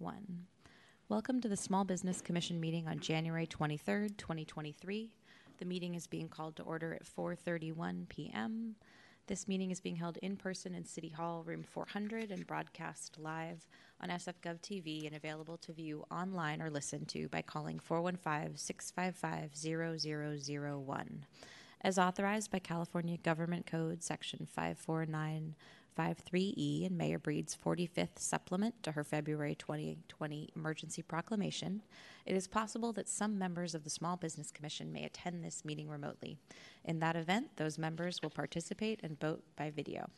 one. Welcome to the Small Business Commission meeting on January 23rd, 2023. The meeting is being called to order at 4:31 p.m. This meeting is being held in person in City Hall, room 400, and broadcast live on SFGov TV and available to view online or listen to by calling 415 655 0001. As authorized by California Government Code Section 54953E and Mayor Breed's 45th supplement to her February 2020 emergency proclamation, it is possible that some members of the Small Business Commission may attend this meeting remotely. In that event, those members will participate and vote by video.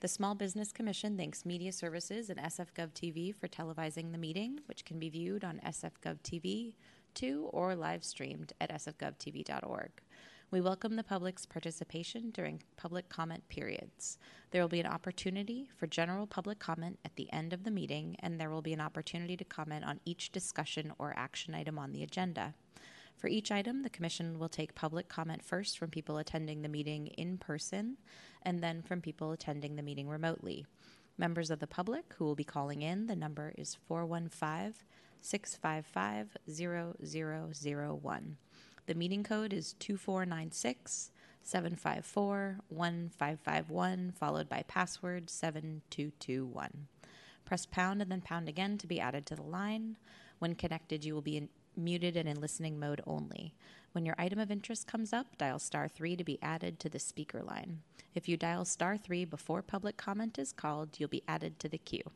The Small Business Commission thanks Media Services and SFGov TV for televising the meeting, which can be viewed on SFGov TV 2 or live streamed at sfgovtv.org. We welcome the public's participation during public comment periods. There will be an opportunity for general public comment at the end of the meeting, and there will be an opportunity to comment on each discussion or action item on the agenda. For each item, the Commission will take public comment first from people attending the meeting in person and then from people attending the meeting remotely. Members of the public who will be calling in, the number is 415 655 0001. The meeting code is 2496 754 1551, followed by password 7221. Press pound and then pound again to be added to the line. When connected, you will be in, muted and in listening mode only. When your item of interest comes up, dial star 3 to be added to the speaker line. If you dial star 3 before public comment is called, you'll be added to the queue.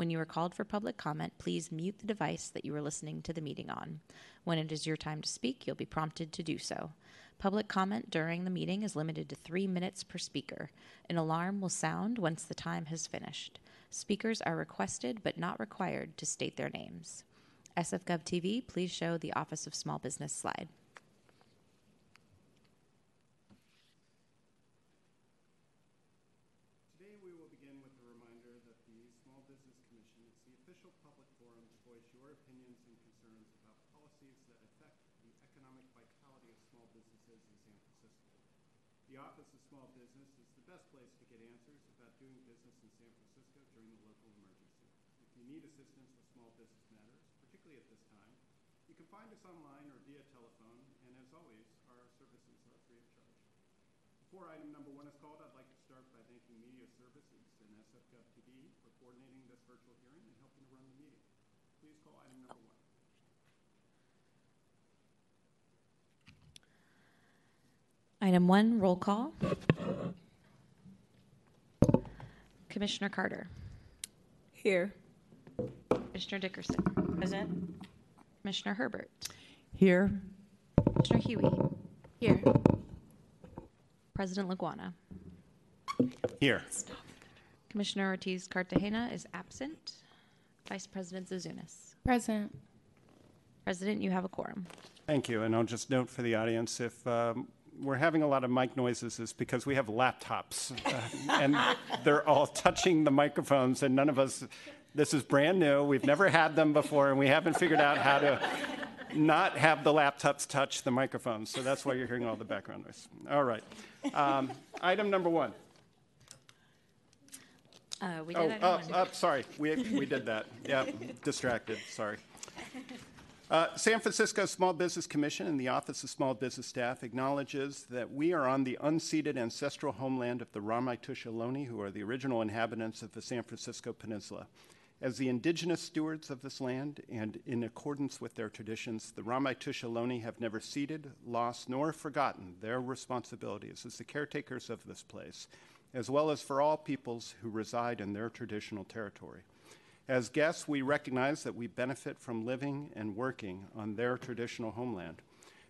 When you are called for public comment, please mute the device that you are listening to the meeting on. When it is your time to speak, you'll be prompted to do so. Public comment during the meeting is limited to three minutes per speaker. An alarm will sound once the time has finished. Speakers are requested but not required to state their names. SFGov TV, please show the Office of Small Business slide. Today, we will begin with a reminder that the Small Business Commission is the official public forum to voice your opinions and concerns about policies that affect the economic vitality of small businesses in San Francisco. The Office of Small Business is the best place to get answers about doing business in San Francisco during the local emergency. If you need assistance with small business matters, particularly at this time, you can find us online or via telephone, and as always, our services are free of charge. Before item number one is called, I'd like to start by thanking Media Services and SFGov TV for coordinating this virtual hearing and helping to run the meeting. Please call item number one. Item one, roll call. Commissioner Carter. Here. Commissioner Dickerson. Present. Commissioner Herbert. Here. Commissioner Huie. Here. President Laguana. Here. Commissioner Ortiz Cartagena is absent. Vice President Zouzounis. Present. President, you have a quorum. Thank you, and I'll just note for the audience, if um, we're having a lot of mic noises, it's because we have laptops, uh, and they're all touching the microphones, and none of us, this is brand new, we've never had them before, and we haven't figured out how to not have the laptops touch the microphones, so that's why you're hearing all the background noise. All right. Um, Item number one. Uh, we Oh, did item up, one. up, sorry, we, we did that. Yeah, distracted, sorry. Uh, San Francisco Small Business Commission and the Office of Small Business Staff acknowledges that we are on the unceded ancestral homeland of the Ramaytush Ohlone, who are the original inhabitants of the San Francisco Peninsula. As the indigenous stewards of this land and in accordance with their traditions, the Ramaytush Ohlone have never ceded, lost, nor forgotten their responsibilities as the caretakers of this place, as well as for all peoples who reside in their traditional territory. As guests, we recognize that we benefit from living and working on their traditional homeland.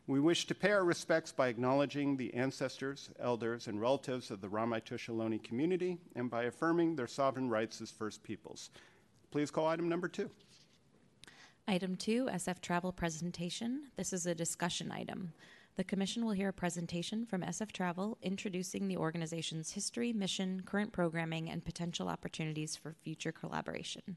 We wish to pay our respects by acknowledging the ancestors, elders, and relatives of the Ramaytush Ohlone community and by affirming their sovereign rights as First Peoples. Please call item number two. Item two, SF Travel presentation. This is a discussion item. The Commission will hear a presentation from SF Travel introducing the organization's history, mission, current programming, and potential opportunities for future collaboration.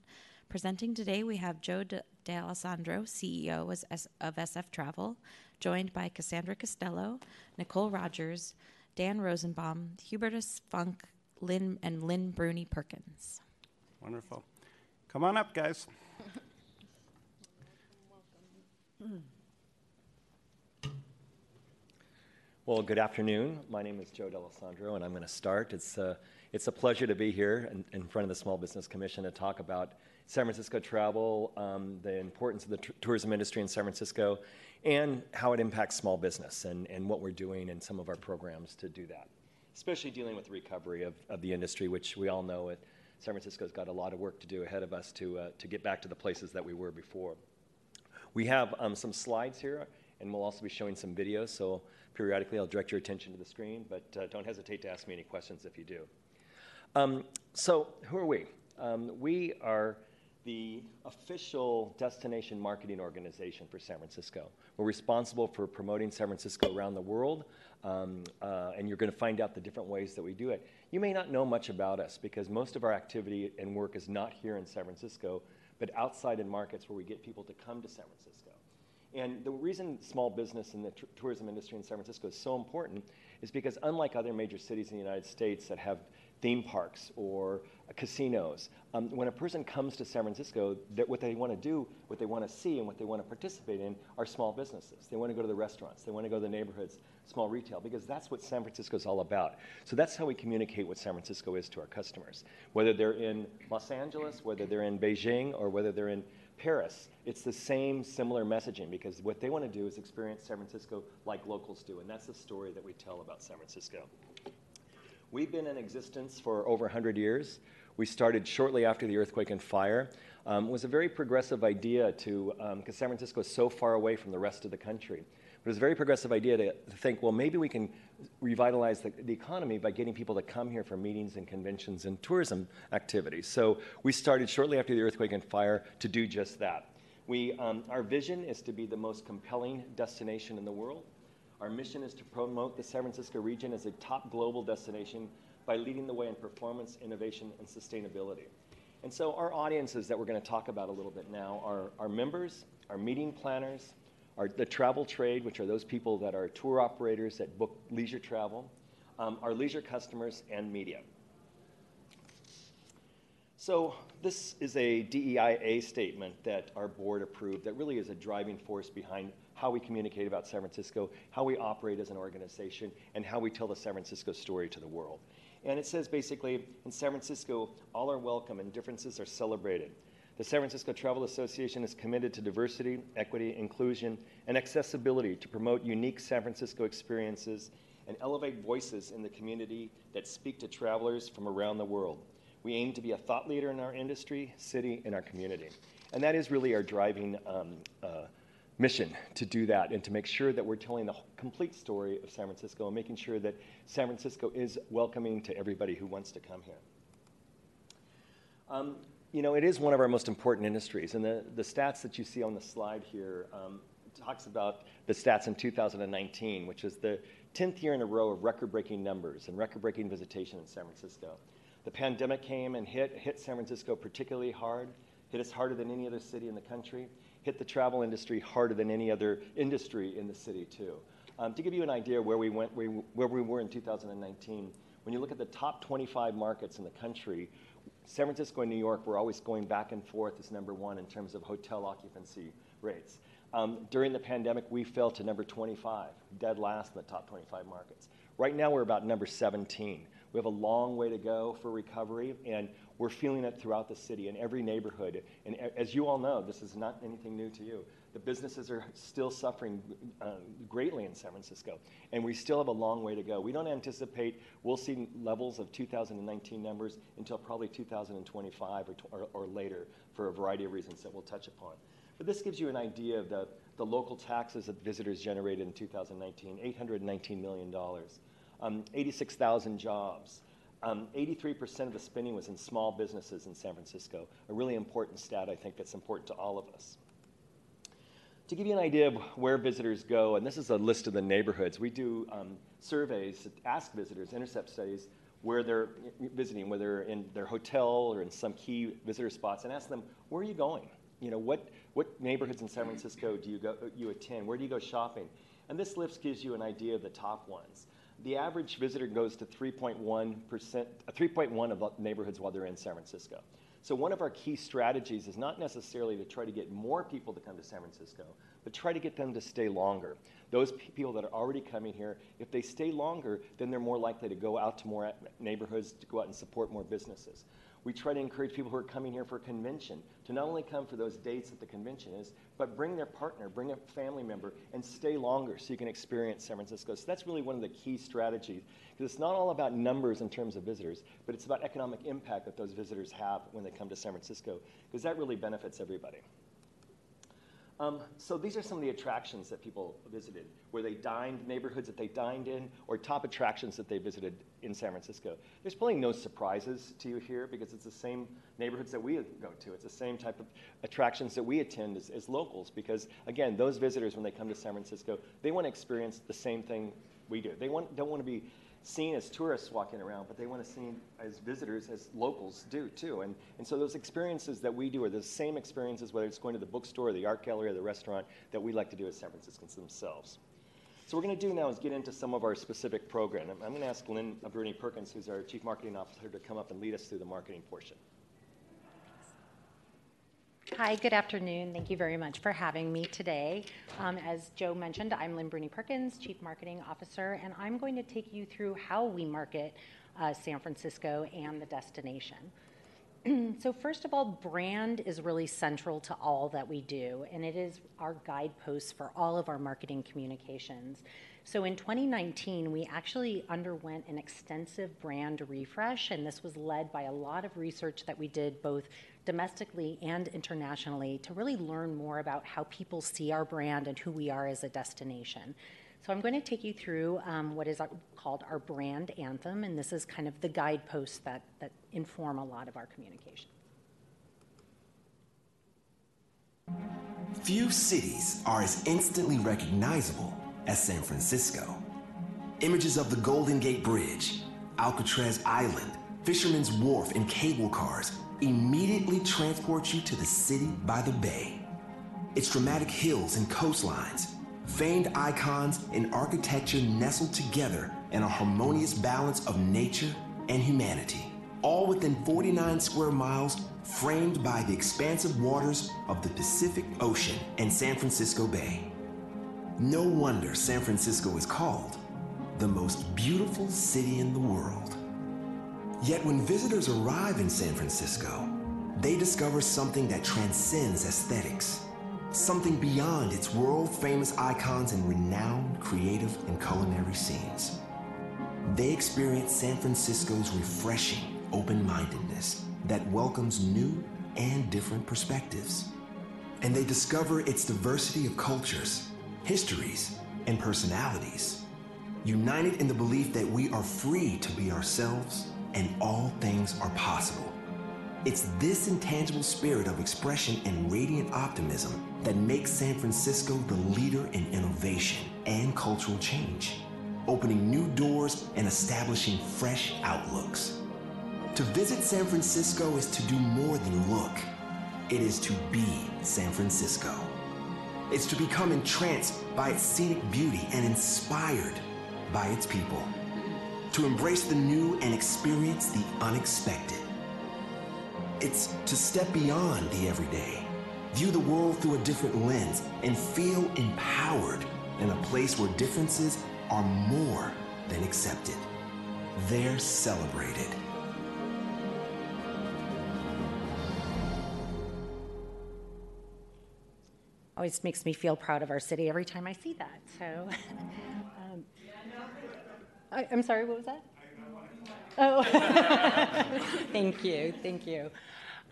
Presenting today, we have Joe De- D'Alessandro, CEO of SF Travel, joined by Cassandra Costello, Nicole Rogers, Dan Rosenbaum, Hubertus Funke, Lynn, and Lynn Bruni Perkins. Wonderful. Come on up, guys. Well, good afternoon. My name is Joe D'Alessandro, and I'm going to start. It's, uh, it's a pleasure to be here in, in front of the Small Business Commission to talk about San Francisco travel, um, the importance of the t- tourism industry in San Francisco, and how it impacts small business and, and what we're doing in some of our programs to do that, especially dealing with the recovery of, of the industry, which we all know it, San Francisco's got a lot of work to do ahead of us to, uh, to get back to the places that we were before. We have um, some slides here, and we'll also be showing some videos, so periodically I'll direct your attention to the screen, but uh, don't hesitate to ask me any questions if you do. Um, so, who are we? Um, we are the official destination marketing organization for San Francisco. We're responsible for promoting San Francisco around the world, um, uh, and you're going to find out the different ways that we do it. You may not know much about us because most of our activity and work is not here in San Francisco, but outside in markets where we get people to come to San Francisco. And the reason small business and the tourism industry in San Francisco is so important is because, unlike other major cities in the United States that have theme parks or casinos, um, when a person comes to San Francisco, what they want to do, what they want to see, and what they want to participate in are small businesses. They want to go to the restaurants, they want to go to the neighborhoods, small retail, because that's what San Francisco is all about. So that's how we communicate what San Francisco is to our customers. Whether they're in Los Angeles, whether they're in Beijing, or whether they're in Paris, it's the same similar messaging because what they want to do is experience San Francisco like locals do, and that's the story that we tell about San Francisco. We've been in existence for over 100 years. We started shortly after the earthquake and fire. Um, it was a very progressive idea to, because um, San Francisco is so far away from the rest of the country. But it was a very progressive idea to, to think, well, maybe we can revitalize the, the, economy by getting people to come here for meetings and conventions and tourism activities. So we started shortly after the earthquake and fire to do just that. We, um, our vision is to be the most compelling destination in the world. Our mission is to promote the San Francisco region as a top global destination by leading the way in performance, innovation, and sustainability. And so our audiences that we're going to talk about a little bit now are our members, our meeting planners, our, the travel trade, which are those people that are tour operators that book leisure travel, um, our leisure customers, and media. So this is a DEIA statement that our board approved that really is a driving force behind how we communicate about San Francisco, how we operate as an organization, and how we tell the San Francisco story to the world. And it says basically, in San Francisco, all are welcome and differences are celebrated. The San Francisco Travel Association is committed to diversity, equity, inclusion, and accessibility to promote unique San Francisco experiences and elevate voices in the community that speak to travelers from around the world. We aim to be a thought leader in our industry, city, and our community. And that is really our driving um, uh, mission to do that and to make sure that we're telling the complete story of San Francisco and making sure that San Francisco is welcoming to everybody who wants to come here. Um, you know, it is one of our most important industries, and the, the stats that you see on the slide here um, talks about the stats in 2019, which is the 10th year in a row of record-breaking numbers and record-breaking visitation in San Francisco. The pandemic came and hit, hit San Francisco particularly hard, hit us harder than any other city in the country, hit the travel industry harder than any other industry in the city, too. Um, to give you an idea where we, went, where we were in 2019, when you look at the top 25 markets in the country, San Francisco and New York were always going back and forth as number one in terms of hotel occupancy rates. Um, during the pandemic, we fell to number 25, dead last in the top 25 markets. Right now, we're about number 17. We have a long way to go for recovery, and we're feeling it throughout the city in every neighborhood. And as you all know, this is not anything new to you. The businesses are still suffering uh, greatly in San Francisco, and we still have a long way to go. We don't anticipate we'll see levels of 2019 numbers until probably 2025 or, or, or later for a variety of reasons that we'll touch upon. But this gives you an idea of the, the local taxes that visitors generated in 2019 $819 million, um, 86,000 jobs. Um, 83% of the spending was in small businesses in San Francisco, a really important stat I think that's important to all of us. To give you an idea of where visitors go, and this is a list of the neighborhoods, we do um, surveys ask visitors, intercept studies, where they're visiting, whether in their hotel or in some key visitor spots, and ask them, where are you going? You know, what, what neighborhoods in San Francisco do you, go, you attend? Where do you go shopping? And this list gives you an idea of the top ones the average visitor goes to 3.1%, 3.1 of neighborhoods while they're in San Francisco. So one of our key strategies is not necessarily to try to get more people to come to San Francisco, but try to get them to stay longer. Those people that are already coming here, if they stay longer, then they're more likely to go out to more neighborhoods, to go out and support more businesses. We try to encourage people who are coming here for a convention to not only come for those dates that the convention is, but bring their partner, bring a family member, and stay longer so you can experience San Francisco. So that's really one of the key strategies. Because it's not all about numbers in terms of visitors, but it's about economic impact that those visitors have when they come to San Francisco, because that really benefits everybody. Um, so these are some of the attractions that people visited, where they dined, neighborhoods that they dined in, or top attractions that they visited in San Francisco. There's probably no surprises to you here because it's the same neighborhoods that we go to. It's the same type of attractions that we attend as, as locals because, again, those visitors, when they come to San Francisco, they want to experience the same thing we do. They want, don't want to be seen as tourists walking around, but they want to seen as visitors, as locals do too. And, and so those experiences that we do are the same experiences, whether it's going to the bookstore, the art gallery, or the restaurant, that we like to do as San Franciscans themselves. So we're going to do now is get into some of our specific program. I'm going to ask Lynn Bruni Perkins, who's our Chief Marketing Officer, to come up and lead us through the marketing portion. Hi, good afternoon. Thank you very much for having me today. Um, as Joe mentioned, I'm Lynn Bruni Perkins, Chief Marketing Officer, and I'm going to take you through how we market uh, San Francisco and the destination. so, first of all, brand is really central to all that we do, and it is our guidepost for all of our marketing communications. So, in 2019, we actually underwent an extensive brand refresh, and this was led by a lot of research that we did both domestically and internationally to really learn more about how people see our brand and who we are as a destination. So I'm going to take you through um, what is called our brand anthem, and this is kind of the guideposts that, that inform a lot of our communication. Few cities are as instantly recognizable as San Francisco. Images of the Golden Gate Bridge, Alcatraz Island, Fisherman's Wharf, and cable cars immediately transport you to the city by the bay. Its dramatic hills and coastlines, famed icons and architecture nestled together in a harmonious balance of nature and humanity, all within 49 square miles, framed by the expansive waters of the Pacific Ocean and San Francisco Bay. No wonder San Francisco is called the most beautiful city in the world. Yet when visitors arrive in San Francisco, they discover something that transcends aesthetics, something beyond its world famous icons and renowned creative and culinary scenes. They experience San Francisco's refreshing open mindedness that welcomes new and different perspectives. And they discover its diversity of cultures, histories, and personalities, united in the belief that we are free to be ourselves and all things are possible. It's this intangible spirit of expression and radiant optimism that makes San Francisco the leader in innovation and cultural change, opening new doors and establishing fresh outlooks. To visit San Francisco is to do more than look, it is to be San Francisco. It's to become entranced by its scenic beauty and inspired by its people to embrace the new and experience the unexpected. It's to step beyond the everyday, view the world through a different lens, and feel empowered in a place where differences are more than accepted. They're celebrated. Always makes me feel proud of our city every time I see that. So, um, I, I'm sorry, what was that? Oh, thank you, thank you.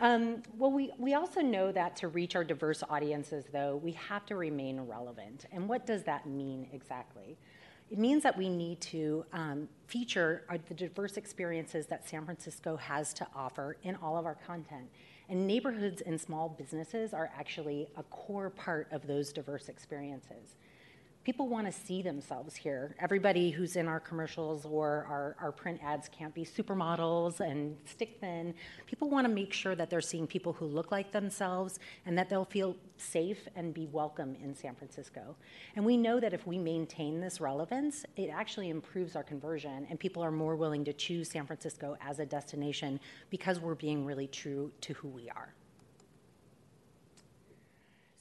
Um, well, we, we also know that to reach our diverse audiences, though, we have to remain relevant. And what does that mean exactly? It means that we need to um, feature our, the diverse experiences that San Francisco has to offer in all of our content. And neighborhoods and small businesses are actually a core part of those diverse experiences. People want to see themselves here. Everybody who's in our commercials or our, our print ads can't be supermodels and stick thin. People want to make sure that they're seeing people who look like themselves and that they'll feel safe and be welcome in San Francisco. And we know that if we maintain this relevance, it actually improves our conversion and people are more willing to choose San Francisco as a destination because we're being really true to who we are.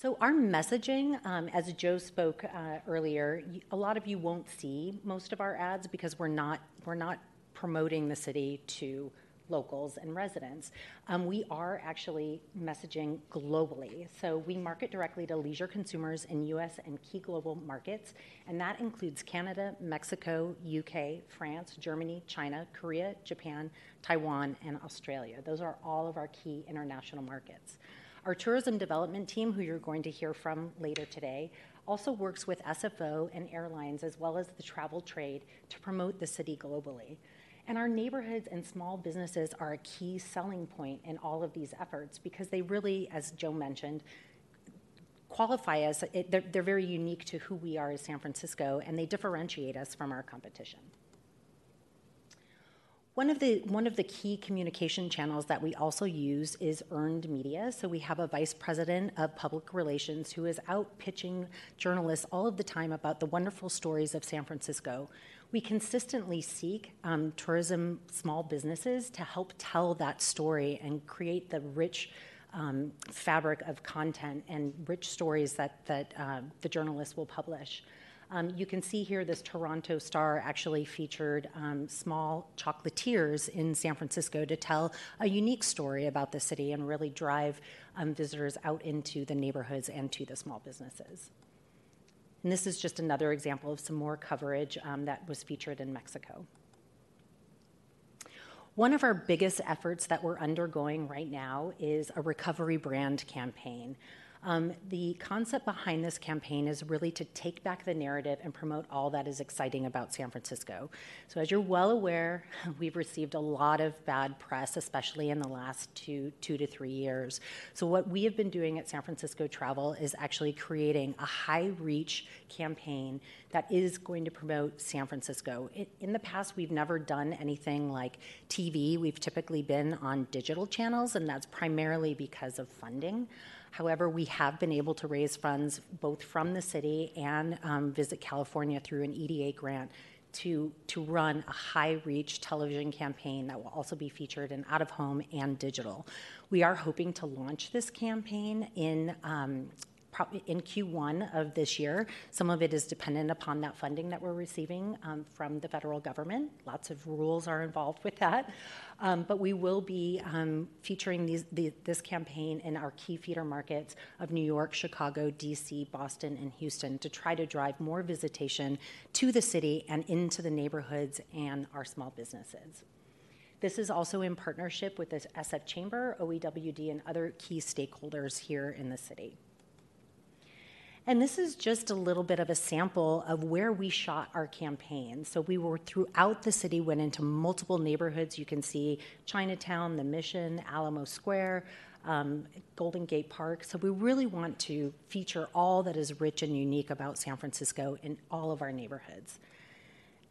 So our messaging, um, as Joe spoke uh, earlier, a lot of you won't see most of our ads because we're not we're not promoting the city to locals and residents. Um, we are actually messaging globally. So we market directly to leisure consumers in U.S. and key global markets, and that includes Canada, Mexico, UK, France, Germany, China, Korea, Japan, Taiwan, and Australia. Those are all of our key international markets. Our tourism development team, who you're going to hear from later today, also works with SFO and airlines as well as the travel trade to promote the city globally. And our neighborhoods and small businesses are a key selling point in all of these efforts because they really, as Joe mentioned, qualify us. They're, they're very unique to who we are as San Francisco and they differentiate us from our competition. One of the one of the key communication channels that we also use is earned media. So we have a vice president of public relations who is out pitching journalists all of the time about the wonderful stories of San Francisco. We consistently seek um, tourism small businesses to help tell that story and create the rich um, fabric of content and rich stories that that uh, the journalists will publish. Um, you can see here this Toronto Star actually featured um, small chocolatiers in San Francisco to tell a unique story about the city and really drive um, visitors out into the neighborhoods and to the small businesses. And this is just another example of some more coverage um, that was featured in Mexico. One of our biggest efforts that we're undergoing right now is a recovery brand campaign. Um, the concept behind this campaign is really to take back the narrative and promote all that is exciting about San Francisco. So, as you're well aware, we've received a lot of bad press, especially in the last two, two to three years. So, what we have been doing at San Francisco Travel is actually creating a high reach campaign that is going to promote San Francisco. In, in the past, we've never done anything like TV, we've typically been on digital channels, and that's primarily because of funding. However, we have been able to raise funds both from the city and um, Visit California through an EDA grant to, to run a high reach television campaign that will also be featured in out of home and digital. We are hoping to launch this campaign in um, in Q1 of this year. Some of it is dependent upon that funding that we're receiving um, from the federal government. Lots of rules are involved with that. Um, but we will be um, featuring these, the, this campaign in our key feeder markets of New York, Chicago, DC, Boston, and Houston to try to drive more visitation to the city and into the neighborhoods and our small businesses. This is also in partnership with the SF Chamber, OEWD, and other key stakeholders here in the city. And this is just a little bit of a sample of where we shot our campaign. So we were throughout the city, went into multiple neighborhoods. You can see Chinatown, the Mission, Alamo Square, um, Golden Gate Park. So we really want to feature all that is rich and unique about San Francisco in all of our neighborhoods.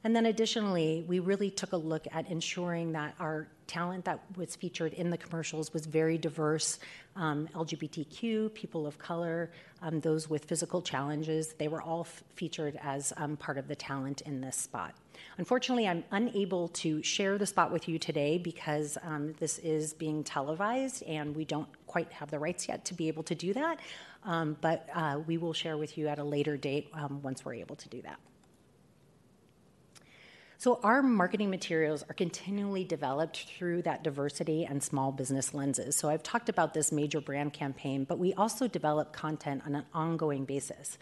And then additionally, we really took a look at ensuring that our talent that was featured in the commercials was very diverse um, LGBTQ, people of color, um, those with physical challenges. They were all f- featured as um, part of the talent in this spot. Unfortunately, I'm unable to share the spot with you today because um, this is being televised and we don't quite have the rights yet to be able to do that. Um, but uh, we will share with you at a later date um, once we're able to do that. So, our marketing materials are continually developed through that diversity and small business lenses. So, I've talked about this major brand campaign, but we also develop content on an ongoing basis.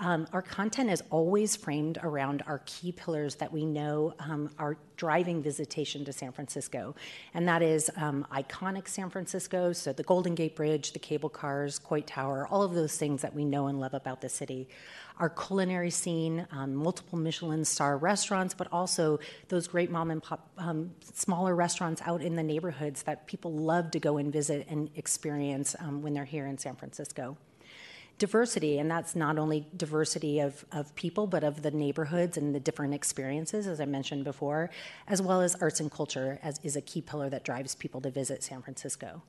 Um, our content is always framed around our key pillars that we know um, are driving visitation to San Francisco. And that is um, iconic San Francisco, so the Golden Gate Bridge, the cable cars, Coit Tower, all of those things that we know and love about the city. Our culinary scene, um, multiple Michelin star restaurants, but also those great mom and pop, um, smaller restaurants out in the neighborhoods that people love to go and visit and experience um, when they're here in San Francisco. diversity, and that's not only diversity of, of people, but of the neighborhoods and the different experiences, as I mentioned before, as well as arts and culture as is a key pillar that drives people to visit San Francisco.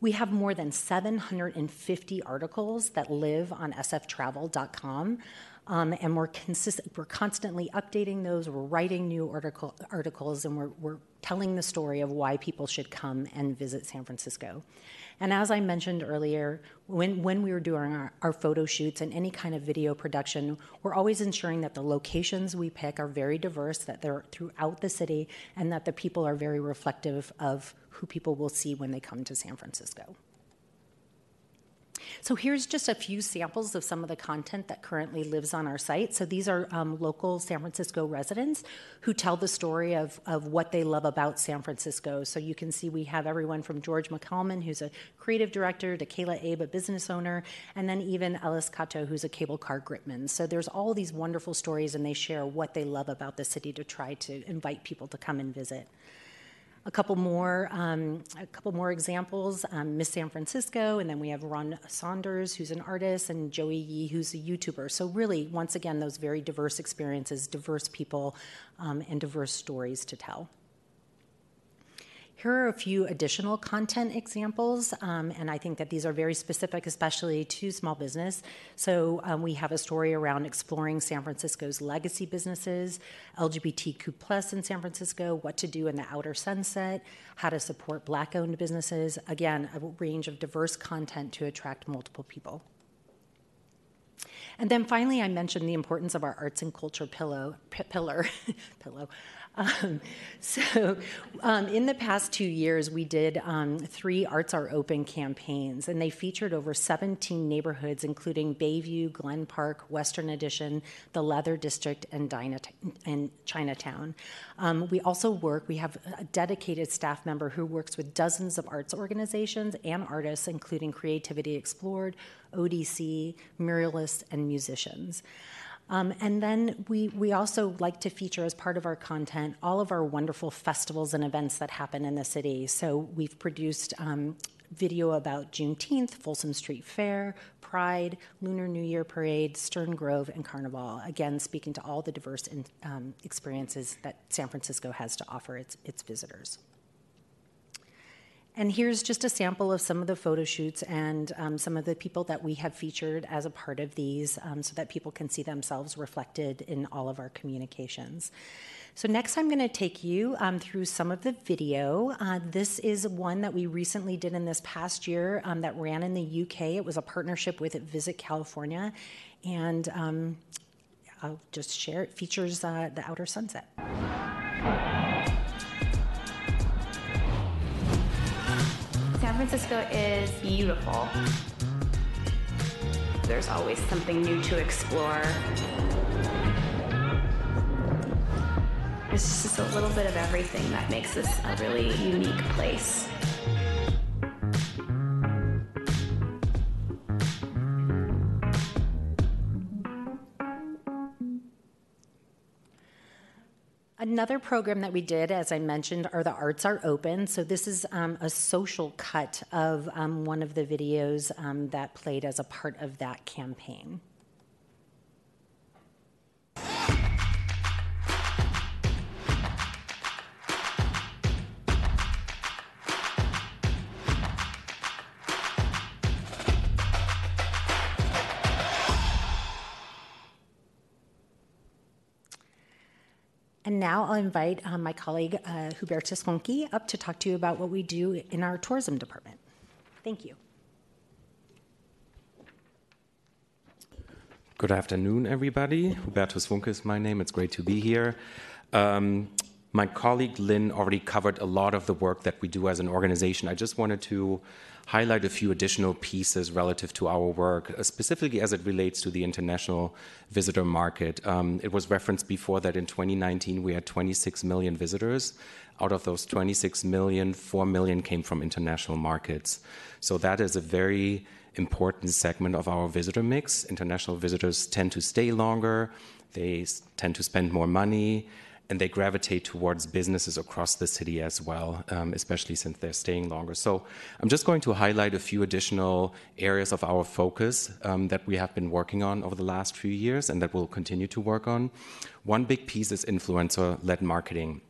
We have more than 750 articles that live on sftravel.com. Um, and we're, consist- we're constantly updating those. We're writing new article- articles, and we're, we're telling the story of why people should come and visit San Francisco. And as I mentioned earlier, when, when we were doing our, our photo shoots and any kind of video production, we're always ensuring that the locations we pick are very diverse, that they're throughout the city, and that the people are very reflective of who people will see when they come to San Francisco. So here's just a few samples of some of the content that currently lives on our site. So these are um, local San Francisco residents who tell the story of, of what they love about San Francisco. So you can see we have everyone from George McCalman, who's a creative director, to Kayla Abe, a business owner, and then even Ellis Cato, who's a cable car gripman. So there's all these wonderful stories, and they share what they love about the city to try to invite people to come and visit a couple more, um, a couple more examples. Um, Miss San Francisco, and then we have Ron Saunders, who's an artist, and Joey Yee, who's a YouTuber. So really, once again, those very diverse experiences, diverse people, um, and diverse stories to tell. Here are a few additional content examples, um, and I think that these are very specific, especially to small business. So um, we have a story around exploring San Francisco's legacy businesses, LGBTQ plus in San Francisco, what to do in the outer sunset, how to support black-owned businesses. Again, a range of diverse content to attract multiple people. And then finally, I mentioned the importance of our arts and culture pillow, pillar, pillow, um, so, um, in the past two years, we did um, three Arts Are Open campaigns, and they featured over 17 neighborhoods, including Bayview, Glen Park, Western Addition, the Leather District, and, and Chinatown. Um, we also work, we have a dedicated staff member who works with dozens of arts organizations and artists, including Creativity Explored, ODC, muralists, and musicians. Um, and then we, we also like to feature as part of our content all of our wonderful festivals and events that happen in the city. So we've produced um, video about Juneteenth, Folsom Street Fair, Pride, Lunar New Year Parade, Stern Grove, and Carnival. Again, speaking to all the diverse in, um, experiences that San Francisco has to offer its, its visitors. And here's just a sample of some of the photo shoots and um, some of the people that we have featured as a part of these um, so that people can see themselves reflected in all of our communications. So, next, I'm going to take you um, through some of the video. Uh, this is one that we recently did in this past year um, that ran in the UK. It was a partnership with Visit California. And um, I'll just share it features uh, the outer sunset. Francisco is beautiful. There's always something new to explore. It's just a little bit of everything that makes this a really unique place. Another program that we did, as I mentioned, are the Arts Are Open. So, this is um, a social cut of um, one of the videos um, that played as a part of that campaign. And now I'll invite um, my colleague uh, Funke up to talk to you about what we do in our tourism department. Thank you. Good afternoon, everybody. Hubertus Funke is my name. It's great to be here. Um, my colleague Lynn already covered a lot of the work that we do as an organization. I just wanted to highlight a few additional pieces relative to our work, uh, specifically as it relates to the international visitor market. Um, it was referenced before that in 2019 we had 26 million visitors. Out of those 26 million, 4 million came from international markets. So that is a very important segment of our visitor mix. International visitors tend to stay longer, they tend to spend more money, and they gravitate towards businesses across the city as well, um, especially since they're staying longer. So I'm just going to highlight a few additional areas of our focus um, that we have been working on over the last few years and that we'll continue to work on. One big piece is influencer led marketing.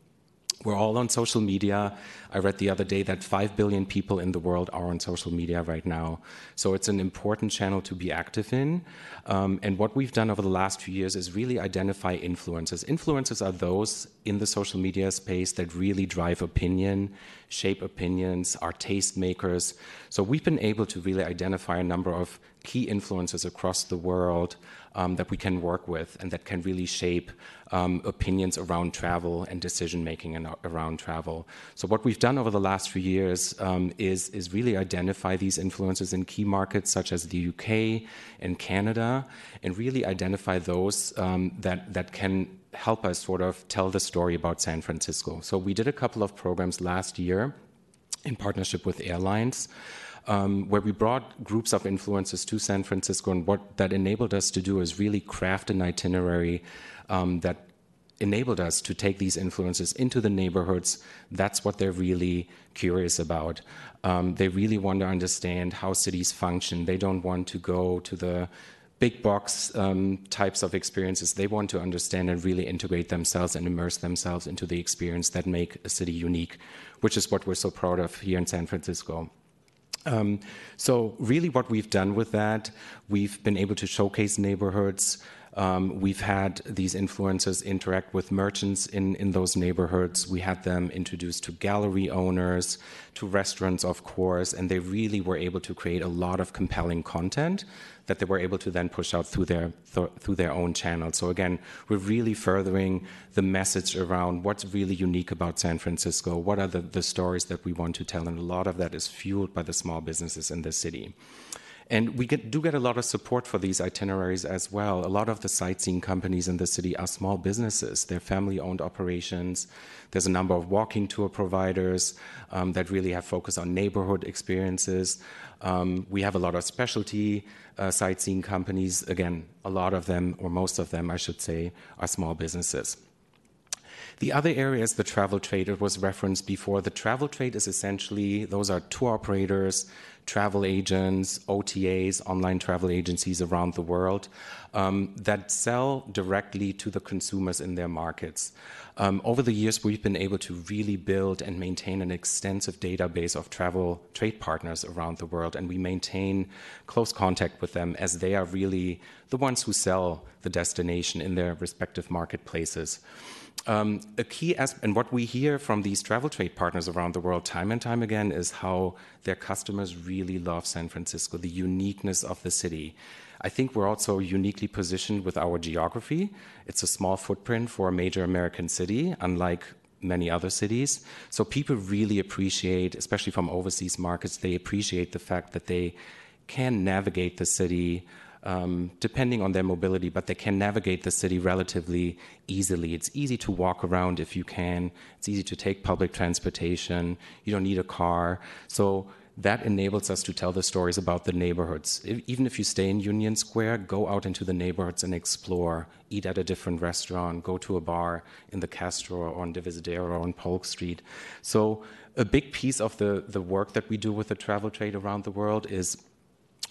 We're all on social media. I read the other day that 5 billion people in the world are on social media right now. So it's an important channel to be active in. Um, and what we've done over the last few years is really identify influencers. Influencers are those in the social media space that really drive opinion, shape opinions, are tastemakers. So we've been able to really identify a number of key influencers across the world um, that we can work with and that can really shape um, opinions around travel and decision making around travel. So what we've done over the last few years um, is is really identify these influences in key markets such as the UK and Canada, and really identify those um, that that can help us sort of tell the story about San Francisco. So we did a couple of programs last year in partnership with airlines um, where we brought groups of influencers to San Francisco, and what that enabled us to do is really craft an itinerary um, that enabled us to take these influences into the neighborhoods. That's what they're really curious about. Um, they really want to understand how cities function. They don't want to go to the big box um, types of experiences. They want to understand and really integrate themselves and immerse themselves into the experience that make a city unique, which is what we're so proud of here in San Francisco. Um, so really what we've done with that, we've been able to showcase neighborhoods. Um, we've had these influencers interact with merchants in, in those neighborhoods. We had them introduced to gallery owners, to restaurants, of course, and they really were able to create a lot of compelling content that they were able to then push out through their th- through their own channels. So again, we're really furthering the message around what's really unique about San Francisco. What are the, the stories that we want to tell, and a lot of that is fueled by the small businesses in the city. And we get, do get a lot of support for these itineraries as well. A lot of the sightseeing companies in the city are small businesses, they're family owned operations. There's a number of walking tour providers um, that really have focus on neighborhood experiences. Um, we have a lot of specialty uh, sightseeing companies. Again, a lot of them, or most of them, I should say, are small businesses. The other area is the travel trade. It was referenced before. The travel trade is essentially those are tour operators, travel agents, OTAs, online travel agencies around the world um, that sell directly to the consumers in their markets. Um, over the years, we've been able to really build and maintain an extensive database of travel trade partners around the world, and we maintain close contact with them as they are really the ones who sell the destination in their respective marketplaces. Um, a key aspect, and what we hear from these travel trade partners around the world time and time again is how their customers really love San Francisco, the uniqueness of the city. I think we're also uniquely positioned with our geography. It's a small footprint for a major American city, unlike many other cities. So people really appreciate, especially from overseas markets, they appreciate the fact that they can navigate the city um, depending on their mobility, but they can navigate the city relatively easily. It's easy to walk around if you can. It's easy to take public transportation. You don't need a car. So that enables us to tell the stories about the neighborhoods. If, even if you stay in Union Square, go out into the neighborhoods and explore. Eat at a different restaurant, go to a bar in the Castro or on Divisadero or on Polk Street. So a big piece of the, the work that we do with the travel trade around the world is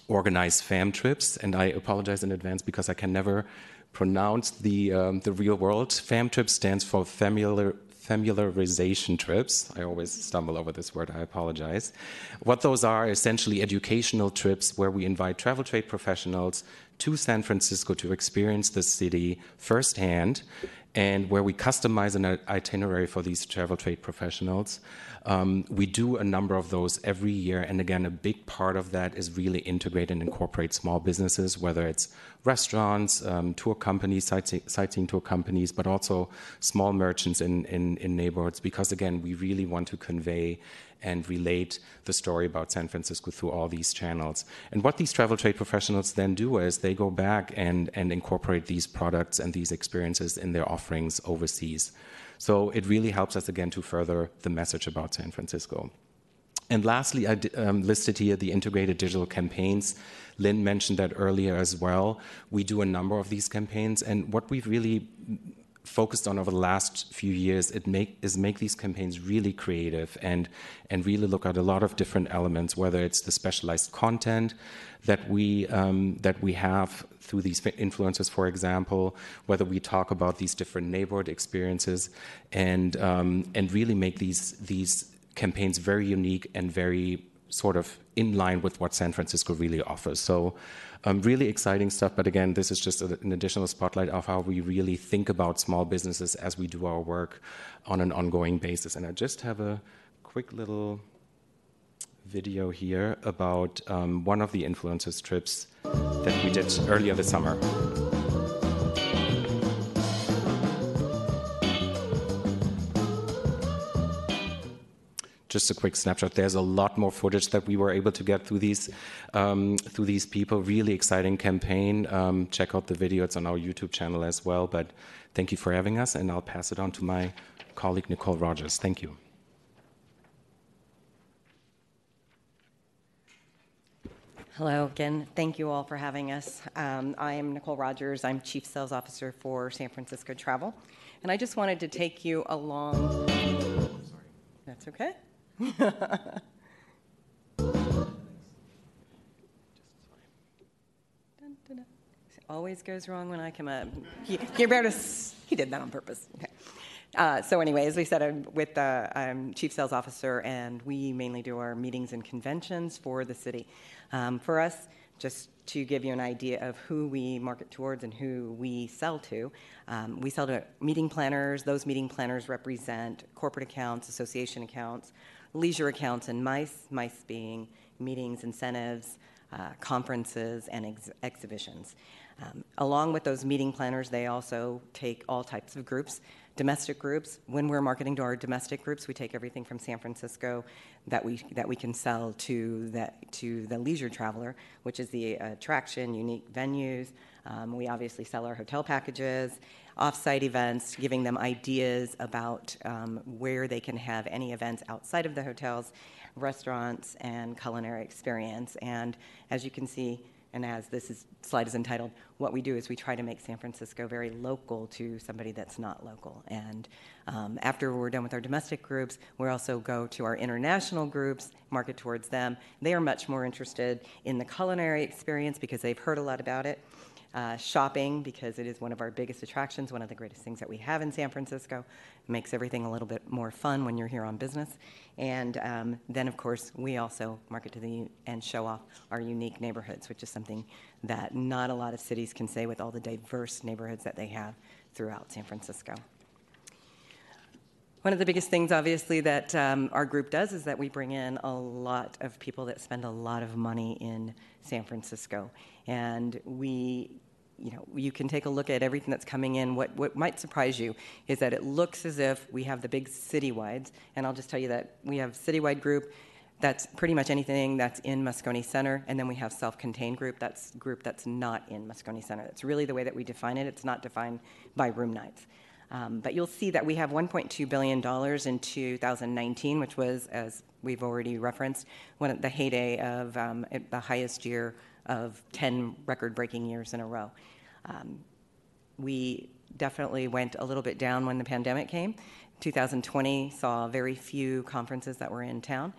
organize fam trips, and I apologize in advance because I can never pronounce the um, the real world. Fam trip stands for familiar familiarization trips. I always stumble over this word, I apologize. What those are essentially educational trips where we invite travel trade professionals to San Francisco to experience the city firsthand and where we customize an itinerary for these travel trade professionals. Um, we do a number of those every year, and again, a big part of that is really integrate and incorporate small businesses, whether it's restaurants, um, tour companies, sightseeing, tour companies, but also small merchants in, neighborhoods, because again, we really want to convey and relate the story about San Francisco through all these channels. And what these travel trade professionals then do is they go back and incorporate these products and these experiences in their offerings overseas. So it really helps us again to further the message about San Francisco. And lastly, I um, listed here the integrated digital campaigns. Lynn mentioned that earlier as well. We do a number of these campaigns, and what we've really focused on over the last few years it make, is make these campaigns really creative and and really look at a lot of different elements, whether it's the specialized content that we um, that we have through these influencers, for example, whether we talk about these different neighborhood experiences and um, and really make these these campaigns very unique and very sort of in line with what San Francisco really offers. So, um, really exciting stuff. But again, this is just an additional spotlight of how we really think about small businesses as we do our work on an ongoing basis. And I just have a quick little video here about um, one of the influencers trips that we did earlier this summer. Just a quick snapshot. There's a lot more footage that we were able to get through these um, through these people. Really exciting campaign. Um, check out the video; it's on our YouTube channel as well. But thank you for having us, and I'll pass it on to my colleague Nicole Rogers. Thank you. Hello again. Thank you all for having us. Um, I am Nicole Rogers. I'm Chief Sales Officer for San Francisco Travel. And I just wanted to take you along. That's okay. Always goes wrong when I come up. He, he, he did that on purpose. Okay. Uh, so anyway, as we said, I'm with the I'm chief sales officer, and we mainly do our meetings and conventions for the city. Um, for us, just to give you an idea of who we market towards and who we sell to, um, we sell to meeting planners. Those meeting planners represent corporate accounts, association accounts, leisure accounts and MICE, MICE being meetings, incentives, uh, conferences, and ex- exhibitions. Um, along with those meeting planners, they also take all types of groups. Domestic groups. When we're marketing to our domestic groups, we take everything from San Francisco that we that we can sell to that to the leisure traveler, which is the attraction, unique venues. Um, we obviously sell our hotel packages, offsite events, giving them ideas about um, where they can have any events outside of the hotels, restaurants, and culinary experience. And as you can see, and as this is, slide is entitled, what we do is we try to make San Francisco very local to somebody that's not local. And um, after we're done with our domestic groups, we also go to our international groups, market towards them. They are much more interested in the culinary experience because they've heard a lot about it uh, shopping because it is one of our biggest attractions, one of the greatest things that we have in San Francisco. It makes everything a little bit more fun when you're here on business. And um, then, of course, we also market to the and show off our unique neighborhoods, which is something that not a lot of cities can say with all the diverse neighborhoods that they have throughout San Francisco. One of the biggest things, obviously, that um, our group does is that we bring in a lot of people that spend a lot of money in San Francisco. And we, you know, you can take a look at everything that's coming in. What, what might surprise you is that it looks as if we have the big citywides. And I'll just tell you that we have citywide group that's pretty much anything that's in Moscone Center, and then we have self-contained group. That's group that's not in Moscone Center. That's really the way that we define it. It's not defined by room nights. Um, but you'll see that we have $1.2 billion in 2019, which was, as we've already referenced, one of the heyday of um, the highest year of 10 record breaking years in a row. Um, we definitely went a little bit down when the pandemic came. 2020 saw very few conferences that were in town.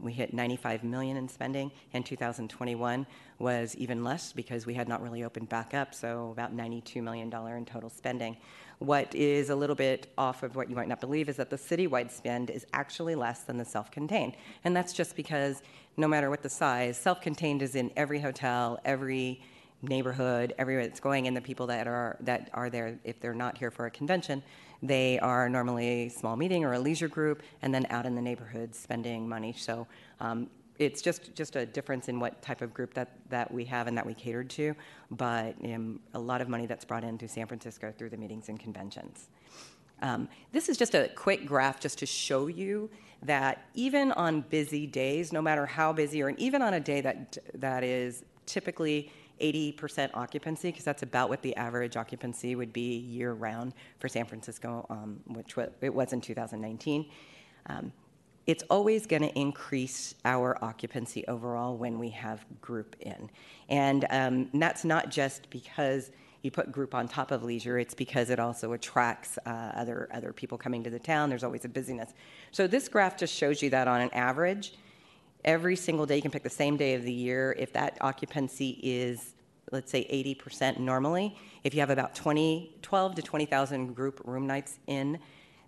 We hit 95 million in spending, and 2021 was even less because we had not really opened back up, so about 92 million dollar in total spending. What is a little bit off of what you might not believe is that the citywide spend is actually less than the self-contained, and that's just because no matter what the size, self-contained is in every hotel, every neighborhood, everywhere it's going, and the people that are that are there, if they're not here for a convention, they are normally a small meeting or a leisure group, and then out in the neighborhood spending money. So um, it's just just a difference in what type of group that that we have and that we catered to, but um, a lot of money that's brought in through San Francisco through the meetings and conventions. Um, this is just a quick graph just to show you that even on busy days, no matter how busy, or even on a day that that is typically 80% occupancy, because that's about what the average occupancy would be year round for San Francisco, um, which it was in 2019. It's always going to increase our occupancy overall when we have group in. And um, that's not just because you put group on top of leisure, it's because it also attracts uh, other other people coming to the town. There's always a busyness. So this graph just shows you that on an average, every single day you can pick the same day of the year. If that occupancy is, let's say, 80% normally, if you have about 20, 12 to 20,000 group room nights in,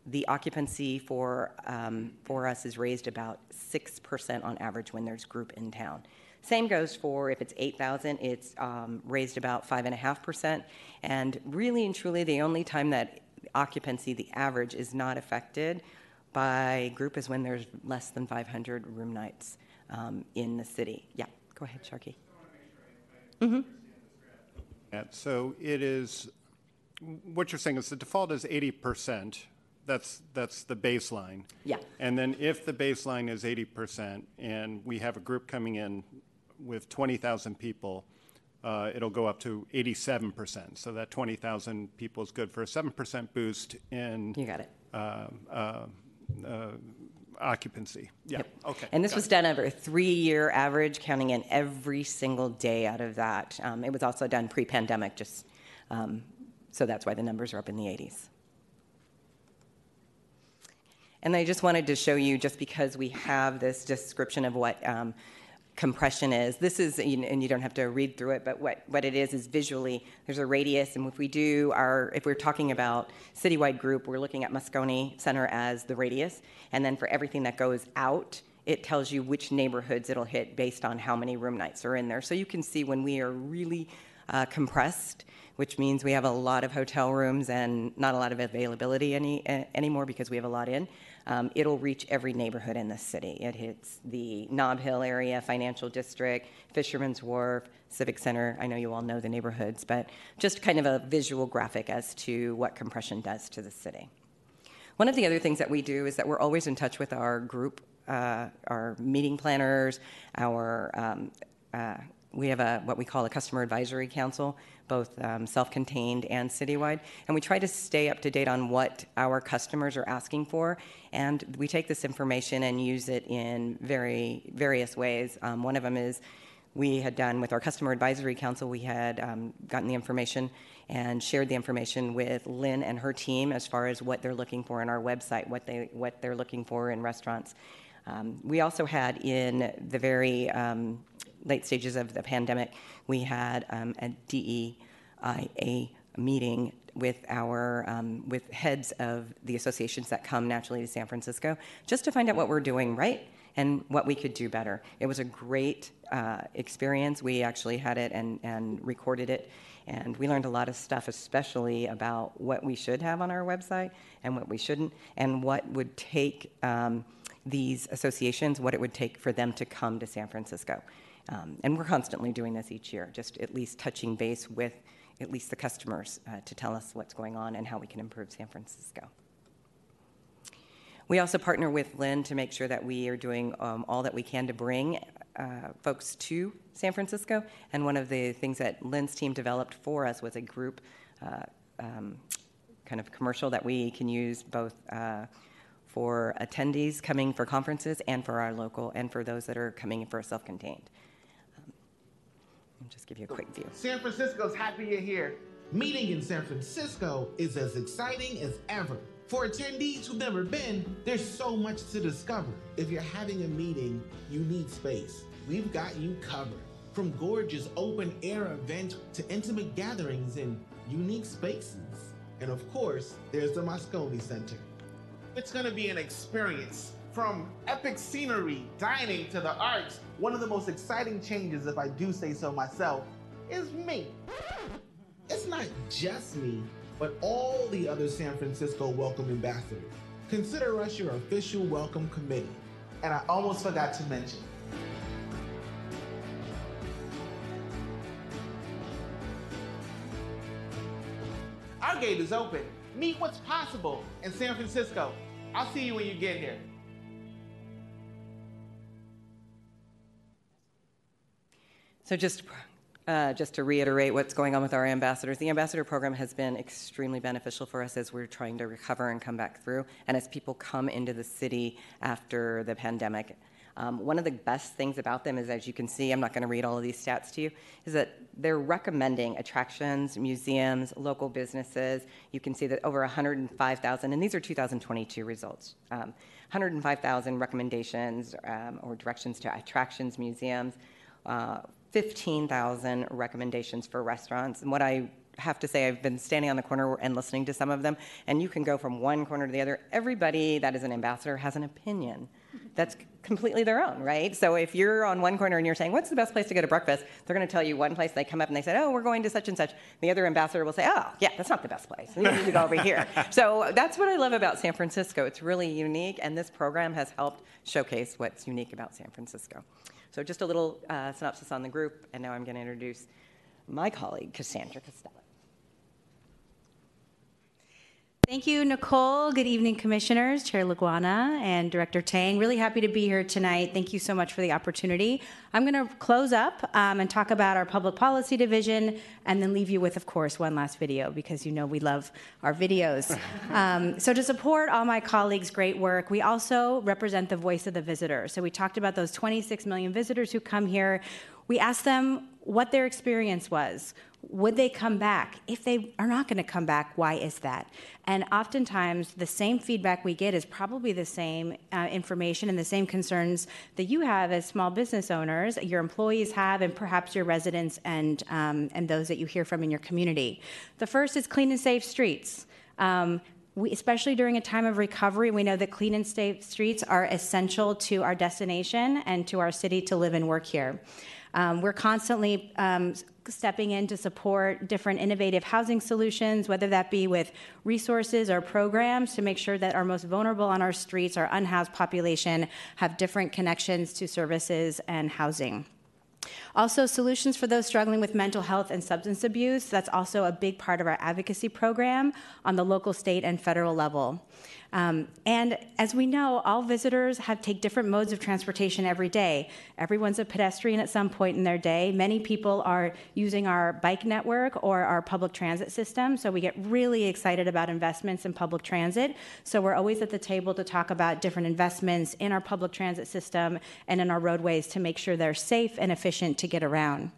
the occupancy for um, for us is raised about six percent on average when there's group in town. Same goes for if it's 8,000, it's um, raised about 5.5%. And really and truly, the only time that occupancy, the average, is not affected by group is when there's less than 500 room nights um, in the city. Yeah, go ahead, Sharky. Yeah, So it is, what you're saying is the default is 80%. That's, that's the baseline. Yeah. And then if the baseline is 80% and we have a group coming in with 20,000 people, uh, it'll go up to 87%. So that 20,000 people is good for a 7% boost in You got it. uh, uh, uh, occupancy. Yeah, Yep. okay. And this got was it. done over a three-year average, counting in every single day out of that. Um, it was also done pre-pandemic, just um, so that's why the numbers are up in the 80s. And I just wanted to show you, just because we have this description of what um, compression is. This is, and you don't have to read through it, but what, what it is is visually, there's a radius, and if we do our, if we're talking about citywide group, we're looking at Moscone Center as the radius, and then for everything that goes out, it tells you which neighborhoods it'll hit based on how many room nights are in there. So you can see when we are really uh, compressed, which means we have a lot of hotel rooms and not a lot of availability any, uh, anymore because we have a lot in. Um, it'll reach every neighborhood in the city. It hits the Nob Hill area, Financial District, Fisherman's Wharf, Civic Center. I know you all know the neighborhoods, but just kind of a visual graphic as to what compression does to the city. One of the other things that we do is that we're always in touch with our group, uh, our meeting planners, our um, uh, we have a what we call a customer advisory council, both um, self-contained and citywide, and we try to stay up to date on what our customers are asking for, and we take this information and use it in very various ways. Um, one of them is we had done with our customer advisory council, we had um, gotten the information and shared the information with Lynn and her team as far as what they're looking for in our website, what they what they're looking for in restaurants. Um, we also had in the very um, late stages of the pandemic, we had um, a DEIA meeting with our um, with heads of the associations that come naturally to San Francisco, just to find out what we're doing right and what we could do better. It was a great uh, experience. We actually had it and, and recorded it, and we learned a lot of stuff, especially about what we should have on our website and what we shouldn't, and what would take um, these associations, what it would take for them to come to San Francisco. Um, and we're constantly doing this each year, just at least touching base with at least the customers uh, to tell us what's going on and how we can improve San Francisco. We also partner with Lynn to make sure that we are doing um, all that we can to bring uh, folks to San Francisco. And one of the things that Lynn's team developed for us was a group uh, um, kind of commercial that we can use both uh, for attendees coming for conferences and for our local and for those that are coming for self-contained. Um, I'll just give you a quick view. San Francisco's happy you're here. Meeting in San Francisco is as exciting as ever. For attendees who've never been, there's so much to discover. If you're having a meeting, you need space. We've got you covered. From gorgeous open air events to intimate gatherings in unique spaces. And of course, there's the Moscone Center. It's gonna be an experience. From epic scenery, dining to the arts, one of the most exciting changes, if I do say so myself, is me. It's not just me, but all the other San Francisco Welcome Ambassadors. Consider us your official welcome committee. And I almost forgot to mention, our gate is open. Meet what's possible in San Francisco. I'll see you when you get here. So just, uh, just to reiterate what's going on with our ambassadors, the ambassador program has been extremely beneficial for us as we're trying to recover and come back through, and as people come into the city after the pandemic. Um, one of the best things about them is, as you can see, I'm not going to read all of these stats to you, is that they're recommending attractions, museums, local businesses. You can see that over 105,000, and these are 2022 results. Um, 105,000 recommendations um, or directions to attractions, museums, uh, 15,000 recommendations for restaurants. And what I have to say, I've been standing on the corner and listening to some of them, and you can go from one corner to the other. Everybody that is an ambassador has an opinion that's completely their own, right? So if you're on one corner and you're saying, What's the best place to go to breakfast? They're going to tell you one place. They come up and they say, Oh, we're going to such and such. The other ambassador will say, Oh, yeah, that's not the best place. You need to go over here. So that's what I love about San Francisco. It's really unique, and this program has helped showcase what's unique about San Francisco. So just a little uh, synopsis on the group, and now I'm going to introduce my colleague, Cassandra Costello. Thank you, Nicole. Good evening, Commissioners, Chair Laguana, and Director Tang. Really happy to be here tonight. Thank you so much for the opportunity. I'm going to close up um, and talk about our Public Policy Division and then leave you with, of course, one last video because you know we love our videos. um, so, to support all my colleagues' great work, we also represent the voice of the visitor. So, we talked about those 26 million visitors who come here. We asked them what their experience was. Would they come back? If they are not going to come back, why is that? And oftentimes, the same feedback we get is probably the same uh, information and the same concerns that you have as small business owners, your employees have, and perhaps your residents and, um, and those that you hear from in your community. The first is clean and safe streets. Um, we, especially during a time of recovery, we know that clean and safe streets are essential to our destination and to our city to live and work here. Um, we're constantly um, stepping in to support different innovative housing solutions, whether that be with resources or programs to make sure that our most vulnerable on our streets, our unhoused population, have different connections to services and housing. Also, solutions for those struggling with mental health and substance abuse. That's also a big part of our advocacy program on the local, state, and federal level. Um, and as we know, all visitors have take different modes of transportation every day. Everyone's a pedestrian at some point in their day. Many people are using our bike network or our public transit system. So we get really excited about investments in public transit. So we're always at the table to talk about different investments in our public transit system and in our roadways to make sure they're safe and efficient to get around.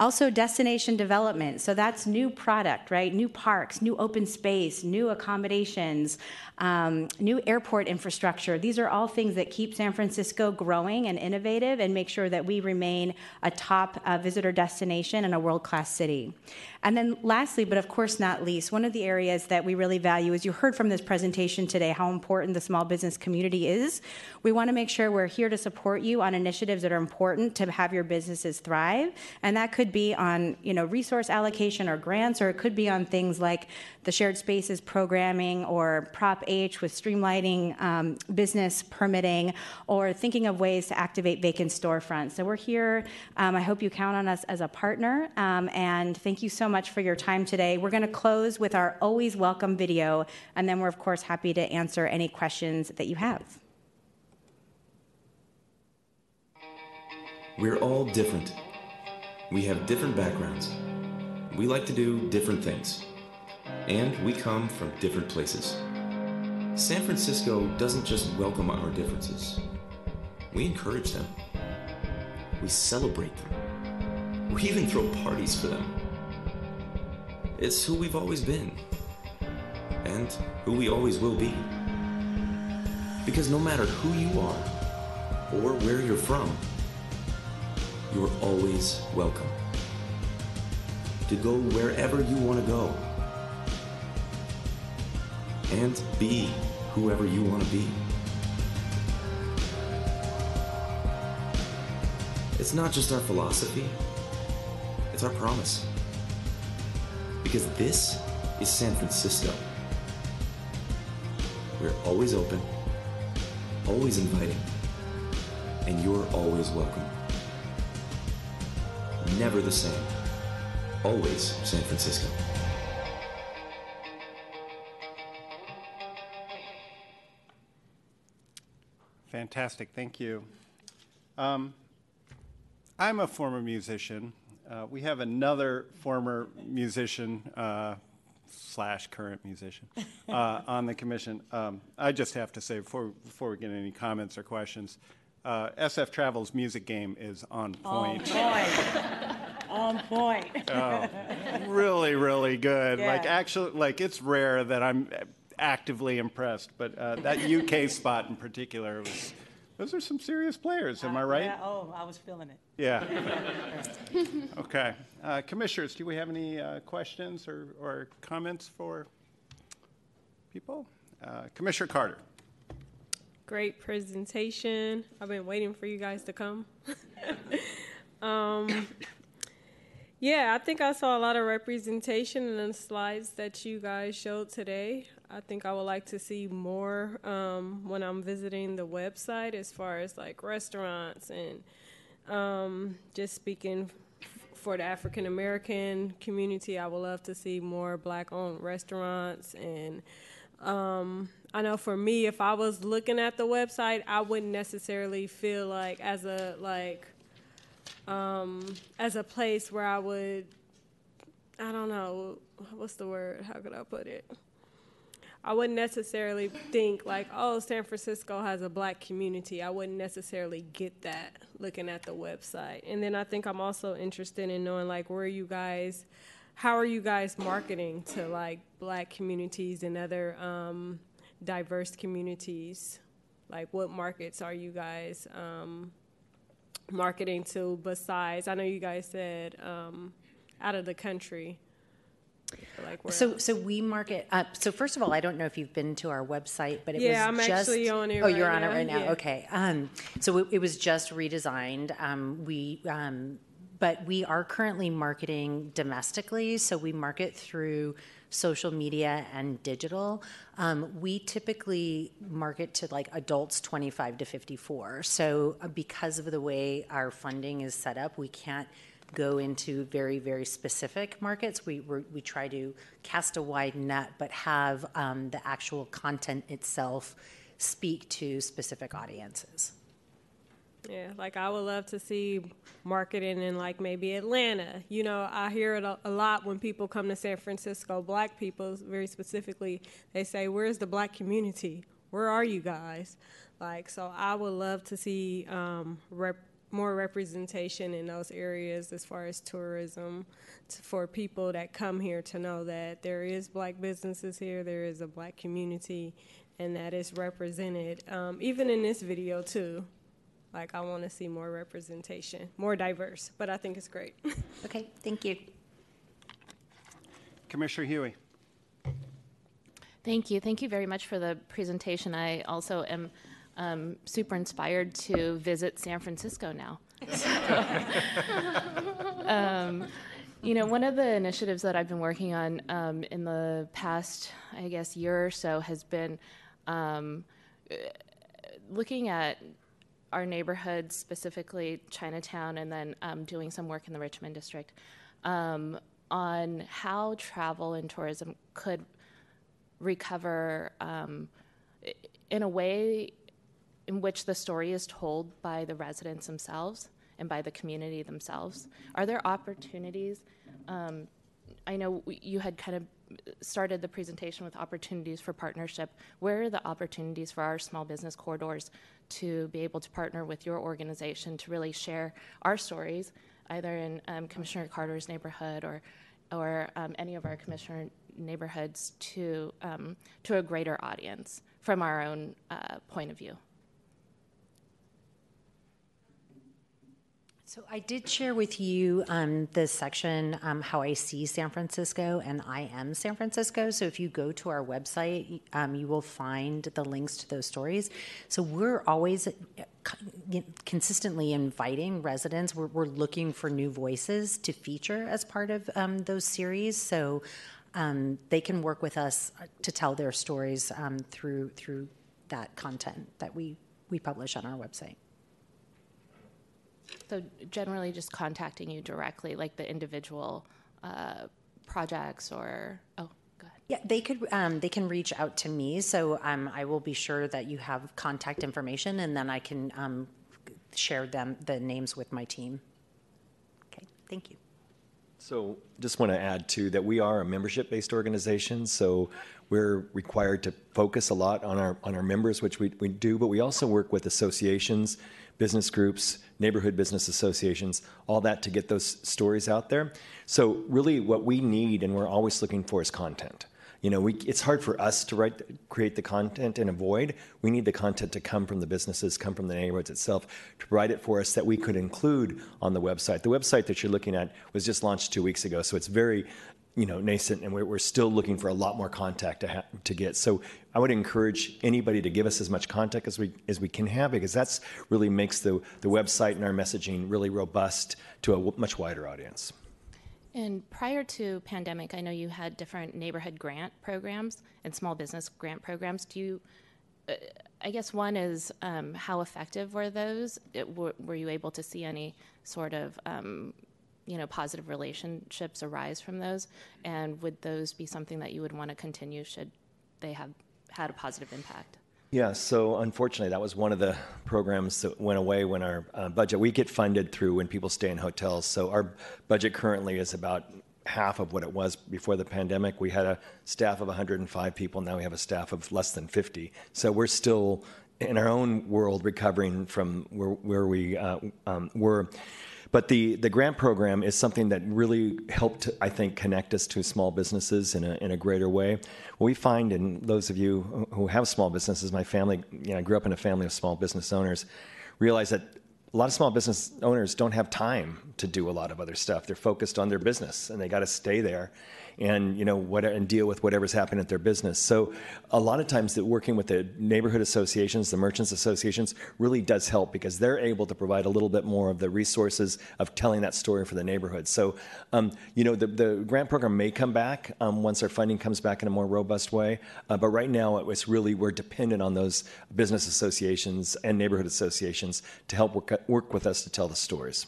Also, destination development. So that's new product, right? New parks, new open space, new accommodations, um, new airport infrastructure. These are all things that keep San Francisco growing and innovative and make sure that we remain a top uh, visitor destination and a world class city. And then, lastly, but of course not least, one of the areas that we really value is you heard from this presentation today how important the small business community is. We want to make sure we're here to support you on initiatives that are important to have your businesses thrive. And that could be on you know, resource allocation or grants, or it could be on things like the shared spaces programming or Prop With streamlining um, business permitting or thinking of ways to activate vacant storefronts. So we're here. Um, I hope you count on us as a partner. Um, and thank you so much for your time today. We're going to close with our always welcome video, and then we're, of course, happy to answer any questions that you have. We're all different. We have different backgrounds. We like to do different things. And we come from different places. San Francisco doesn't just welcome our differences, we encourage them. We celebrate them. We even throw parties for them. It's who we've always been, and who we always will be. Because no matter who you are, or where you're from, you're always welcome. To go wherever you want to go. And be whoever you want to be. It's not just our philosophy, it's our promise. Because this is San Francisco. We're always open, always inviting, and you're always welcome. Never the same. Always San Francisco. Fantastic, thank you. Um, I'm a former musician. Uh, we have another former musician uh, slash current musician uh, on the commission. Um, I just have to say before before we get any comments or questions, uh, SF Travel's music game is on point. On point. On point. Oh, really, really good. Like actually, like it's rare that I'm actively impressed, but uh, that UK spot in particular was. Those are some serious players. Am I right? Yeah, oh, I was feeling it. Yeah. Okay. Uh, Commissioners, do we have any uh, questions or, or comments for people? Uh, Commissioner Carter. Great presentation. I've been waiting for you guys to come. um, yeah, I think I saw a lot of representation in the slides that you guys showed today. I think I would like to see more um, when I'm visiting the website as far as like restaurants and um, just speaking for the African American community. I would love to see more black owned restaurants and um, I know for me, if I was looking at the website, I wouldn't necessarily feel like as a like um, as a place where I would I don't know what's the word. How could I put it? I wouldn't necessarily think like, oh, San Francisco has a black community. I wouldn't necessarily get that looking at the website. And then I think I'm also interested in knowing like where are you guys, how are you guys marketing to like black communities and other um, diverse communities? Like what markets are you guys um, marketing to besides? I know you guys said um, out of the country. Like So, so we market. Uh, so first of all, I don't know if you've been to our website, but it Yeah, was I'm just. actually on it Oh, you're right on it right now. yeah. Okay. Um, so it, it was just redesigned. Um, we, um, but we are currently marketing domestically. So we market through social media and digital. Um, we typically market to like adults 25 to 54. So uh, because of the way our funding is set up, we can't go into very, very specific markets. We, we're, try to cast a wide net, but have um, the actual content itself speak to specific audiences. Yeah, like I would love to see marketing in like maybe Atlanta. You know, I hear it a, a lot when people come to San Francisco, black people very specifically, they say, Where's the black community? Where are you guys? Like, so I would love to see um, rep- more representation in those areas as far as tourism to, for people that come here to know that there is black businesses here, there is a black community, and that is represented, um, even in this video too. Like, I want to see more representation, more diverse, but I think it's great. Okay, thank you. Commissioner Huie. Thank you. Thank you very much for the presentation. I also am um, super inspired to visit San Francisco now. um, you know, one of the initiatives that I've been working on um, in the past, I guess, year or so has been um, looking at our neighborhoods, specifically Chinatown, and then um, doing some work in the Richmond district um, on how travel and tourism could recover um, in a way in which the story is told by the residents themselves and by the community themselves. Are there opportunities? Um, I know you had kind of started the presentation with opportunities for partnership. Where are the opportunities for our small business corridors to be able to partner with your organization to really share our stories, either in um, Commissioner Carter's neighborhood or or um, any of our commissioner neighborhoods to um, to a greater audience from our own uh, point of view. So I did share with you um, the section, um, How I See San Francisco, and I Am San Francisco. So if you go to our website, um, you will find the links to those stories. So we're always uh, consistently inviting residents. We're, we're looking for new voices to feature as part of um, those series. So um, they can work with us to tell their stories um, through through that content that we we publish on our website. So generally, just contacting you directly, like the individual uh, projects, or oh, go ahead. Yeah, they could. Um, they can reach out to me, so um, I will be sure that you have contact information, and then I can um, share them the names with my team. Okay, thank you. So just want to add too that we are a membership-based organization, so we're required to focus a lot on our on our members, which we, we do, but we also work with associations, business groups, neighborhood business associations, all that to get those stories out there. So really what we need and we're always looking for is content. You know, we, it's hard for us to write, create the content and avoid. We need the content to come from the businesses, come from the neighborhoods itself, to provide it for us that we could include on the website. The website that you're looking at was just launched two weeks ago, so it's very, you know, nascent, and we're, still looking for a lot more contact to, ha- to get. So I would encourage anybody to give us as much contact as we as we can have, because that's really makes the the website and our messaging really robust to a w- much wider audience. And prior to pandemic, I know you had different neighborhood grant programs and small business grant programs. Do you, uh, I guess one is um, how effective were those? It, were, were you able to see any sort of, um, you know, positive relationships arise from those? And would those be something that you would want to continue should they have had a positive impact? Yeah, so unfortunately, that was one of the programs that went away when our uh, budget. We get funded through when people stay in hotels. So our budget currently is about half of what it was before the pandemic. We had a staff of 105 people. Now we have a staff of less than 50. So we're still in our own world recovering from where, where we uh, um, were. But the, the grant program is something that really helped, I think, connect us to small businesses in a, in a greater way. What we find, and those of you who have small businesses, my family, you know, I grew up in a family of small business owners, realize that a lot of small business owners don't have time to do a lot of other stuff. They're focused on their business and they got to stay there and you know what and deal with whatever's happening at their business. So a lot of times that working with the neighborhood associations, the merchants associations really does help because they're able to provide a little bit more of the resources of telling that story for the neighborhood. So um, you know the, the grant program may come back um, once our funding comes back in a more robust way, uh, but right now it's really we're dependent on those business associations and neighborhood associations to help work, work with us to tell the stories.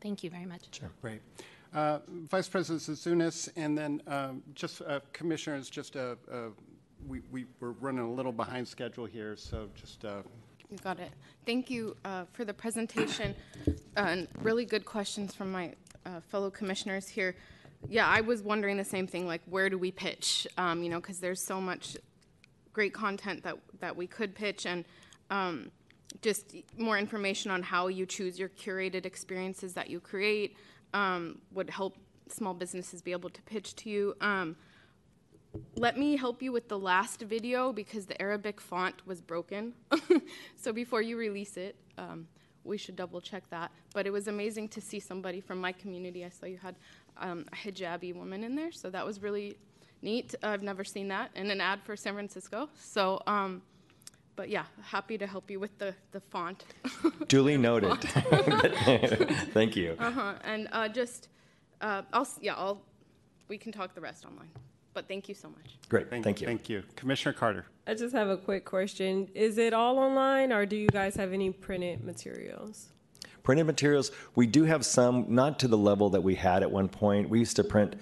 Thank you very much. Sure. Great. Uh, Vice President Zouzounis, and then um, just uh, commissioners, just uh, uh, we, we, we're running a little behind schedule here, so just. uh, Got it. Thank you for the presentation and really good questions from my fellow commissioners here. Yeah, I was wondering the same thing, like where do we pitch? Um, you know, because there's so much great content that that we could pitch, and um, just more information on how you choose your curated experiences that you create um, would help small businesses be able to pitch to you. Um, let me help you with the last video because the Arabic font was broken. so before you release it, um, we should double check that. But it was amazing to see somebody from my community. I saw you had um, a hijabi woman in there, so that was really neat. I've never seen that in an ad for San Francisco. So, um, but yeah, happy to help you with the, the font. Duly noted. Thank you. Uh-huh. And uh, just, uh, I'll, s- yeah, I'll, we can talk the rest online. But thank you so much. Great. Thank you. Thank you. Commissioner Carter. I just have a quick question. Is it all online or do you guys have any printed materials? Printed materials, we do have some, not to the level that we had at one point. We used to print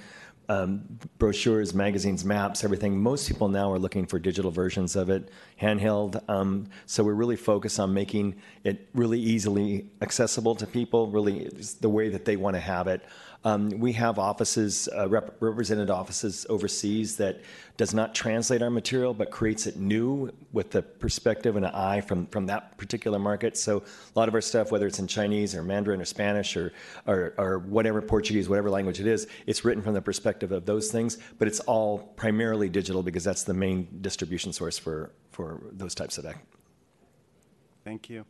um, brochures, magazines, maps, everything. Most people now are looking for digital versions of it, handheld. Um, so we're really focused on making it really easily accessible to people, really the way that they want to have it. Um, we have offices, uh, rep- represented offices overseas that does not translate our material but creates it new with the perspective and an eye from, from that particular market. So a lot of our stuff, whether it's in Chinese or Mandarin or Spanish or, or, or whatever Portuguese, whatever language it is, it's written from the perspective of those things, but it's all primarily digital because that's the main distribution source for, for those types of act. Thank you.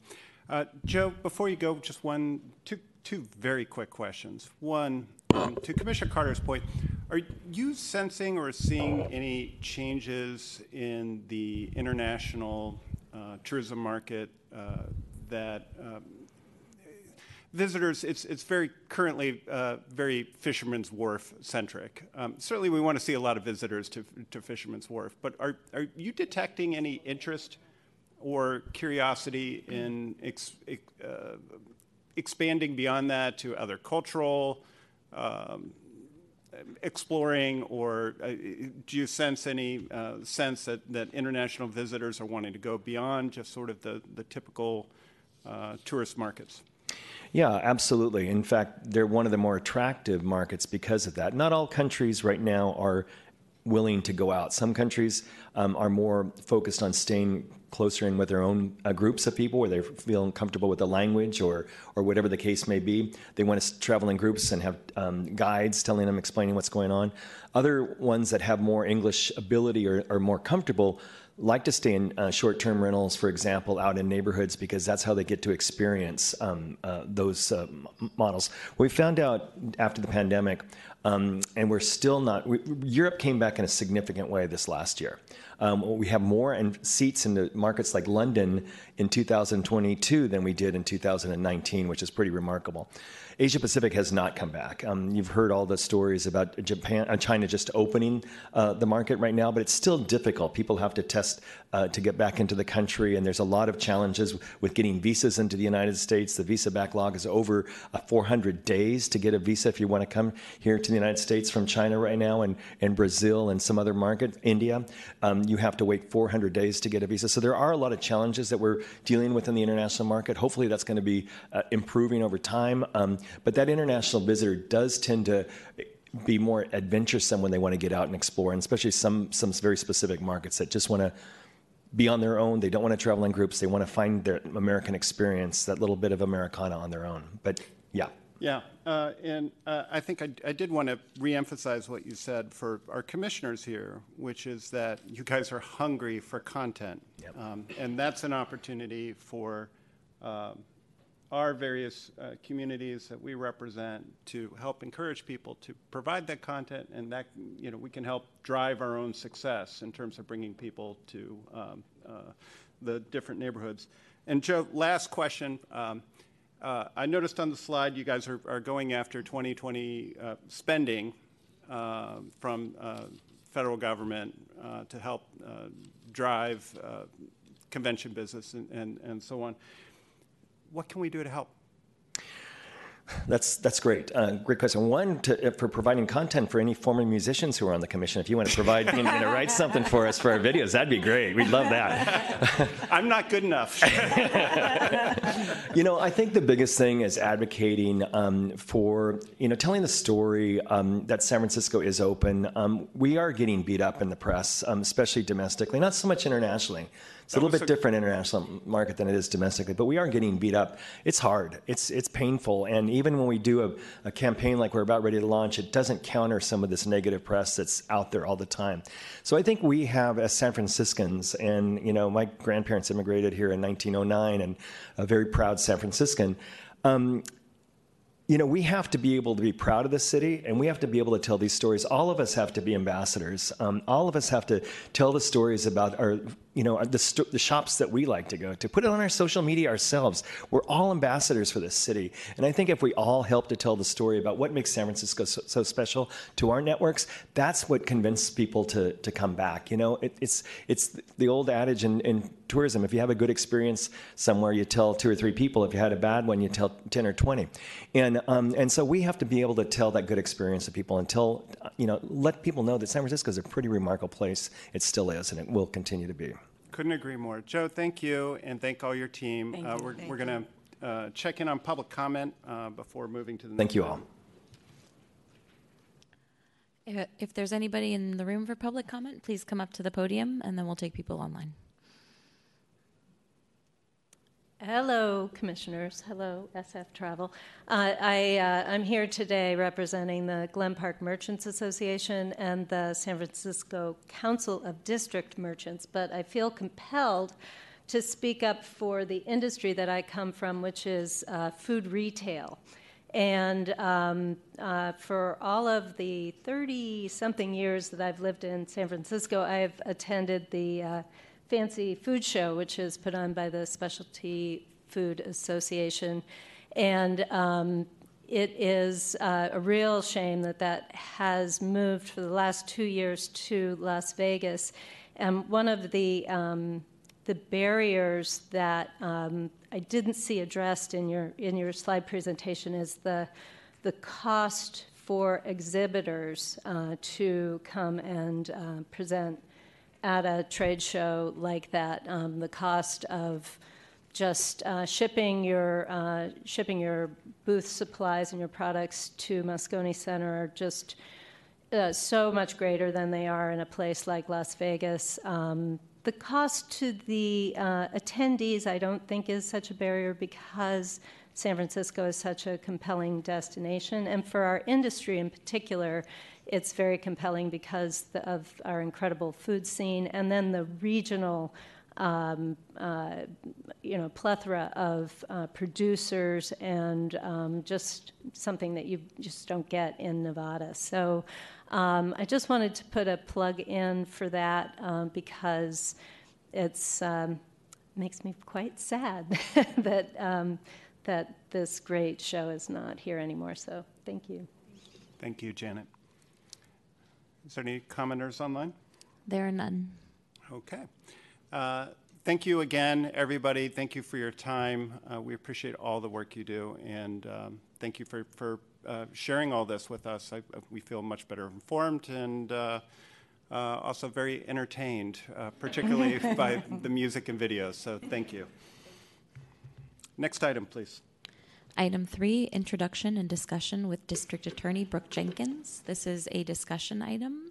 Uh, Joe, before you go, just one, two, two very quick questions. One, um, to Commissioner Carter's point, are you sensing or seeing any changes in the international uh, tourism market uh, that um, visitors, it's, it's very currently uh, very Fisherman's Wharf centric. Um, certainly, we want to see a lot of visitors to, to Fisherman's Wharf, but are, are you detecting any interest or curiosity in ex, ex, uh, expanding beyond that to other cultural? Um, exploring, or uh, do you sense any uh, sense that, that international visitors are wanting to go beyond just sort of the, the typical uh, tourist markets? Yeah, absolutely. In fact, they're one of the more attractive markets because of that. Not all countries right now are willing to go out. Some countries um, are more focused on staying closer in with their own uh, groups of people where they feel comfortable with the language or, or whatever the case may be. They want to travel in groups and have um, guides telling them, explaining what's going on. Other ones that have more English ability or are more comfortable like to stay in uh, short-term rentals, for example, out in neighborhoods because that's how they get to experience um, uh, those uh, models. We found out after the pandemic, um, and we're still not. We, Europe came back in a significant way this last year. Um, we have more and seats in the markets like London in 2022 than we did in 2019, which is pretty remarkable. Asia Pacific has not come back. Um, you've heard all the stories about Japan, uh, China just opening uh, the market right now, but it's still difficult. People have to test uh, to get back into the country, and there's a lot of challenges with getting visas into the United States. The visa backlog is over uh, 400 days to get a visa if you want to come here to the United States from China right now, and, and Brazil and some other market, India. Um, you have to wait 400 days to get a visa. So there are a lot of challenges that we're dealing with in the international market. Hopefully, that's going to be uh, improving over time. Um, but that international visitor does tend to be more adventuresome when they want to get out and explore, and especially some some very specific markets that just want to be on their own. They don't want to travel in groups. They want to find their American experience, that little bit of Americana on their own. But yeah. Yeah, uh, and uh, I think I, I, did want to reemphasize what you said for our commissioners here, which is that you guys are hungry for content. Yep. Um, and that's an opportunity for um, our various uh, communities that we represent to help encourage people to provide that content, and that you know we can help drive our own success in terms of bringing people to um, uh, the different neighborhoods. And Joe, last question. Um, uh, I noticed on the slide you guys are, are going after 2020 uh, spending uh, from uh, federal government to help drive convention business and, and, and so on what can we do to help? That's that's great. Uh, great question. One, to, uh, for providing content for any former musicians who are on the commission. If you want to provide, you know, write something for us for our videos, that'd be great. We'd love that. I'm not good enough. you know, I think the biggest thing is advocating um, for you know telling the story um, that San Francisco is open. Um, we are getting beat up in the press, um, especially domestically, not so much internationally. It's a little bit different international market than it is domestically, but we are getting beat up. It's hard. It's it's painful, and even when we do a, a campaign like we're about ready to launch, it doesn't counter some of this negative press that's out there all the time. So I think we have, as San Franciscans, and you know, my grandparents immigrated here in 1909, and a very proud San Franciscan. Um, you know, we have to be able to be proud of the city and we have to be able to tell these stories. All of us have to be ambassadors. Um, all of us have to tell the stories about our you know, the, st- the shops that we like to go to. Put it on our social media ourselves. We're all ambassadors for this city. And I think if we all help to tell the story about what makes San Francisco so, so special to our networks, that's what convinces people to, to come back. You know, it, it's, it's the old adage in, in tourism. If you have a good experience somewhere, you tell two or three people. If you had a bad one, you tell 10 or 20. And, um, and so we have to be able to tell that good experience to people and tell, you know, let people know that San Francisco is a pretty remarkable place. It still is, and it will continue to be. Couldn't agree more. Joe, thank you, and thank all your team. Thank uh. We're, Thank we're going to uh, check in on public comment uh, before moving to the Thank next you all. If, if there's anybody in the room for public comment, please come up to the podium, and then we'll take people online. Hello, commissioners. Hello, SF Travel. Uh, I, uh, I'm here today representing the Glen Park Merchants Association and the San Francisco Council of District Merchants, but I feel compelled to speak up for the industry that I come from, which is uh, food retail. And um, uh, for all of the 30 something years that I've lived in San Francisco, I've attended the uh, Fancy Food Show, which is put on by the Specialty Food Association. And um, it is uh, a real shame that that has moved for the last two years to Las Vegas. And one of the um, the barriers that um, I didn't see addressed in your in your slide presentation is the the cost for exhibitors uh, to come and uh, present at a trade show like that, um, the cost of just uh, shipping your uh, shipping your booth supplies and your products to Moscone Center are just uh, so much greater than they are in a place like Las Vegas. Um, the cost to the uh, attendees, I don't think, is such a barrier because San Francisco is such a compelling destination. And for our industry in particular, it's very compelling because of our incredible food scene and then the regional um, uh, you know, plethora of uh, producers and um, just something that you just don't get in Nevada. So um, I just wanted to put a plug in for that um, because it's um, makes me quite sad that um, that this great show is not here anymore. So thank you. Thank you, Janet. Is there any commenters online? There are none. Okay. Uh, thank you again, everybody. Thank you for your time. Uh, we appreciate all the work you do, and um, thank you for, for uh, sharing all this with us. I, we feel much better informed and uh, uh, also very entertained, uh, particularly by the music and videos. So thank you. Next item, please. Item three, introduction and discussion with District Attorney Brooke Jenkins. This is a discussion item.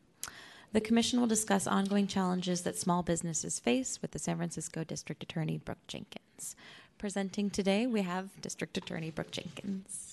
The Commission will discuss ongoing challenges that small businesses face with the San Francisco District Attorney Brooke Jenkins. Presenting today, we have District Attorney Brooke Jenkins.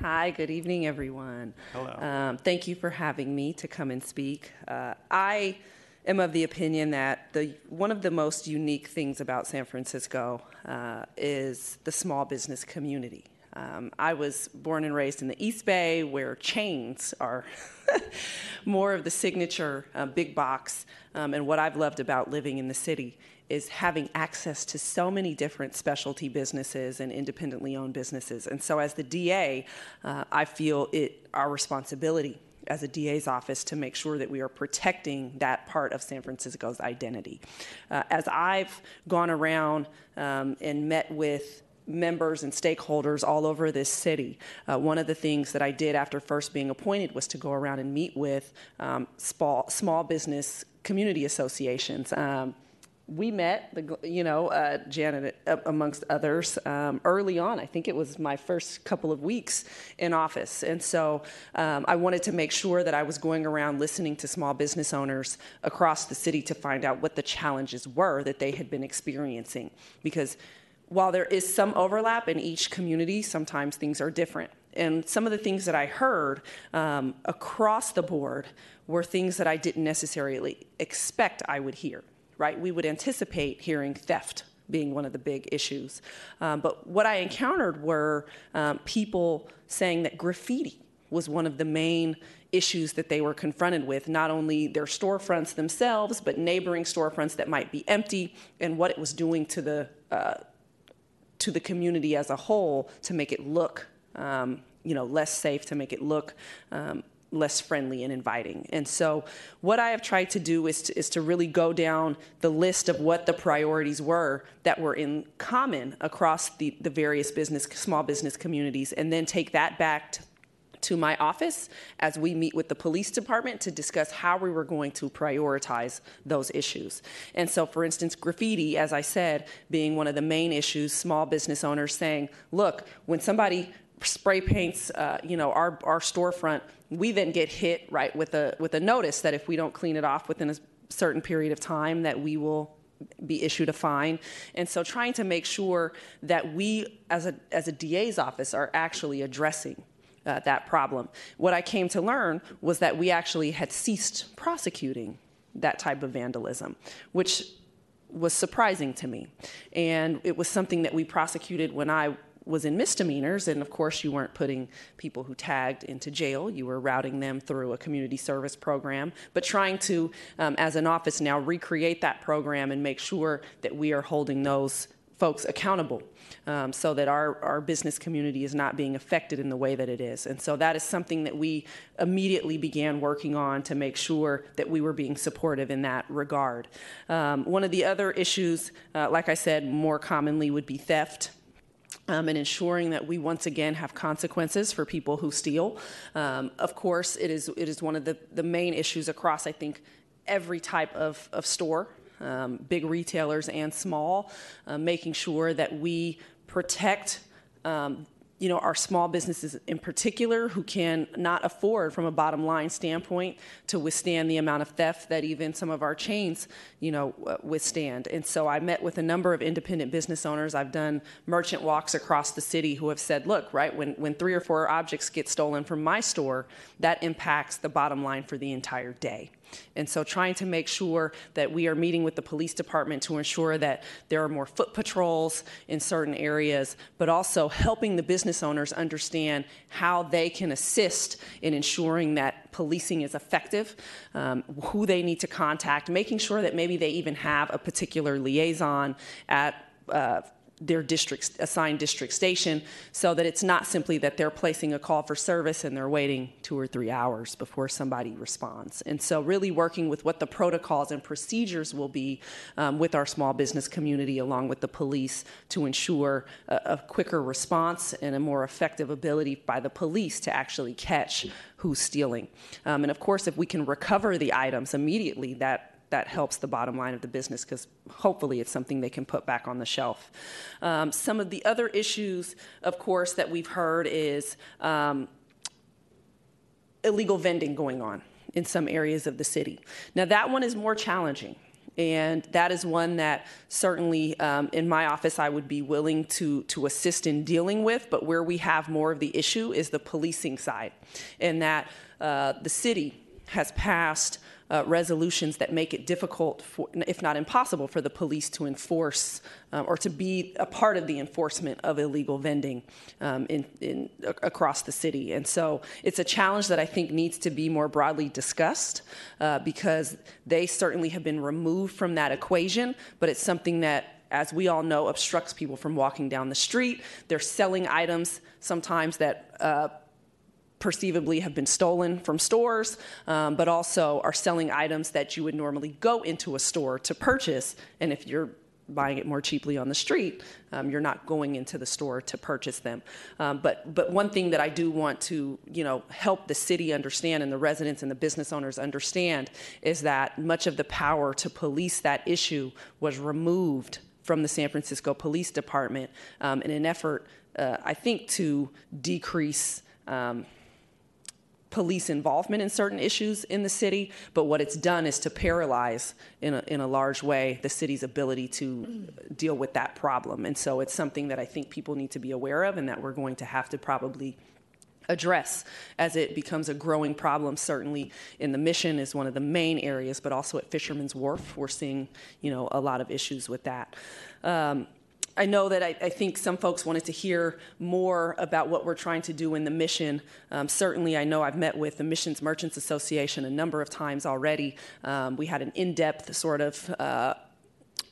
Hi, good evening, everyone. Hello. Um, thank you for having me to come and speak. Uh, I am of the opinion that the one of the most unique things about San Francisco uh, is the small business community. Um, I was born and raised in the East Bay, where chains are more of the signature uh, big box. Um, and what I've loved about living in the city is having access to so many different specialty businesses and independently owned businesses. And so, as the DA, uh, I feel it our responsibility as a DA's office to make sure that we are protecting that part of San Francisco's identity. Uh, as I've gone around um, and met with members and stakeholders all over this city. Uh, one of the things that I did after first being appointed was to go around and meet with um, small, small business community associations. Um, we met, the, you know, uh, Janet uh, amongst others, um, early on. I think it was my first couple of weeks in office. And so um, I wanted to make sure that I was going around listening to small business owners across the city to find out what the challenges were that they had been experiencing. Because while there is some overlap in each community, sometimes things are different. And some of the things that I heard um, across the board were things that I didn't necessarily expect I would hear right? We would anticipate hearing theft being one of the big issues. Um, but what I encountered were um, people saying that graffiti was one of the main issues that they were confronted with, not only their storefronts themselves, but neighboring storefronts that might be empty and what it was doing to the, uh, to the community as a whole to make it look um, you know, less safe, to make it look um, less friendly and inviting. And so, what I have tried to do is to, is to really go down the list of what the priorities were that were in common across the, the various business, small business communities, and then take that back to, to my office as we meet with the police department to discuss how we were going to prioritize those issues. And so, for instance, graffiti, as I said, being one of the main issues, small business owners saying, look, when somebody spray paints, uh, you know, our, our storefront, we then get hit right with a with a notice that if we don't clean it off within a certain period of time, that we will be issued a fine. And so, trying to make sure that we, as a as a DA's office, are actually addressing uh, that problem. What I came to learn was that we actually had ceased prosecuting that type of vandalism, which was surprising to me. And it was something that we prosecuted when I was in misdemeanors, and of course, you weren't putting people who tagged into jail. You were routing them through a community service program, but trying to, um, as an office now, recreate that program and make sure that we are holding those folks accountable um, so that our, our business community is not being affected in the way that it is. And so that is something that we immediately began working on to make sure that we were being supportive in that regard. Um, one of the other issues, uh, like I said, more commonly would be theft um, and ensuring that we once again have consequences for people who steal. Um, of course, it is it is one of the, the main issues across I think every type of, of store um, big retailers and small, uh, making sure that we protect um, you know, our small businesses in particular who can not afford from a bottom line standpoint to withstand the amount of theft that even some of our chains, you know, withstand. And so I met with a number of independent business owners. I've done merchant walks across the city who have said, look, right, when, when three or four objects get stolen from my store, that impacts the bottom line for the entire day. And so, trying to make sure that we are meeting with the police department to ensure that there are more foot patrols in certain areas, but also helping the business owners understand how they can assist in ensuring that policing is effective, um, who they need to contact, making sure that maybe they even have a particular liaison at uh, their district assigned district station so that it's not simply that they're placing a call for service and they're waiting two or three hours before somebody responds. And so really working with what the protocols and procedures will be um, with our small business community along with the police to ensure a, a quicker response and a more effective ability by the police to actually catch who's stealing. Um, and of course if we can recover the items immediately that that helps the bottom line of the business because hopefully it's something they can put back on the shelf. Um, some of the other issues, of course, that we've heard is um, illegal vending going on in some areas of the city. Now, that one is more challenging. And that is one that certainly um, in my office I would be willing to, to assist in dealing with. But where we have more of the issue is the policing side, in that uh, the city has passed uh, resolutions that make it difficult, for, if not impossible, for the police to enforce um, or to be a part of the enforcement of illegal vending um, in, in, across the city. And so it's a challenge that I think needs to be more broadly discussed uh, because they certainly have been removed from that equation, but it's something that as we all know, obstructs people from walking down the street. They're selling items sometimes that uh, perceivably have been stolen from stores, um, but also are selling items that you would normally go into a store to purchase. And if you're buying it more cheaply on the street, um, you're not going into the store to purchase them. Um, but but one thing that I do want to you know help the city understand and the residents and the business owners understand is that much of the power to police that issue was removed from the San Francisco Police Department um, in an effort, uh, I think, to decrease. Police involvement in certain issues in the city, but what it's done is to paralyze in a, in a large way the city's ability to deal with that problem. And so it's something that I think people need to be aware of and that we're going to have to probably address as it becomes a growing problem certainly in the mission is one of the main areas but also at fisherman's wharf we're seeing you know a lot of issues with that um, I know that I, I, think some folks wanted to hear more about what we're trying to do in the mission. Um, certainly, I know I've met with the Missions Merchants Association a number of times already. Um, we had an in depth sort of uh,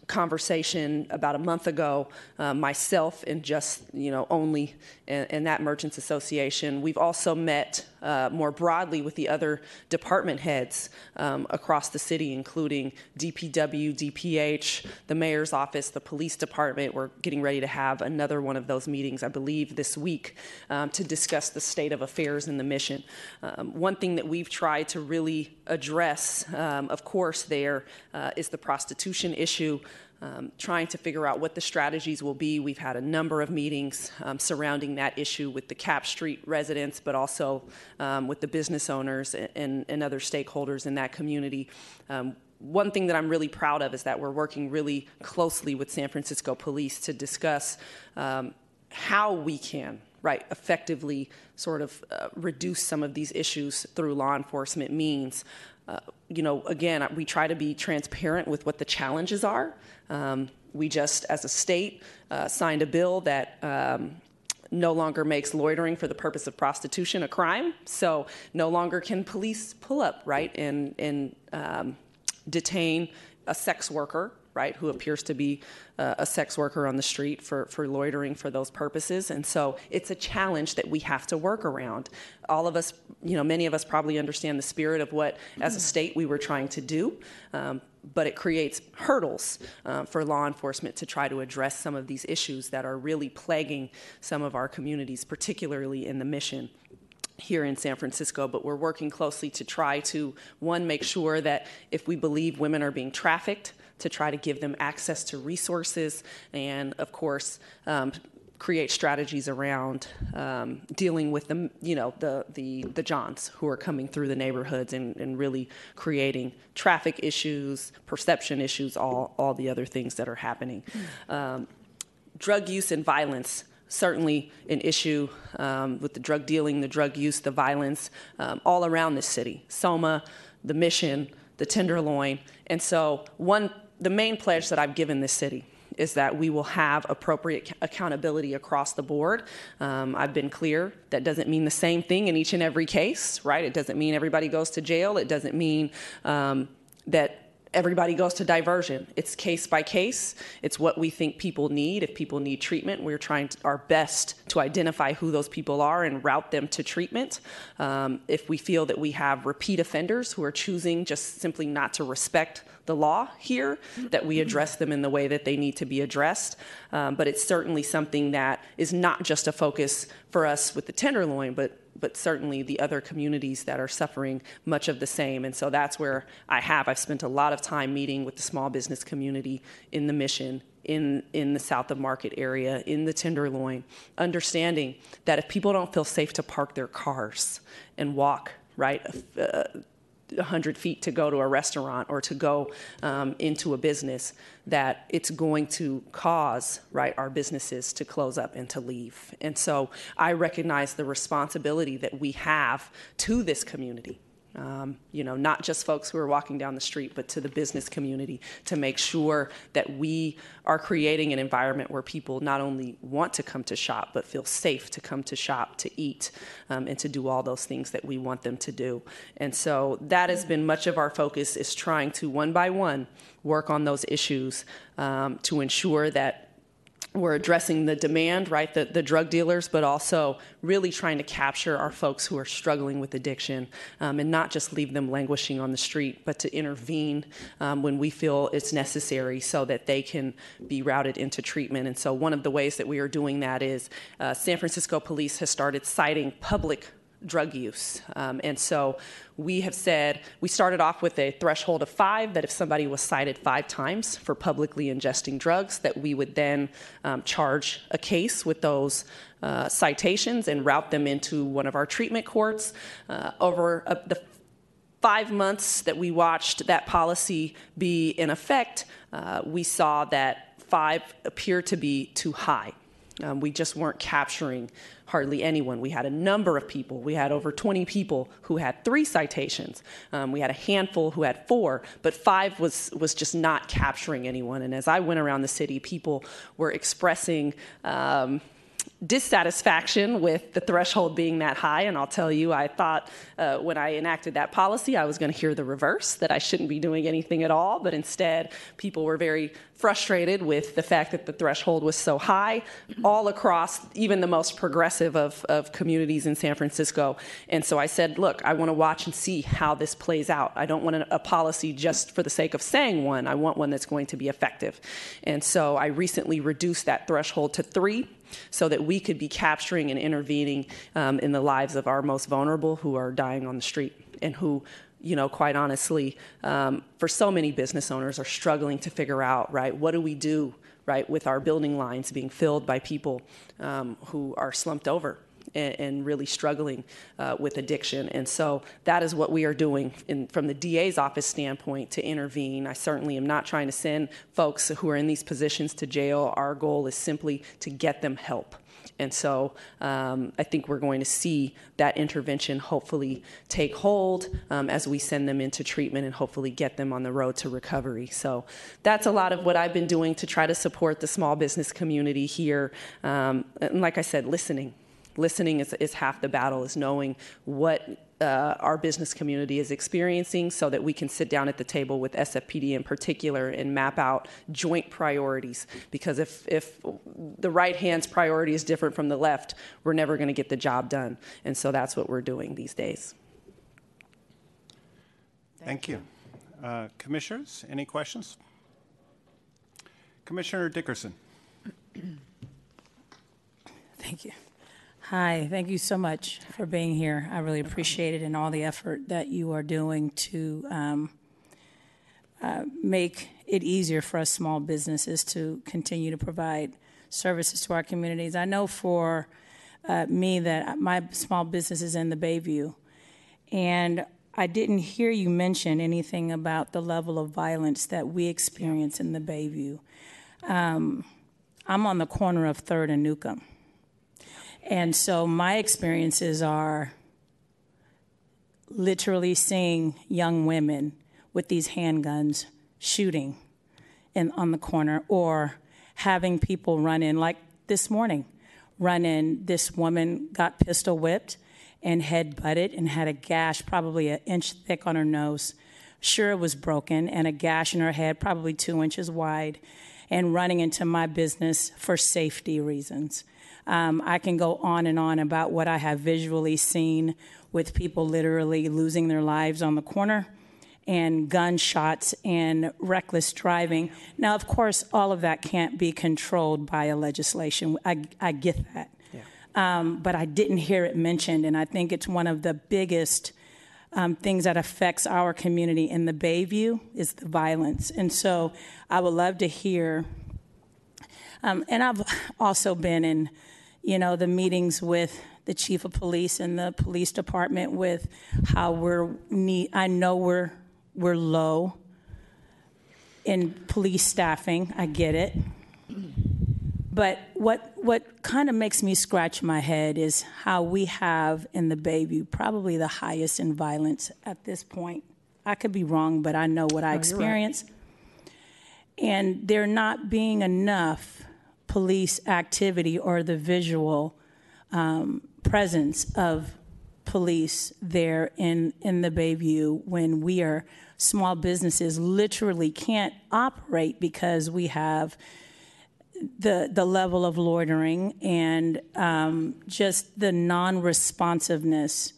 conversation about a month ago, uh, myself and just, you know, only in, that Merchants Association. We've also met uh, more broadly with the other department heads um, across the city, including DPW, DPH, the mayor's office, the police department. We're getting ready to have another one of those meetings, I believe, this week um, to discuss the state of affairs in the mission. Um, one thing that we've tried to really address, um, of course, there uh, is the prostitution issue um, trying to figure out what the strategies will be. We've had a number of meetings um, surrounding that issue with the Capp Street residents, but also um, with the business owners and, and, other stakeholders in that community. Um, one thing that I'm really proud of is that we're working really closely with San Francisco Police to discuss um, how we can right effectively sort of uh, reduce some of these issues through law enforcement means uh, you know, again, we try to be transparent with what the challenges are. Um, we just, as a state, uh, signed a bill that um, no longer makes loitering for the purpose of prostitution a crime. So no longer can police pull up, right, and, and um, detain a sex worker right, who appears to be uh, a sex worker on the street for, for loitering for those purposes. And so it's a challenge that we have to work around. All of us, you know, many of us probably understand the spirit of what, as a state, we were trying to do. Um, but it creates hurdles uh, for law enforcement to try to address some of these issues that are really plaguing some of our communities, particularly in the mission here in San Francisco, but we're working closely to try to, one, make sure that if we believe women are being trafficked, to try to give them access to resources and, of course, um, create strategies around um, dealing with the you know the the the Johns who are coming through the neighborhoods and, and really creating traffic issues, perception issues, all all the other things that are happening. Um, drug use and violence certainly an issue um, with the drug dealing, the drug use, the violence um, all around this city. Soma, the Mission, the Tenderloin, and so one the main pledge that I've given this city is that we will have appropriate accountability across the board. Um, I've been clear that doesn't mean the same thing in each and every case, right? It doesn't mean everybody goes to jail. It doesn't mean um, that everybody goes to diversion. It's case by case. It's what we think people need. If people need treatment, we're trying to, our best to identify who those people are and route them to treatment. Um, if we feel that we have repeat offenders who are choosing just simply not to respect the law here, that we address them in the way that they need to be addressed. Um, but it's certainly something that is not just a focus for us with the Tenderloin, but but certainly the other communities that are suffering much of the same. And so that's where I have. I've spent a lot of time meeting with the small business community in the mission, in, in the south of market area, in the Tenderloin, understanding that if people don't feel safe to park their cars and walk, right, uh, 100 feet to go to a restaurant or to go um, into a business that it's going to cause right our businesses to close up and to leave. And so i recognize the responsibility that we have to this community um, you know, not just folks who are walking down the street, but to the business community to make sure that we are creating an environment where people not only want to come to shop, but feel safe to come to shop, to eat, um, and to do all those things that we want them to do. And so that has been much of our focus is trying to one by one work on those issues um, to ensure that we're addressing the demand, right, the, the drug dealers, but also really trying to capture our folks who are struggling with addiction um, and not just leave them languishing on the street, but to intervene um, when we feel it's necessary so that they can be routed into treatment. And so, one of the ways that we are doing that is uh, San Francisco Police has started citing public drug use. Um, and so we have said we started off with a threshold of five that if somebody was cited five times for publicly ingesting drugs, that we would then um, charge a case with those uh, citations and route them into one of our treatment courts. Uh, over uh, the five months that we watched that policy be in effect, uh, we saw that five appeared to be too high. Um, we just weren't capturing hardly anyone. We had a number of people. We had over 20 people who had three citations. Um, we had a handful who had four, but five was, was just not capturing anyone. And as I went around the city, people were expressing. Um, dissatisfaction with the threshold being that high. And I'll tell you, I thought uh, when I enacted that policy, I was going to hear the reverse that I shouldn't be doing anything at all. But instead, people were very frustrated with the fact that the threshold was so high all across even the most progressive of, of communities in San Francisco. And so I said, look, I want to watch and see how this plays out. I don't want a, a policy just for the sake of saying one, I want one that's going to be effective. And so I recently reduced that threshold to three so that we could be capturing and intervening um, in the lives of our most vulnerable who are dying on the street and who you know, quite honestly, um, for so many business owners are struggling to figure out, right, what do we do, right, with our building lines being filled by people um, who are slumped over and, and really struggling uh, with addiction. And so that is what we are doing in, from the DA's office standpoint to intervene. I certainly am not trying to send folks who are in these positions to jail. Our goal is simply to get them help. And so um, I think we're going to see that intervention hopefully take hold um, as we send them into treatment and hopefully get them on the road to recovery. So that's a lot of what I've been doing to try to support the small business community here. Um, and like I said, listening listening is, is half the battle, is knowing what uh, our business community is experiencing so that we can sit down at the table with SFPD in particular and map out joint priorities. Because if, if the right hand's priority is different from the left, we're never going to get the job done. And so that's what we're doing these days. Thank you. Uh, commissioners, any questions? Commissioner Dickerson. Thank you. Hi, thank you so much for being here. I really appreciate it and all the effort that you are doing to um, uh, make it easier for us small businesses to continue to provide services to our communities. I know for uh, me that my small business is in the Bayview, and I didn't hear you mention anything about the level of violence that we experience in the Bayview. Um, I'm on the corner of 3rd and Newcomb. And so my experiences are literally seeing young women with these handguns shooting in, on the corner or having people run in, like this morning, run in. This woman got pistol whipped and head butted and had a gash, probably an inch thick on her nose. Sure, it was broken, and a gash in her head, probably two inches wide, and running into my business for safety reasons. Um, I can go on and on about what I have visually seen with people literally losing their lives on the corner and gunshots and reckless driving. Now, of course, all of that can't be controlled by a legislation. I, I get that. Um, but I didn't hear it mentioned, and I think it's one of the biggest um, things that affects our community in the Bayview is the violence. And so I would love to hear. Um, and I've also been in, you know, the meetings with the chief of police and the police department with how we're need. I know we're we're low in police staffing. I get it. But what what kind of makes me scratch my head is how we have in the Bayview probably the highest in violence at this point. I could be wrong, but I know what I No, you're right. experience. And there not being enough police activity or the visual um, presence of police there in, in the Bayview when we are small businesses literally can't operate because we have the the level of loitering and um, just the non-responsiveness,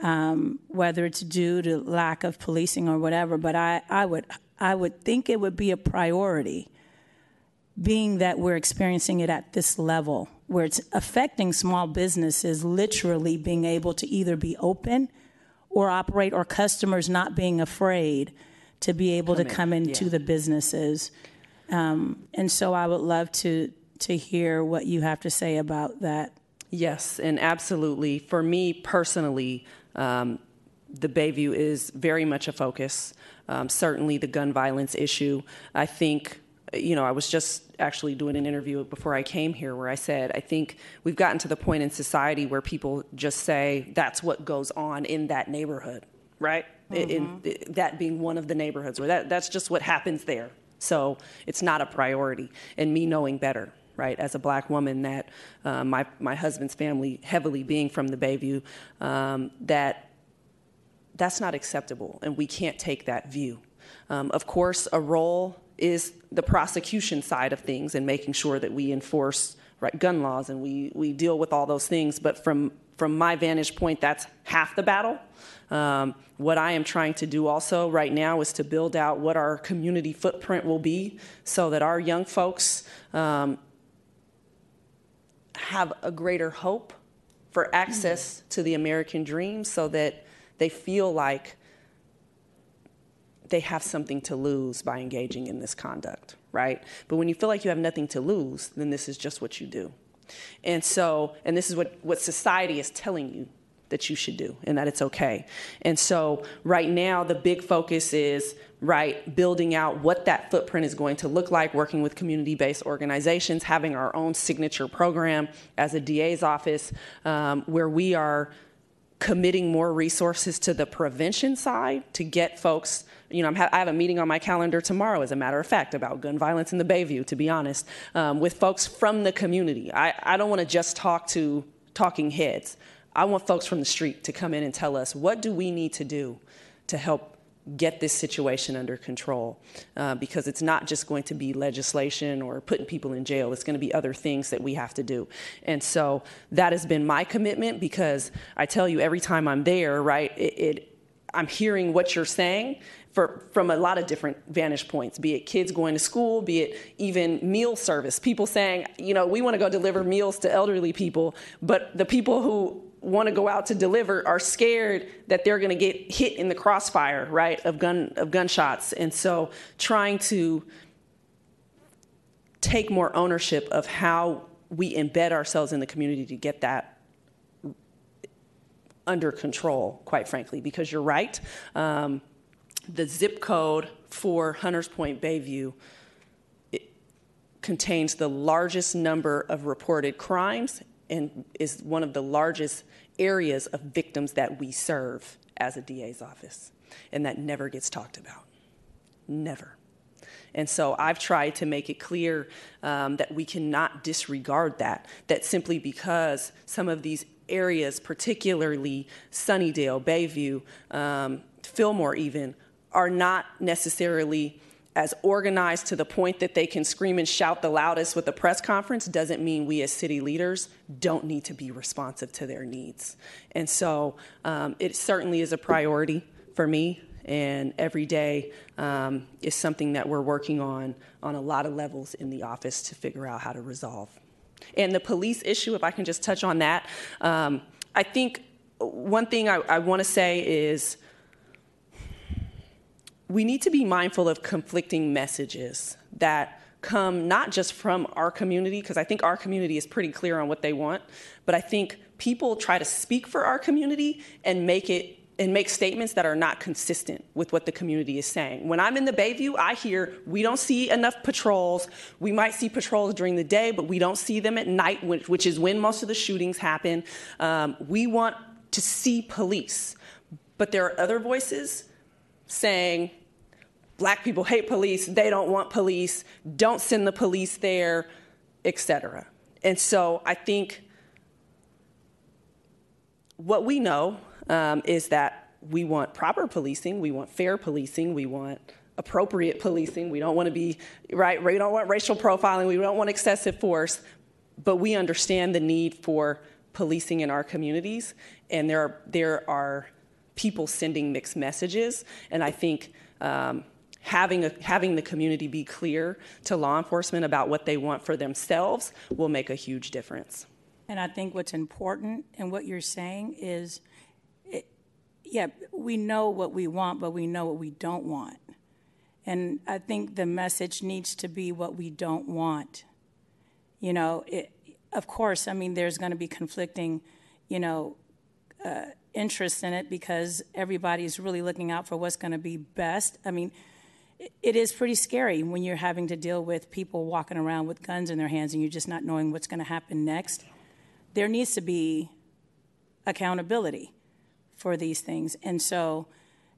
um, whether it's due to lack of policing or whatever. But I, I would I would think it would be a priority, being that we're experiencing it at this level where it's affecting small businesses literally being able to either be open or operate or customers not being afraid to be able Come to in, come into yeah. the businesses. Um, and so I would love to to hear what you have to say about that. Yes, and absolutely. For me personally, um, the Bayview is very much a focus. Um, certainly, the gun violence issue. I think, you know, I was just actually doing an interview before I came here where I said, I think we've gotten to the point in society where people just say that's what goes on in that neighborhood, right? In- in- that being one of the neighborhoods where that, that's just what happens there. So it's not a priority. And me knowing better, right, as a black woman, that uh, my, my husband's family heavily being from the Bayview, um, that that's not acceptable, and we can't take that view. Um, of course, a role is the prosecution side of things and making sure that we enforce right, gun laws and we, we deal with all those things. But from, from my vantage point, that's half the battle. Um, what I am trying to do also right now is to build out what our community footprint will be so that our young folks um, have a greater hope for access to the American dream so that they feel like they have something to lose by engaging in this conduct, right? But when you feel like you have nothing to lose, then this is just what you do. And so, and this is what, what society is telling you that you should do and that it's okay. And so, right now, the big focus is, right, building out what that footprint is going to look like, working with community based organizations, having our own signature program as a DA's office um, where we are committing more resources to the prevention side to get folks. You know, ha- I have a meeting on my calendar tomorrow, as a matter of fact, about gun violence in the Bayview, to be honest, um, with folks from the community. I, I don't want to just talk to talking heads. I want folks from the street to come in and tell us what do we need to do to help get this situation under control uh, because it's not just going to be legislation or putting people in jail it's going to be other things that we have to do and so that has been my commitment because i tell you every time i'm there right it, it i'm hearing what you're saying for, from a lot of different vantage points, be it kids going to school, be it even meal service. People saying, you know, we want to go deliver meals to elderly people, but the people who want to go out to deliver are scared that they're going to get hit in the crossfire, right, of gun of gunshots. And so trying to take more ownership of how we embed ourselves in the community to get that under control, quite frankly, because you're right. Um, the zip code for Hunters Point Bayview contains the largest number of reported crimes and is one of the largest areas of victims that we serve as a DA's office. And that never gets talked about. Never. And so I've tried to make it clear um, that we cannot disregard that, that simply because some of these areas, particularly Sunnydale, Bayview, um, Fillmore, even, are not necessarily as organized to the point that they can scream and shout the loudest with a press conference doesn't mean we as city leaders don't need to be responsive to their needs. And so um, it certainly is a priority for me. And every day um, is something that we're working on on a lot of levels in the office to figure out how to resolve. And the police issue, if I can just touch on that, um, I think one thing I, I want to say is we need to be mindful of conflicting messages that come not just from our community, because I think our community is pretty clear on what they want, but I think people try to speak for our community and make it and make statements that are not consistent with what the community is saying. When I'm in the Bayview, I hear we don't see enough patrols. We might see patrols during the day, but we don't see them at night, which, is when most of the shootings happen. Um, we want to see police. But there are other voices saying black people hate police, they don't want police, don't send the police there, etc. And so I think what we know um, is that we want proper policing, we want fair policing, we want appropriate policing. We don't want to be right. We don't want racial profiling. We don't want excessive force. But we understand the need for policing in our communities, and there are there are people sending mixed messages. And I think um, having a, having the community be clear to law enforcement about what they want for themselves will make a huge difference. And I think what's important and what you're saying is yeah, we know what we want, but we know what we don't want. And I think the message needs to be what we don't want. You know, it, of course, I mean, there's going to be conflicting, you know, uh, interest in it because everybody's really looking out for what's going to be best. I mean, it, it is pretty scary when you're having to deal with people walking around with guns in their hands and you're just not knowing what's going to happen next. There needs to be accountability for these things. And so,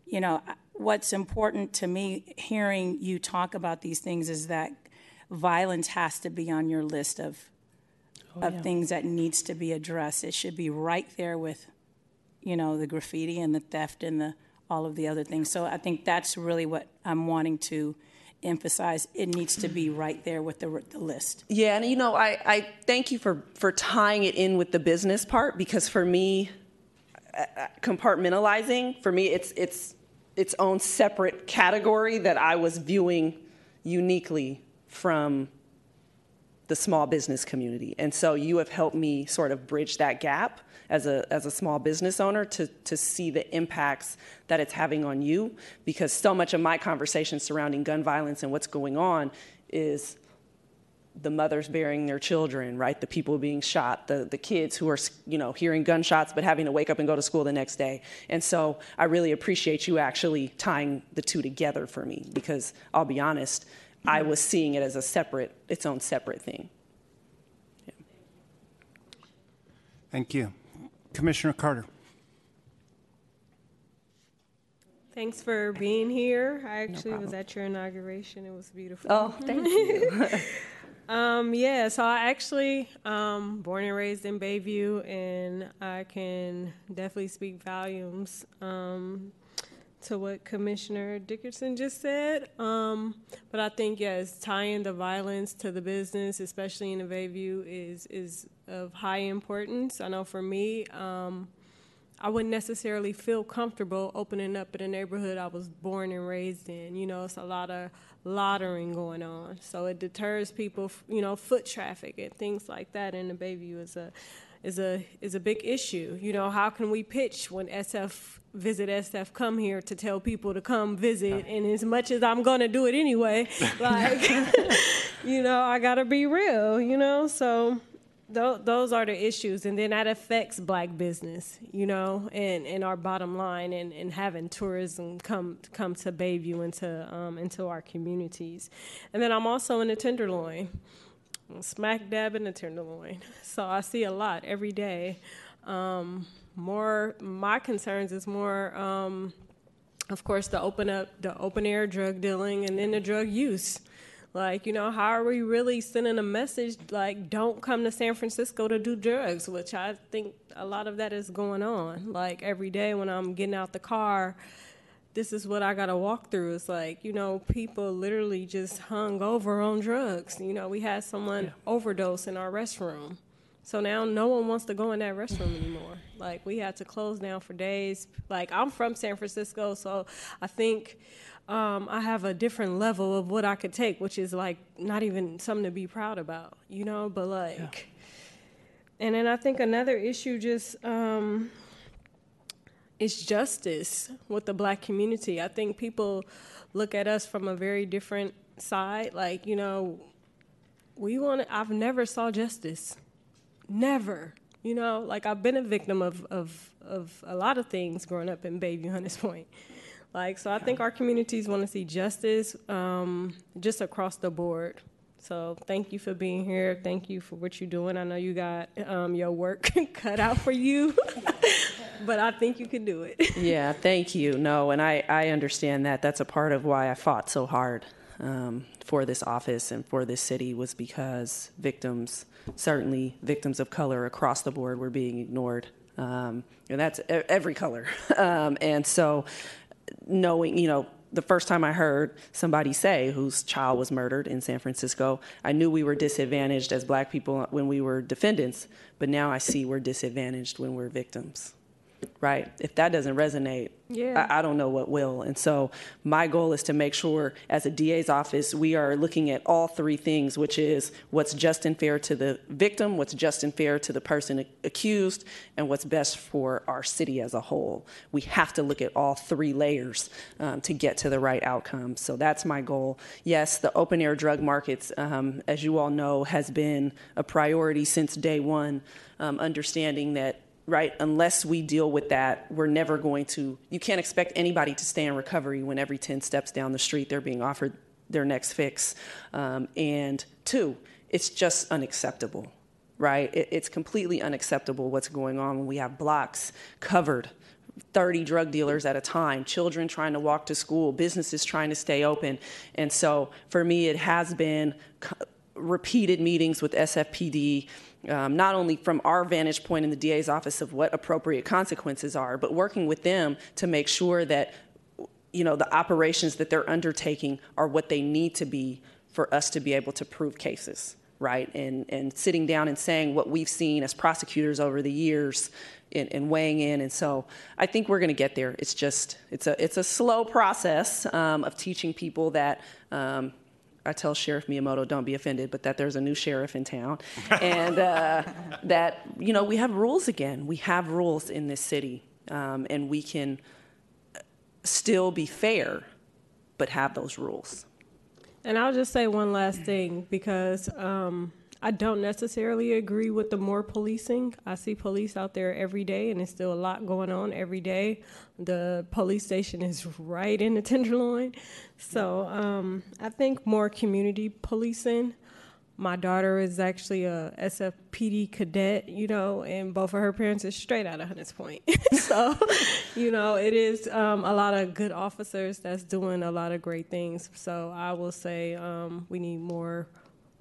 you know, what's important to me hearing you talk about these things is that violence has to be on your list of oh, of yeah. things that needs to be addressed. It should be right there with, you know, the graffiti and the theft and the all of the other things. So I think that's really what I'm wanting to emphasize. It needs to be right there with the, the list. Yeah, and you know, I, I thank you for for tying it in with the business part because for me, uh, uh, compartmentalizing for me it's it's its own separate category that I was viewing uniquely from the small business community. And so you have helped me sort of bridge that gap as a, as a small business owner to, to see the impacts that it's having on you because so much of my conversation surrounding gun violence and what's going on is the mothers burying their children, right? The people being shot, the, the kids who are, you know, hearing gunshots but having to wake up and go to school the next day. And so I really appreciate you actually tying the two together for me because I'll be honest, I mm-hmm. was seeing it as a separate, its own separate thing. Yeah. Thank you. Commissioner Carter. Thanks for being here. I actually no was at your inauguration. It was beautiful. Oh, thank you. Um, yeah, so I actually um, born and raised in Bayview, and I can definitely speak volumes um, to what Commissioner Dickerson just said. Um, but I think yes, tying the violence to the business, especially in the Bayview, is is of high importance. I know for me. Um, I wouldn't necessarily feel comfortable opening up in a neighborhood I was born and raised in. You know, it's a lot of loitering going on. So it deters people, you know, foot traffic and things like that. And the Bayview is a is a is a big issue. You know, how can we pitch when SF visit SF come here to tell people to come visit and as much as I'm going to do it anyway, like you know, I got to be real, you know? So th- those are the issues and then that affects black business, you know, and, and our bottom line and, and having tourism come come to Bayview into um, into our communities. And then I'm also in the Tenderloin smack dab in the tenderloin. So I see a lot every day. Um, more, my concerns is more, um, of course, the open up, the open air drug dealing, and then the drug use. Like, you know, how are we really sending a message like, don't come to San Francisco to do drugs, which I think a lot of that is going on. Like, every day when I'm getting out the car, this is what I got to walk through. It's like, you know, people literally just hung over on drugs. You know, we had someone yeah. overdose in our restroom. So now no one wants to go in that restroom anymore. Like, we had to close down for days. Like, I'm from San Francisco, so I think um, I have a different level of what I could take, which is like not even something to be proud about, you know, but like. Yeah. And then I think another issue just um, it's justice with the black community. I think people look at us from a very different side. Like, you know, we want I've never saw justice. Never. You know, like I've been a victim of, of, of a lot of things growing up in Bayview Hunters Point. Like, so I think our communities want to see justice um, just across the board. So thank you for being here. Thank you for what you're doing. I know you got um, your work cut out for you, but I think you can do it. yeah, thank you. No, and I, I understand that. That's a part of why I fought so hard um, for this office and for this city was because victims, certainly victims of color across the board, were being ignored. Um, and that's every color. Um, and so knowing, you know, the first time I heard somebody say whose child was murdered in San Francisco, I knew we were disadvantaged as black people when we were defendants, but now I see we're disadvantaged when we're victims right? If that doesn't resonate, yeah. I, I, don't know what will. And so my goal is to make sure, as a DA's office, we are looking at all three things, which is what's just and fair to the victim, what's just and fair to the person accused, and what's best for our city as a whole. We have to look at all three layers um, to get to the right outcome. So that's my goal. Yes, the open air drug markets, um, as you all know, has been a priority since day one, um, understanding that right? Unless we deal with that, we're never going to, you can't expect anybody to stay in recovery when every 10 steps down the street they're being offered their next fix. Um, and two, it's just unacceptable, right? It, it's completely unacceptable what's going on when we have blocks covered 30 drug dealers at a time, children trying to walk to school, businesses trying to stay open. And so for me, it has been repeated meetings with SFPD um, not only from our vantage point in the DA's office of what appropriate consequences are, but working with them to make sure that you know the operations that they're undertaking are what they need to be for us to be able to prove cases right? And and sitting down and saying what we've seen as prosecutors over the years and, weighing in. And so i think we're going to get there. It's just it's a it's a slow process um, of teaching people that um, I tell Sheriff Miyamoto, don't be offended, but that there's a new sheriff in town, and uh, that you know we have rules again. We have rules in this city, um, and we can still be fair, but have those rules. And I'll just say one last thing because um, I don't necessarily agree with the more policing. I see police out there every day, and there's still a lot going on every day. The police station is right in the Tenderloin. So um, I think more community policing. My daughter is actually a SFPD cadet, you know, and both of her parents are straight out of Hunters Point. so, you know, it is um, a lot of good officers that's doing a lot of great things. So I will say um, we need more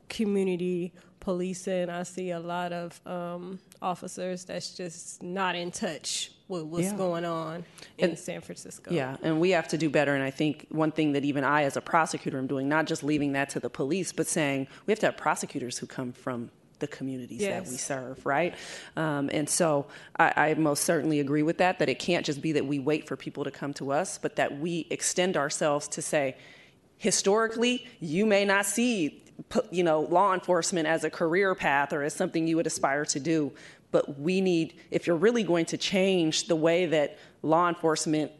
community policing. I see a lot of um, officers that's just not in touch with what's yeah. going on in and, San Francisco. Yeah, and we have to do better. And I think one thing that even I, as a prosecutor, am doing, not just leaving that to the police, but saying we have to have prosecutors who come from the communities yes. that we serve, right? Um, and so I, I, most certainly agree with that, that it can't just be that we wait for people to come to us, but that we extend ourselves to say, historically, you may not see you know, law enforcement as a career path or as something you would aspire to do. But we need, if you're really going to change the way that law enforcement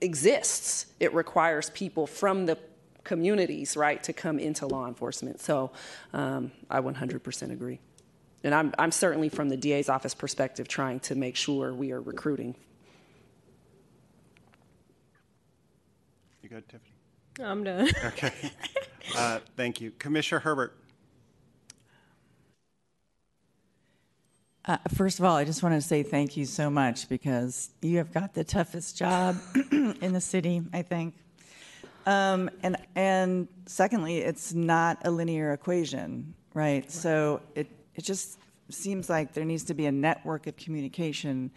exists, it requires people from the communities, right, to come into law enforcement. So um, I 100% agree. And I'm, I'm certainly from the DA's office perspective trying to make sure we are recruiting. You good, Tiffany? I'm done. Okay. Uh, Thank you. Commissioner Herbert. Uh, first of all, I just want to say thank you so much because you have got the toughest job in the city, I think. Um, and and secondly, it's not a linear equation, right? So it it just seems like there needs to be a network of communication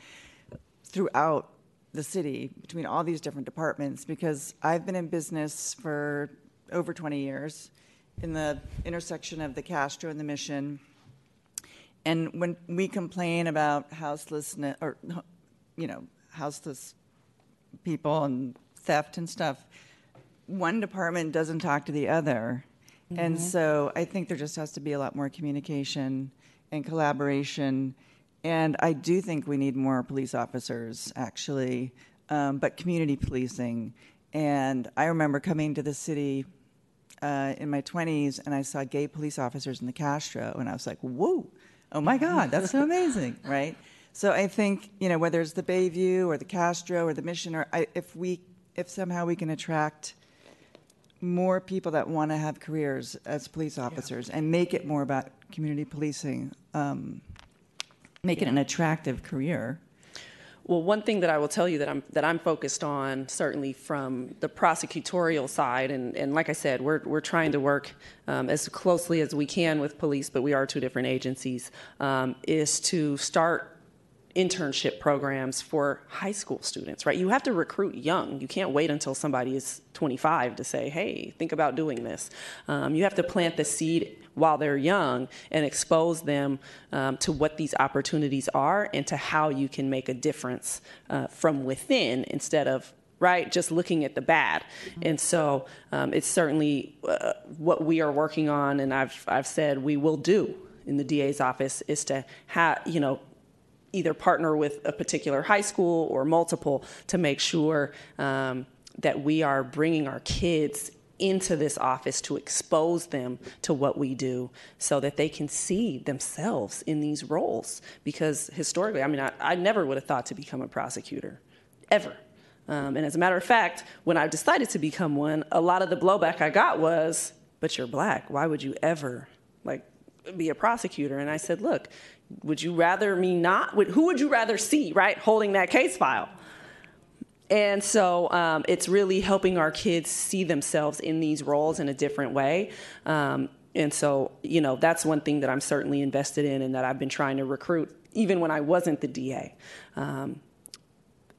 throughout the city between all these different departments because I've been in business for over 20 years in the intersection of the Castro and the Mission. And when we complain about houselessness or, you know, houseless people and theft and stuff, one department doesn't talk to the other. And Mhm. so I think there just has to be a lot more communication and collaboration. And I do think we need more police officers, actually, um, but community policing. And I remember coming to the city uh, in my 20s and I saw gay police officers in the Castro, and I was like, whoa, oh my God, that's so amazing, right? So I think, you know, whether it's the Bayview or the Castro or the Mission, or I, if we, if somehow we can attract more people that want to have careers as police officers and make it more about community policing, um, make it an attractive career. Well, one thing that I will tell you that I'm that I'm focused on, certainly from the prosecutorial side, and, and like I said, we're we're trying to work um, as closely as we can with police, but we are two different agencies, um, is to start internship programs for high school students, right? You have to recruit young. You can't wait until somebody is 25 to say, hey, think about doing this. Um, you have to plant the seed while they're young and expose them um, to what these opportunities are and to how you can make a difference uh, from within instead of right just looking at the bad and so um, it's certainly uh, what we are working on and i've i've said we will do in the da's office is to have you know either partner with a particular high school or multiple to make sure um, that we are bringing our kids into this office to expose them to what we do so that they can see themselves in these roles. Because historically, I mean, I, I never would have thought to become a prosecutor, ever. Um, and as a matter of fact, when I decided to become one, a lot of the blowback I got was, but you're black. Why would you ever, like, be a prosecutor? And I said, look, would you rather me not? Would, who would you rather see, right, holding that case file? And so um, it's really helping our kids see themselves in these roles in a different way. Um, and so, you know, that's one thing that I'm certainly invested in and that I've been trying to recruit even when I wasn't the DA. Um,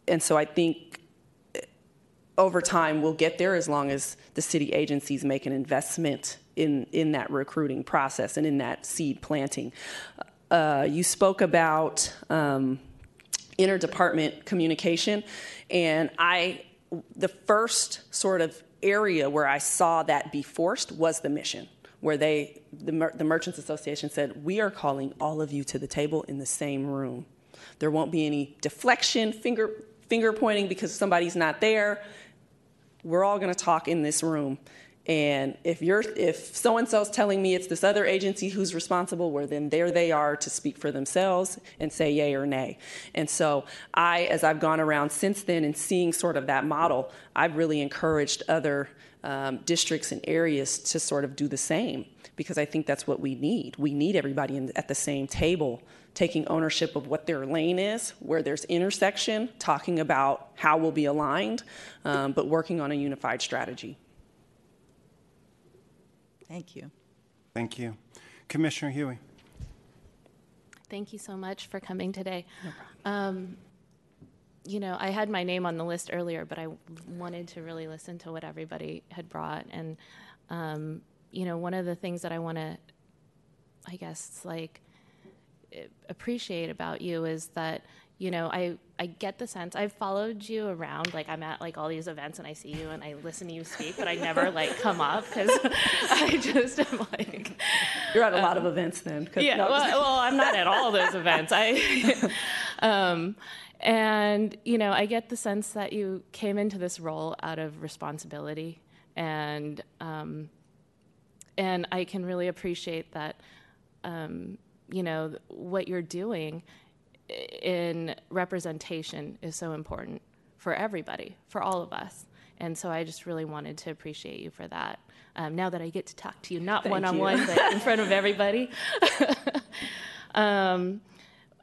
and so I think eh, over time we'll get there as long as the city agencies make an investment in, in that recruiting process and in that seed planting. Uh, you spoke about um, interdepartment communication, and I, the first sort of area where I saw that be forced was the mission, where they, the, Mer- the Merchants Association said, we are calling all of you to the table in the same room. There won't be any deflection, finger, finger pointing because somebody's not there. We're all going to talk in this room. And if you're if so and so's telling me it's this other agency who's responsible, well then there they are to speak for themselves and say yay or nay. And so I, as I've gone around since then and seeing sort of that model, I've really encouraged other um, districts and areas to sort of do the same because I think that's what we need. We need everybody in, at the same table taking ownership of what their lane is, where there's intersection, talking about how we'll be aligned, um, but working on a unified strategy. Thank you. Thank you. Commissioner Huie. Thank you so much for coming today. Um, you know, I had my name on the list earlier, but I wanted to really listen to what everybody had brought. And, um, you know, one of the things that I want to, I guess, like, appreciate about you is that you know, I, I get the sense I've followed you around. Like I'm at like all these events and I see you and I listen to you speak, but I never like come up because I just am like. You're at a lot of events then. Yeah. no, Well, well, I'm not at all those events. I. um, and you know, I get the sense that you came into this role out of responsibility, and um, and I can really appreciate that. Um, you know what you're doing in representation is so important for everybody, for all of us. And so I just really wanted to appreciate you for that. Um, now that I get to talk to you, not one on one, but in front of everybody. um,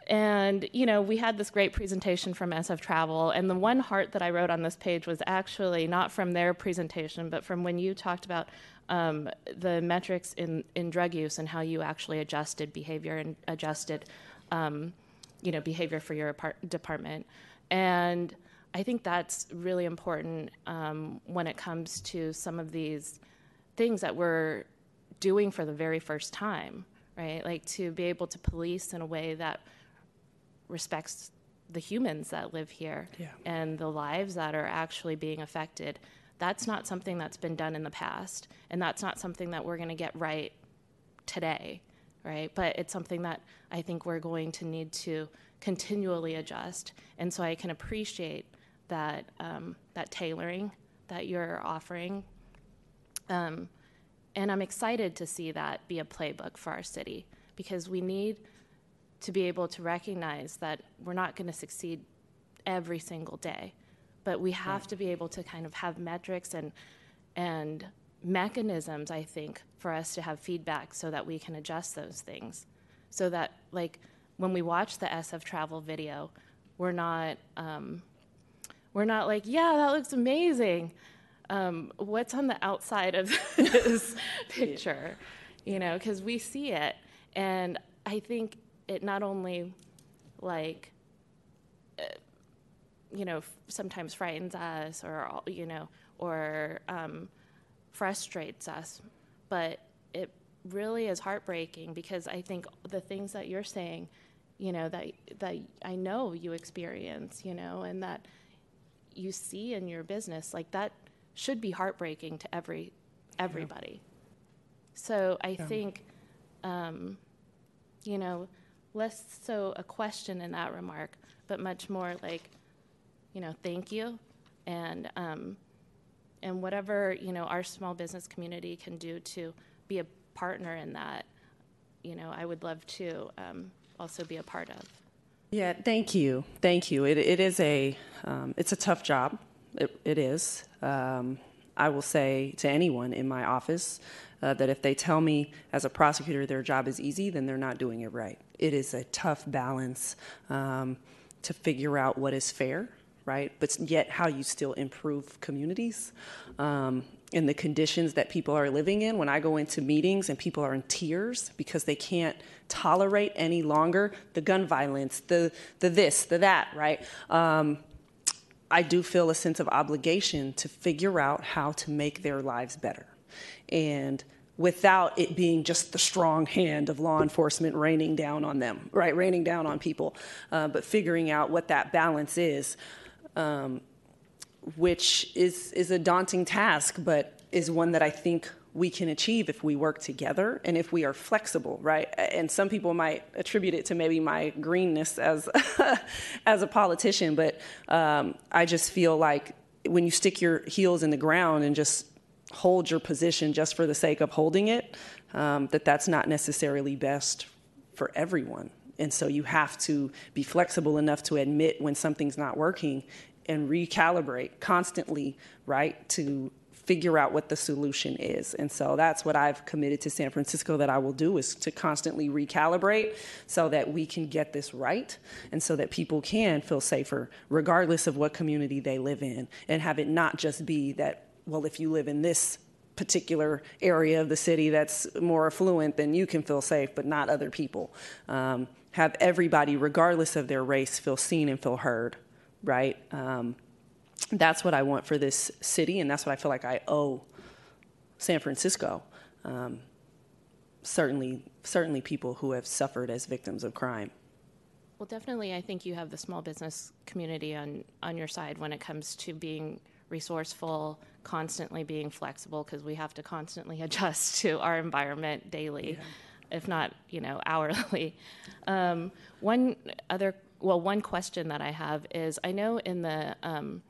and, you know, we had this great presentation from SF Travel. And the one heart that I wrote on this page was actually not from their presentation, but from when you talked about um, the metrics in, in drug use and how you actually adjusted behavior and adjusted, um, you know, behavior for your apart- department. And I think that's really important um, when it comes to some of these things that we're doing for the very first time, right? Like to be able to police in a way that respects the humans that live here Yeah. and the lives that are actually being affected. That's not something that's been done in the past, and that's not something that we're going to get right today, right? But it's something that I think we're going to need to continually adjust. And so I can appreciate that um, that tailoring that you're offering. Um, and I'm excited to see that be a playbook for our city because we need to be able to recognize that we're not going to succeed every single day, but we have to be able to kind of have metrics and and mechanisms, I think, for us to have feedback so that we can adjust those things. So that, like, when we watch the SF travel video, we're not, um, we're not like, yeah, that looks amazing. Um, what's on the outside of this picture? You know, because we see it. And I think it not only, like, uh, you know, sometimes frightens us or, you know, or um, frustrates us, but it really is heartbreaking because I think the things that you're saying, you know, that, that I know you experience, you know, and that you see in your business, like that should be heartbreaking to every, everybody. So I Yeah. think, um, you know, less so a question in that remark, but much more like, you know, thank you, and um, and whatever you know our small business community can do to be a partner in that, you know, I would love to um, also be a part of. Yeah, thank you, thank you. It, it is a um, it's a tough job. It, it is. Um, I will say to anyone in my office uh, that if they tell me as a prosecutor their job is easy, then they're not doing it right. It is a tough balance um, to figure out what is fair, right? But yet how you still improve communities. Um, and the conditions that people are living in. When I go into meetings and people are in tears because they can't tolerate any longer the gun violence, the the this, the that, right? Um, I do feel a sense of obligation to figure out how to make their lives better, and without it being just the strong hand of law enforcement raining down on them, right? Raining down on people, uh, but figuring out what that balance is. Um, which is, is a daunting task, but is one that I think we can achieve if we work together and if we are flexible, right? And some people might attribute it to maybe my greenness as, as a politician, but um, I just feel like when you stick your heels in the ground and just hold your position just for the sake of holding it, um, that that's not necessarily best for everyone. And so you have to be flexible enough to admit when something's not working and recalibrate constantly, right, to figure out what the solution is. And so that's what I've committed to San Francisco that I will do is to constantly recalibrate so that we can get this right and so that people can feel safer regardless of what community they live in and have it not just be that well if you live in this particular area of the city that's more affluent, then you can feel safe, but not other people. Um, have everybody, regardless of their race, feel seen and feel heard, right? Um, that's what I want for this city, and that's what I feel like I owe San Francisco. Um, certainly, certainly people who have suffered as victims of crime. Well, definitely, I think you have the small business community on, on your side when it comes to being resourceful, constantly being flexible, because we have to constantly adjust to our environment daily, if not, you know, hourly. Um, one other, well, one question that I have is I know in the um,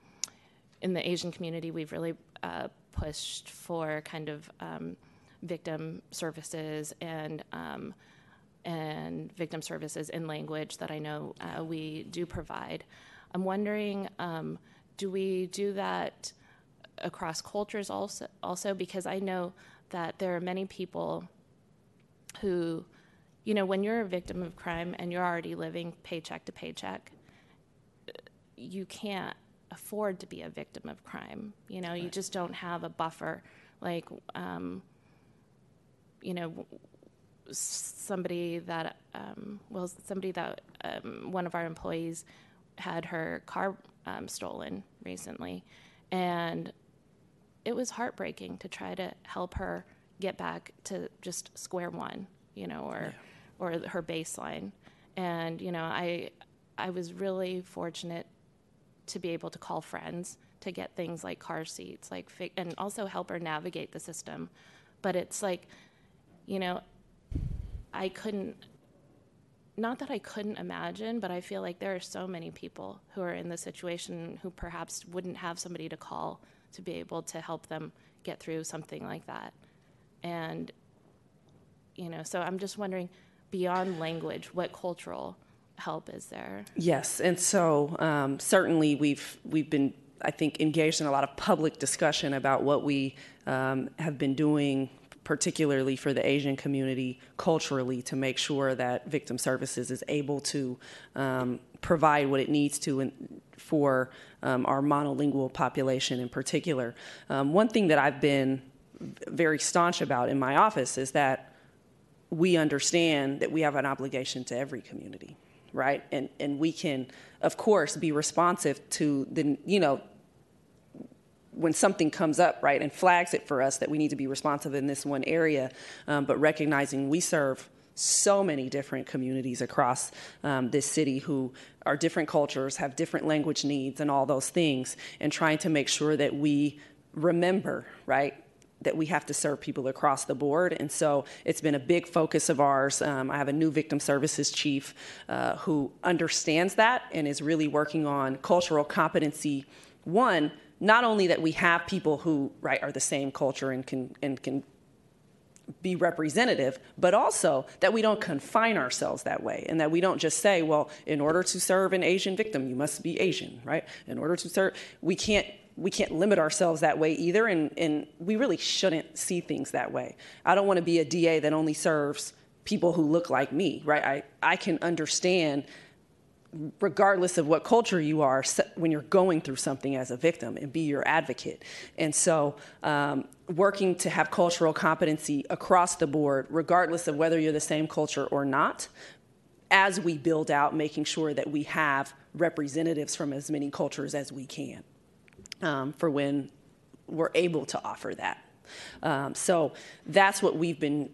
in the Asian community we've really uh, pushed for kind of um, victim services and um, and victim services in language that I know uh, we do provide. I'm wondering, um, do we do that across cultures also? Also, because I know that there are many people who, you know, when you're a victim of crime and you're already living paycheck to paycheck, you can't afford to be a victim of crime. You know, you just don't have a buffer. Like, um, you know, somebody that, um, well, somebody that um, one of our employees had her car um, stolen recently, and it was heartbreaking to try to help her get back to just square one, you know, or or her baseline. And you know, I I was really fortunate to be able to call friends to get things like car seats, like fi- and also help her navigate the system. But it's like, you know, I couldn't. Not that I couldn't imagine, but I feel like there are so many people who are in this situation who perhaps wouldn't have somebody to call to be able to help them get through something like that. And, you know, so I'm just wondering beyond language, what cultural help is there? Yes, and so um, certainly we've we've been I think engaged in a lot of public discussion about what we um, have been doing, particularly for the Asian community culturally, to make sure that victim services is able to um, provide what it needs to in, for um, our monolingual population in particular. Um, one thing that I've been very staunch about in my office is that we understand that we have an obligation to every community right? And and we can, of course, be responsive to the you know when something comes up, right, and flags it for us that we need to be responsive in this one area, um, but recognizing we serve so many different communities across um, this city who are different cultures, have different language needs, and all those things, and trying to make sure that we remember, right, that we have to serve people across the board. And so it's been a big focus of ours. Um, I have a new victim services chief uh, who understands that and is really working on cultural competency. One, not only that we have people who right are the same culture and can and can be representative, but also that we don't confine ourselves that way and that we don't just say, well, in order to serve an Asian victim, you must be Asian, right? In order to serve, we can't we can't limit ourselves that way either, and, and we really shouldn't see things that way. I don't want to be a DA that only serves people who look like me, right? I, I can understand, regardless of what culture you are, when you're going through something as a victim and be your advocate. And so, um, working to have cultural competency across the board, regardless of whether you're the same culture or not, as we build out making sure that we have representatives from as many cultures as we can um, for when we're able to offer that. Um, so that's what we've been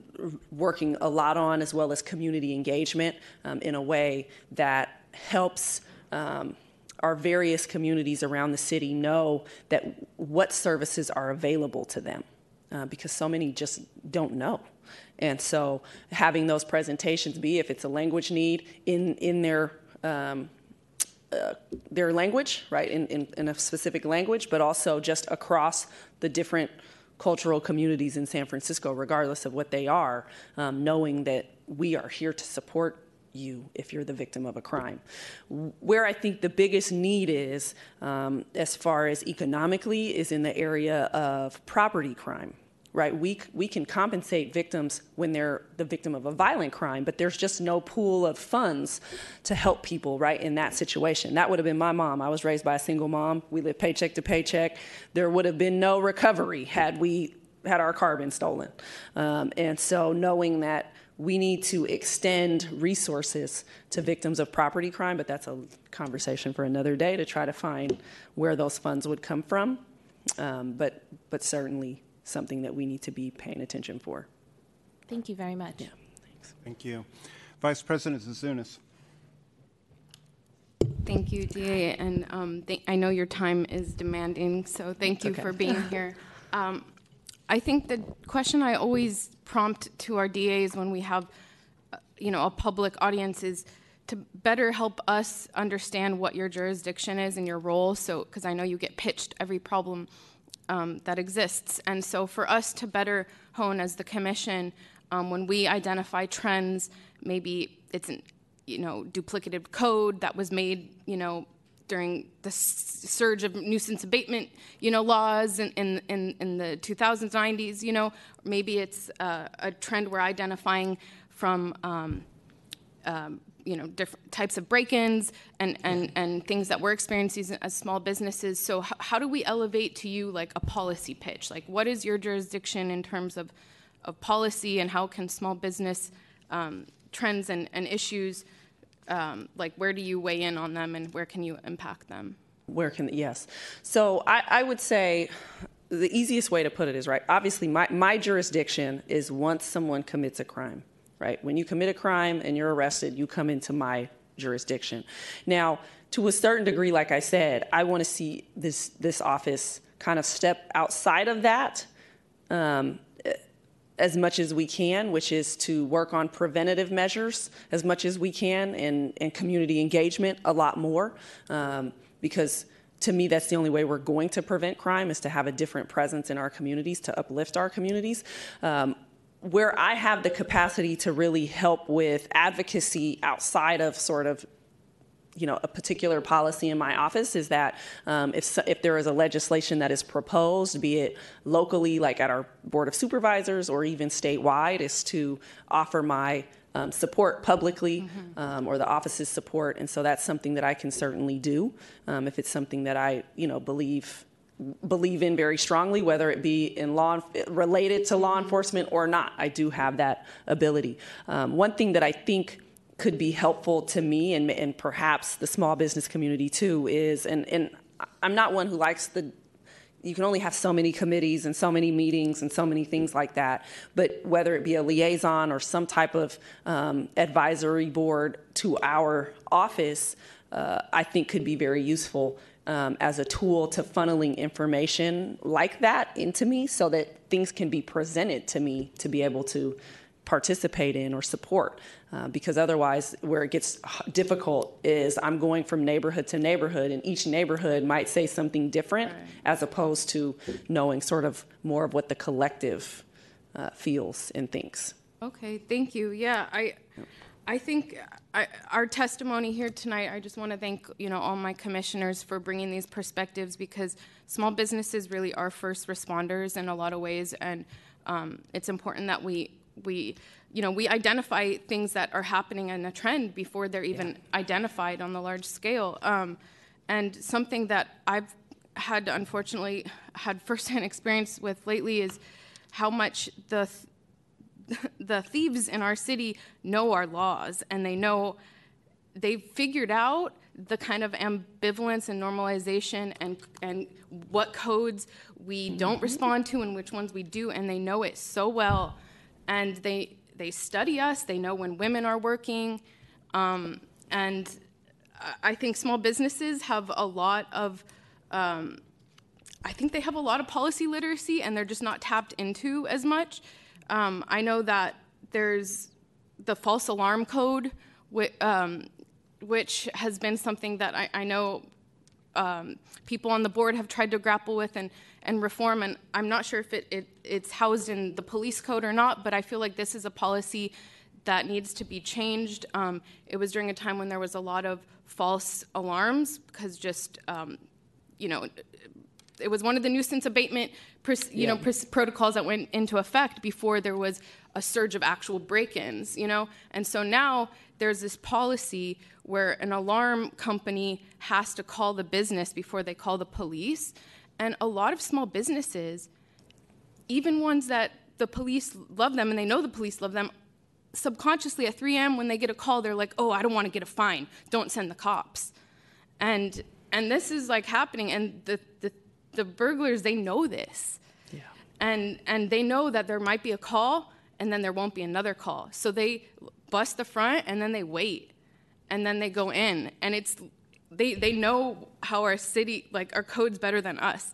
working a lot on, as well as community engagement um, in a way that helps um, our various communities around the city know that what services are available to them, uh, because so many just don't know. And so having those presentations be, if it's a language need, in in their um, uh, their language, right, in, in, in, a specific language, but also just across the different cultural communities in San Francisco, regardless of what they are, um, knowing that we are here to support you if you're the victim of a crime. Where I think the biggest need is, um, as far as economically, is in the area of property crime right? We, we can compensate victims when they're the victim of a violent crime, but there's just no pool of funds to help people, right, in that situation. That would have been my mom. I was raised by a single mom. We lived paycheck to paycheck. There would have been no recovery had we had our car been stolen. Um, and so knowing that we need to extend resources to victims of property crime, but that's a conversation for another day to try to find where those funds would come from. Um, but, but certainly something that we need to be paying attention for. Thank you very much. Yeah, thanks. Thank you. Vice President Zouzounis. Thank you, DA, and um, th- I know your time is demanding, so thank you okay. for being here. Um, I think the question I always prompt to our DAs when we have, uh, you know, a public audience is to better help us understand what your jurisdiction is and your role. So, because I know you get pitched every problem um, that exists, and so for us to better hone as the commission, um, when we identify trends, maybe it's an you know duplicative code that was made you know during the surge of nuisance abatement you know laws in in, in, in the 2000s 90s you know. Maybe it's uh, a trend we're identifying from um, um, you know different types of break-ins and and and things that we're experiencing as small businesses. So h- how do we elevate to you like a policy pitch? Like what is your jurisdiction in terms of of policy and how can small business um, trends and, and issues um, like where do you weigh in on them and where can you impact them Where can, yes. So I, I would say the easiest way to put it is right. Obviously, my, my jurisdiction is once someone commits a crime, right? When you commit a crime and you're arrested, you come into my jurisdiction. Now, to a certain degree, like I said, I want to see this, this office kind of step outside of that. Um, as much as we can, which is to work on preventative measures as much as we can and, and community engagement a lot more. Um, because to me, that's the only way we're going to prevent crime is to have a different presence in our communities, to uplift our communities. Um, where I have the capacity to really help with advocacy outside of sort of you know a particular policy in my office is that um, if if there is a legislation that is proposed, be it locally, like at our board of supervisors, or even statewide, is to offer my um, support publicly um, or the office's support, and so that's something that I can certainly do um, if it's something that I you know believe believe in very strongly, whether it be in law related to law enforcement or not. I do have that ability. Um, one thing that I think could be helpful to me and, and perhaps the small business community too is, and, and I'm not one who likes the you can only have so many committees and so many meetings and so many things like that. But whether it be a liaison or some type of um, advisory board to our office, uh, I think could be very useful um, as a tool to funneling information like that into me so that things can be presented to me to be able to participate in or support. Uh, because otherwise, where it gets difficult is I'm going from neighborhood to neighborhood, and each neighborhood might say something different as opposed to knowing sort of more of what the collective uh, feels and thinks. Okay, thank you. Yeah, I, I think I, our testimony here tonight. I just want to thank you know all my commissioners for bringing these perspectives because small businesses really are first responders in a lot of ways, and um, it's important that we we you know we identify things that are happening in a trend before they're even identified on the large scale. Um, and something that I've had unfortunately had firsthand experience with lately is how much the the thieves in our city know our laws and they know they've figured out the kind of ambivalence and normalization and and what codes we don't respond to and which ones we do and they know it so well and they they study us they know when women are working um, and I- think small businesses have a lot of um, I think they have a lot of policy literacy and they're just not tapped into as much. Um, I know that there's the false alarm code, which, um, which has been something that I, I know um, people on the board have tried to grapple with and, and reform. And I'm not sure if it, it, it's housed in the police code or not, but I feel like this is a policy that needs to be changed. Um, it was during a time when there was a lot of false alarms because just, um, you know, it was one of the nuisance abatement you know Yeah. pers- protocols that went into effect before there was a surge of actual break-ins you know and so now there's this policy where an alarm company has to call the business before they call the police. And a lot of small businesses even ones that the police love them and they know the police love them subconsciously at 3 a.m when they get a call they're like oh i don't want to get a fine. Don't send the cops. And and this is like happening and the the, the burglars they know this. Yeah. and and they know that there might be a call and then there won't be another call. So they bust the front and then they wait and then they go in and it's they they know how our city like our codes better than us.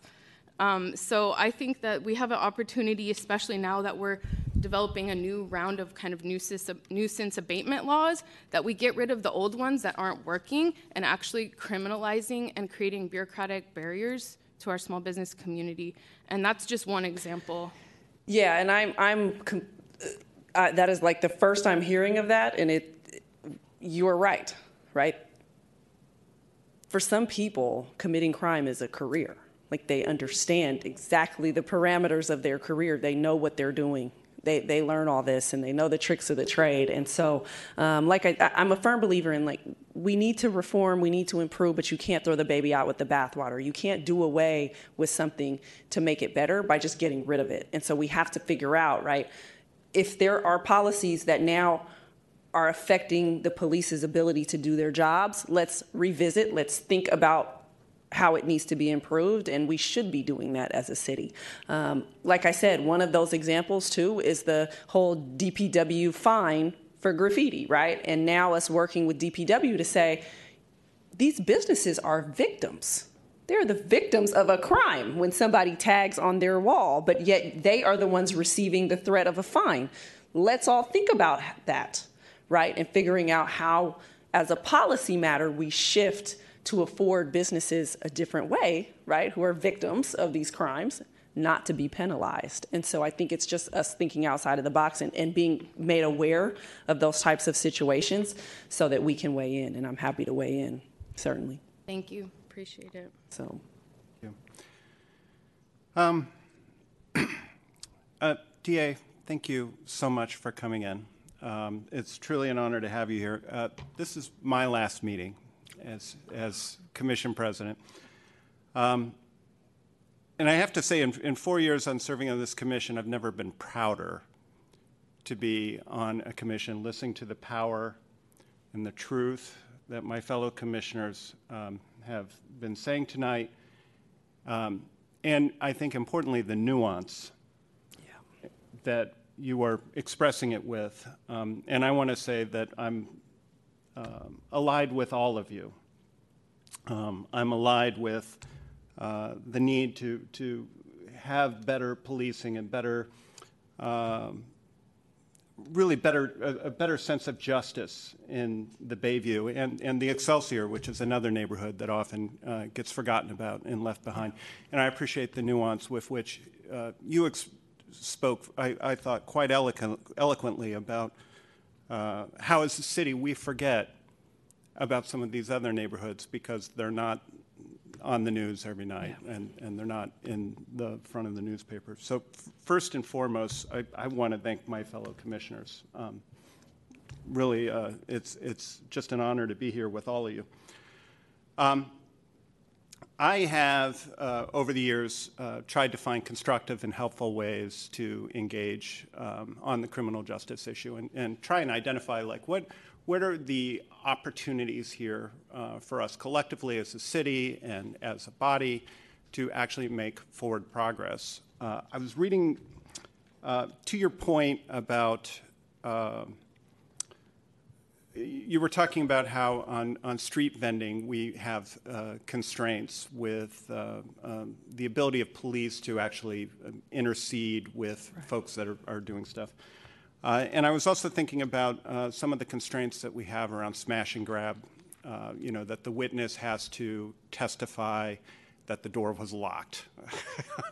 Um, so I think that we have an opportunity, especially now that we're developing a new round of kind of nuisance, nuisance abatement laws, that we get rid of the old ones that aren't working and actually criminalizing and creating bureaucratic barriers to our small business community. And that's just one example. Yeah, and I'm I'm com- uh, that is like the first I'm hearing of that, and it you are right, right? For some people, committing crime is a career. Like they understand exactly the parameters of their career. They know what they're doing. They, they learn all this and they know the tricks of the trade. And so, um, like I, I'm a firm believer in like we need to reform, we need to improve, but you can't throw the baby out with the bathwater. You can't do away with something to make it better by just getting rid of it. And so we have to figure out, right, if there are policies that now are affecting the police's ability to do their jobs, let's revisit, let's think about how it needs to be improved, and we should be doing that as a city. Um, like I said, one of those examples too is the whole DPW fine for graffiti, right? And now us working with DPW to say these businesses are victims. They're the victims of a crime when somebody tags on their wall, but yet they are the ones receiving the threat of a fine. Let's all think about that, right? And figuring out how, as a policy matter, we shift to afford businesses a different way, right, who are victims of these crimes, not to be penalized. And so I think it's just us thinking outside of the box and, and being made aware of those types of situations so that we can weigh in. And I'm happy to weigh in, certainly. Thank you. Appreciate it. So. Um, uh, DA, thank you so much for coming in. Um, it's truly an honor to have you here. Uh, this is my last meeting as, as commission president. Um, and I have to say, in, in four years on serving on this commission, I've never been prouder to be on a commission, listening to the power and the truth that my fellow commissioners um, have been saying tonight. Um, and I think importantly, the nuance yeah. that you are expressing it with. Um, and I want to say that I'm um, allied with all of you. Um, I'm allied with uh, the need to, to have better policing and better, um, really better, a, a, better sense of justice in the Bayview and, and the Excelsior, which is another neighborhood that often uh, gets forgotten about and left behind. And I appreciate the nuance with which uh, you ex- spoke, I, I, thought, quite eloquent, eloquently about uh, how, as a city, we forget about some of these other neighborhoods because they're not on the news every night yeah. and, and they're not in the front of the newspaper. So, f- first and foremost, I, I want to thank my fellow commissioners. Um, really, uh, it's, it's just an honor to be here with all of you. Um, I have, uh, over the years, uh, tried to find constructive and helpful ways to engage um, on the criminal justice issue and, and, try and identify, like, what, what are the opportunities here uh, for us collectively as a city and as a body to actually make forward progress? Uh, I was reading uh, to your point about uh, you were talking about how on, on street vending we have uh, constraints with uh, um, the ability of police to actually um, intercede with right. folks that are, are doing stuff. Uh, and I was also thinking about uh, some of the constraints that we have around smash and grab. Uh, you know, that the witness has to testify that the door was locked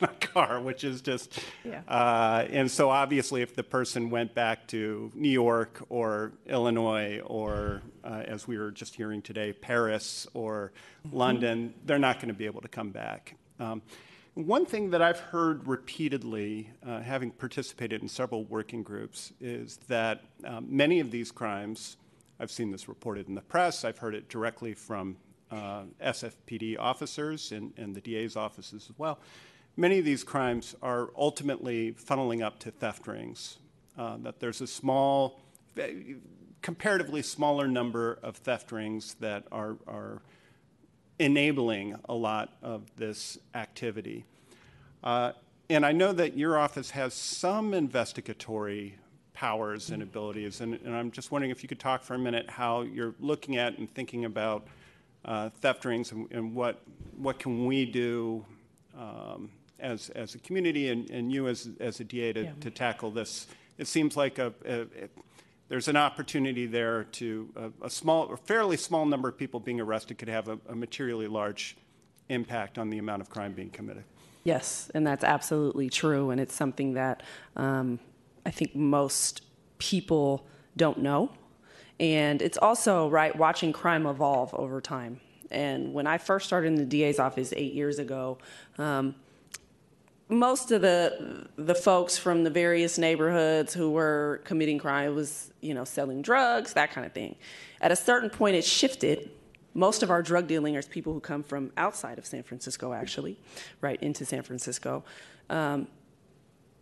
on a car, which is just. Yeah. Uh, and so obviously, if the person went back to New York or Illinois or, uh, as we were just hearing today, Paris or mm-hmm. London, they're not going to be able to come back. Um, one thing that I've heard repeatedly, uh, having participated in several working groups, is that um, many of these crimes, I've seen this reported in the press, I've heard it directly from uh, SFPD officers and, and the DA's offices as well. Many of these crimes are ultimately funneling up to theft rings. Uh, that there's a small, comparatively smaller number of theft rings that are, are enabling a lot of this activity. Uh, and I know that your office has some investigatory powers and abilities, and, and, I'm just wondering if you could talk for a minute how you're looking at and thinking about uh, theft rings and, and what what can we do um, as as a community and, and you as as a DA to, Yeah. to tackle this. It seems like a, a, a- there's an opportunity there to a, a small, a fairly small number of people being arrested could have a, a materially large impact on the amount of crime being committed. Yes, and that's absolutely true, and it's something that um, I think most people don't know. And it's also right watching crime evolve over time. And when I first started in the DA's office eight years ago, um, most of the the folks from the various neighborhoods who were committing crime was you know selling drugs that kind of thing. At a certain point it shifted. Most of our drug dealing are people who come from outside of san francisco actually right into san francisco. Um,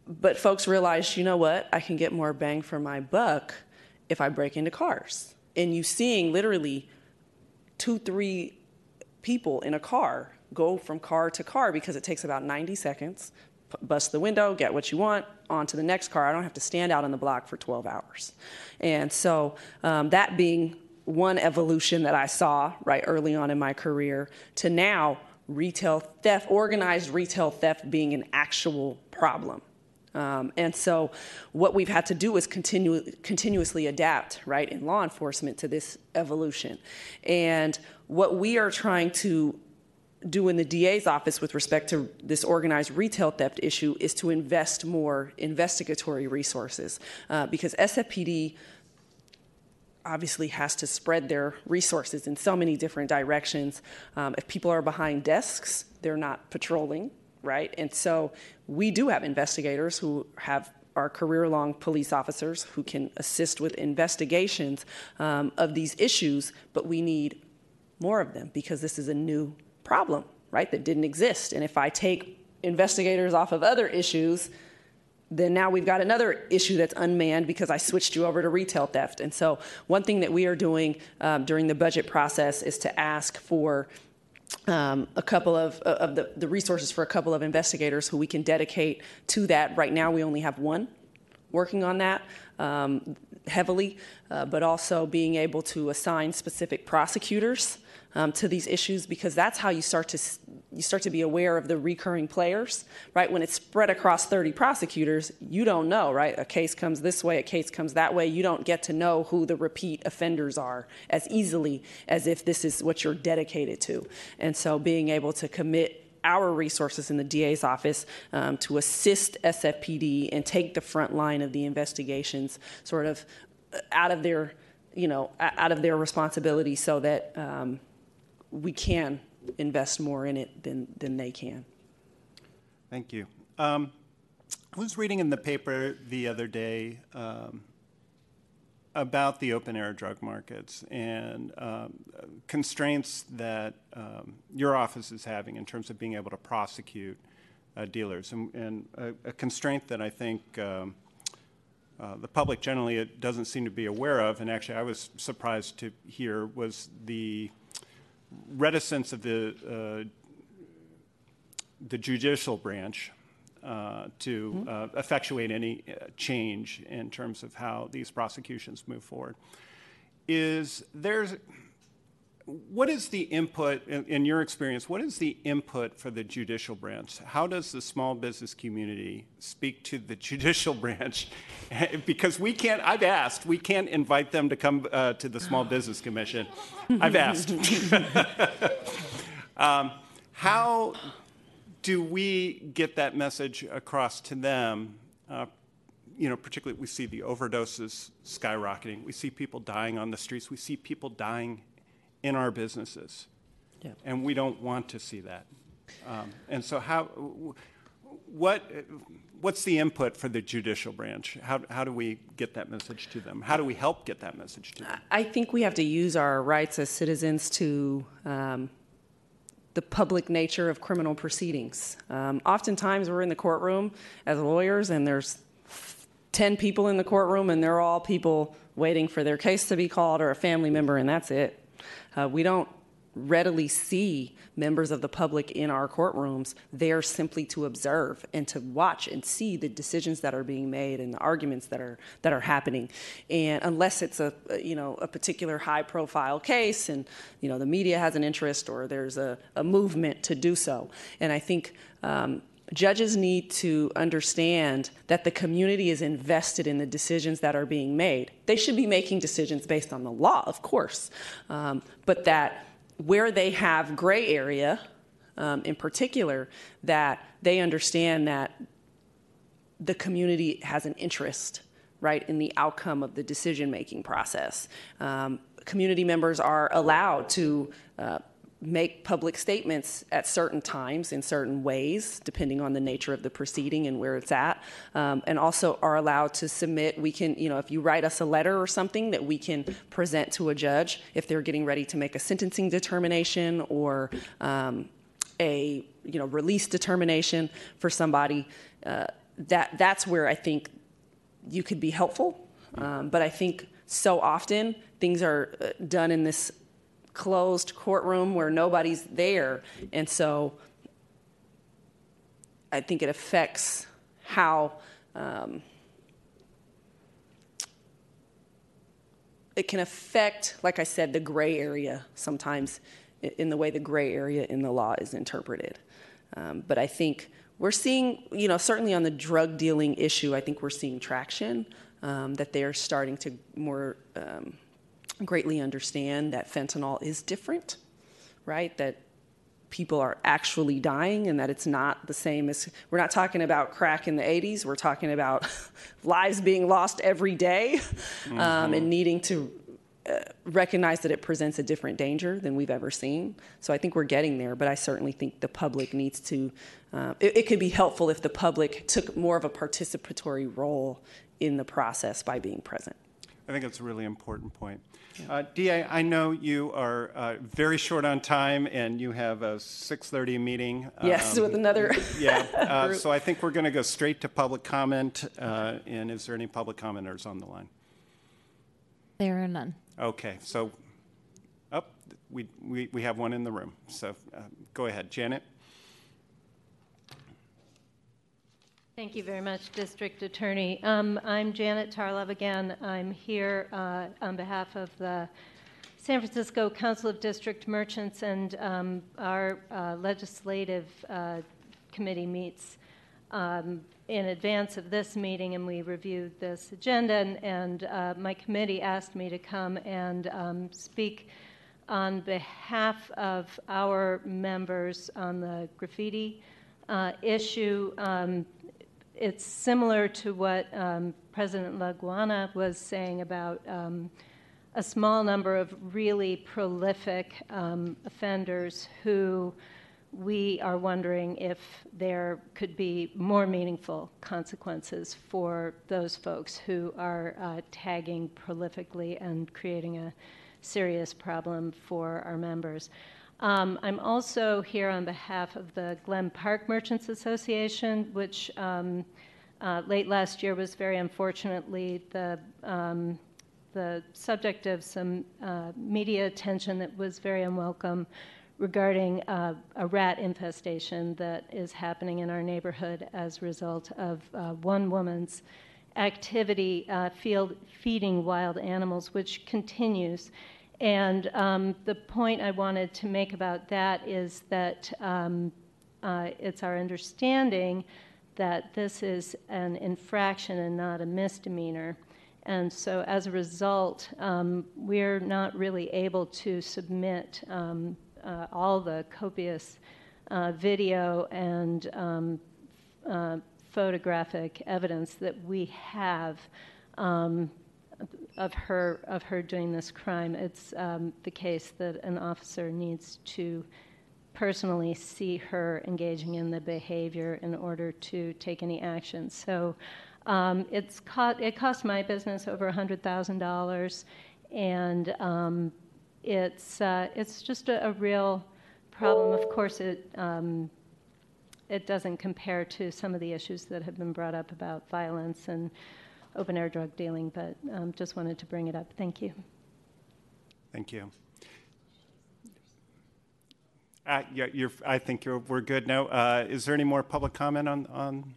but folks realized you know what? I can get more bang for my buck if i break into cars. And you seeing literally two three people in a car go from car to car because it takes about 90 seconds bust the window get what you want on to the next car. I don't have to stand out on the block for 12 hours. And so um, that being one evolution that i saw right early on in my career to now retail theft organized retail theft being an actual problem. Um, and so, what we've had to do is continue, continuously adapt, right, in law enforcement to this evolution. And what we are trying to do in the DA's office with respect to this organized retail theft issue is to invest more investigatory resources uh, because SFPD obviously has to spread their resources in so many different directions. Um, if people are behind desks, they're not patrolling, right? And so we do have investigators who have are career-long police officers who can assist with investigations um, of these issues, but we need more of them because this is a new problem, right? That didn't exist. And if I take investigators off of other issues, then now we've got another issue that's unmanned because I switched you over to retail theft. And so, one thing that we are doing um, during the budget process is to ask for um, a couple of, of the, the resources for a couple of investigators who we can dedicate to that. Right now, we only have one working on that um, heavily, uh, but also being able to assign specific prosecutors um, to these issues because that's how you start to you start to be aware of the recurring players, right? When it's spread across 30 prosecutors, you don't know, right? A case comes this way, a case comes that way. You don't get to know who the repeat offenders are as easily as if this is what you're dedicated to. And so being able to commit our resources in the DA's office um, to assist SFPD and take the front line of the investigations sort of uh, out of their, you know, out of their responsibility so that um, we can invest more in it than, than they can. Thank you. Um, I was reading in the paper the other day um, about the open air drug markets and um, constraints that um, your office is having in terms of being able to prosecute uh, dealers. And, and a, a constraint that I think um, uh, the public generally doesn't seem to be aware of, and actually I was surprised to hear, was the reticence of the uh, the judicial branch uh, to uh, effectuate any uh, change in terms of how these prosecutions move forward. Is there's what is the input in, in your experience? What is the input for the judicial branch? How does the small business community speak to the judicial branch? because we can't. I've asked. We can't invite them to come uh, to the Small Business Commission. I've asked. um, how do we get that message across to them? Uh, you know, particularly we see the overdoses skyrocketing. We see people dying on the streets. We see people dying in our businesses, Yeah. and we don't want to see that. Um, and so, how, what, what's the input for the judicial branch? How, how do we get that message to them? How do we help get that message to them? I think we have to use our rights as citizens to um, the public nature of criminal proceedings. Um, oftentimes, we're in the courtroom as lawyers, and there's 10 people in the courtroom, and they're all people waiting for their case to be called or a family member, and that's it. Uh, we don't readily see members of the public in our courtrooms there simply to observe and to watch and see the decisions that are being made and the arguments that are that are happening. And unless it's a you know a particular high profile case and you know the media has an interest or there's a, a movement to do so. And i think um, judges need to understand that the community is invested in the decisions that are being made. They should be making decisions based on the law, of course, um, but that where they have gray area, um, in particular, that they understand that the community has an interest, right, in the outcome of the decision making process. Um, community members are allowed to. Uh, make public statements at certain times in certain ways, depending on the nature of the proceeding and where it's at, um, and also are allowed to submit. We can, you know, if you write us a letter or something that we can present to a judge if they're getting ready to make a sentencing determination or um, a, you know, release determination for somebody. Uh, that that's where I think you could be helpful. Um, but I think so often things are uh, done in this closed courtroom where nobody's there. And so I think it affects how um, it can affect, like I said, the gray area sometimes in the way the gray area in the law is interpreted. Um, but I think we're seeing, you know, certainly on the drug dealing issue, I think we're seeing traction um, that they're starting to more um, greatly understand that fentanyl is different, right? That people are actually dying and that it's not the same as we're not talking about crack in the 80s we're talking about lives being lost every day, mm-hmm. um, and needing to uh, recognize that it presents a different danger than we've ever seen so i think we're getting there but i certainly think the public needs to uh, it, it could be helpful if the public took more of a participatory role in the process by being present i think it's a really important point uh, DA, I know you are uh, very short on time, and you have a 6:30 meeting. Yes, um, with another. yeah. Uh, so I think we're going to go straight to public comment. Uh, and is there any public commenters on the line? There are none. Okay. So, up oh, we, we we have one in the room. So uh, go ahead, Janet. Thank you very much, District Attorney. Um, I'm Janet Tarlov again. I'm here uh, on behalf of the San Francisco Council of District Merchants, and um, our uh, legislative uh, committee meets um, in advance of this meeting, and we reviewed this agenda. And, and uh, my committee asked me to come and um, speak on behalf of our members on the graffiti. Uh, issue. It's similar to what um, President Laguana was saying about um, a small number of really prolific um, offenders who we are wondering if there could be more meaningful consequences for those folks who are uh, tagging prolifically and creating a serious problem for our members. Um, I'm also here on behalf of the Glen Park Merchants Association, which um, uh, late last year was very unfortunately the, um, the subject of some uh, media attention that was very unwelcome regarding uh, a rat infestation that is happening in our neighborhood as a result of uh, one woman's activity uh, field feeding wild animals, which continues. And um, the point I wanted to make about that is that um, uh, it's our understanding that this is an infraction and not a misdemeanor. And so as a result, um, we're not really able to submit um, uh, all the copious uh, video and um, uh, photographic evidence that we have um, of her of her doing this crime. It's um, the case that an officer needs to personally see her engaging in the behavior in order to take any action. So um, it's it cost my business over $100,000, and um, it's, uh, it's just a, a, real problem. Of course, it, um, it doesn't compare to some of the issues that have been brought up about violence and open air drug dealing, but um, just wanted to bring it up. Thank you. Thank you. Uh, yeah, you're, I think you're, we're good now. Uh, is there any more public comment on, on?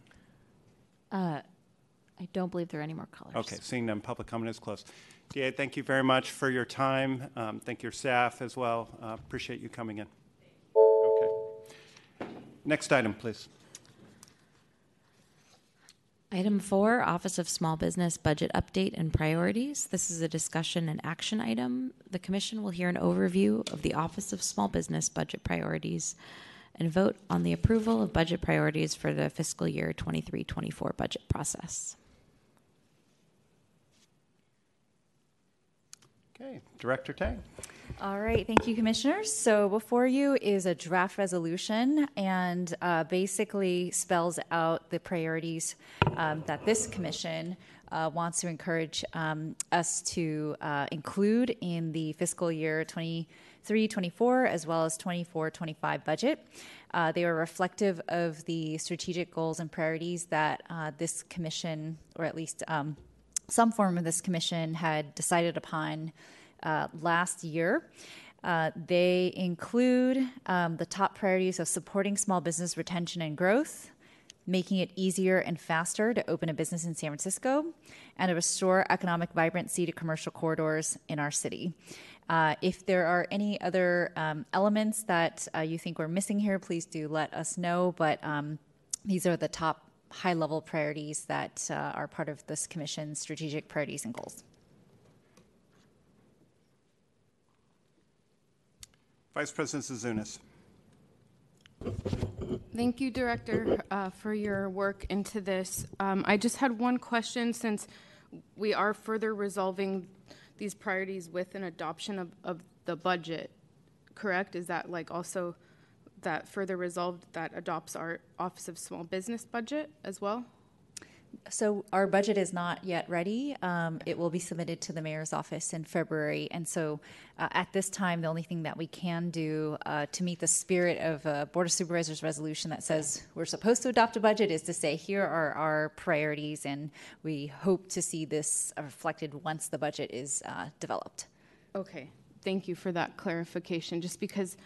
Uh, I don't believe there are any more callers. Okay, seeing none, public comment is closed. DA, thank you very much for your time. Um, thank your staff as well. Uh, appreciate you coming in. Okay. Next item, please. Item four, Office of Small Business Budget Update and Priorities. This is a discussion and action item. The Commission will hear an overview of the Office of Small Business Budget Priorities and vote on the approval of budget priorities for the fiscal year 23 24 budget process. Okay, Director Tang. All right, thank you, commissioners. So before you is a draft resolution and uh, basically spells out the priorities um, that this commission uh, wants to encourage um, us to uh, include in the fiscal year 23 24 as well as 24 25 budget. Uh, they are reflective of the strategic goals and priorities that uh, this commission, or at least um, some form of this commission, had decided upon uh, last year. Uh, they include um, the top priorities of supporting small business retention and growth, making it easier and faster to open a business in San Francisco, and to restore economic vibrancy to commercial corridors in our city. Uh, if there are any other um, elements that uh, you think we're missing here, please do let us know. But um, these are the top high level priorities that uh, are part of this Commission's strategic priorities and goals. Vice President Zouzounis. Thank you, Director, uh, for your work into this. Um, I just had one question since we are further resolving these priorities with an adoption of, of the budget, correct? Is that like also that further resolved that adopts our Office of Small Business budget as well? So our budget is not yet ready. Um, it will be submitted to the mayor's office in February, and so uh, at this time, the only thing that we can do uh, to meet the spirit of a Board of Supervisors resolution that says we're supposed to adopt a budget is to say here are our priorities, and we hope to see this reflected once the budget is uh, developed. Okay, thank you for that clarification. Just because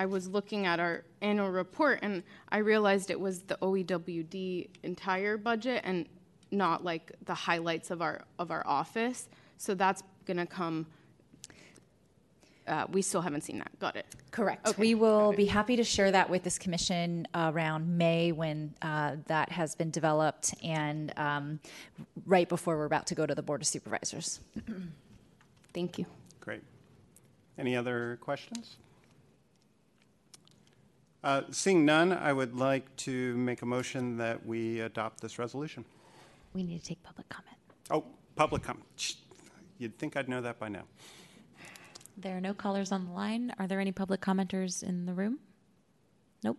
I was looking at our annual report and I realized it was the OEWD entire budget and not like the highlights of our of our office. So that's gonna come. Uh, we still haven't seen that. Got it. Correct. Okay. We will be happy to share that with this commission around May when uh, that has been developed and um, right before we're about to go to the Board of Supervisors. Thank you. Great. Any other questions? Uh, seeing none, I would like to make a motion that we adopt this resolution. We need to take public comment. Oh, public comment. You'd think I'd know that by now. There are no callers on the line. Are there any public commenters in the room? Nope.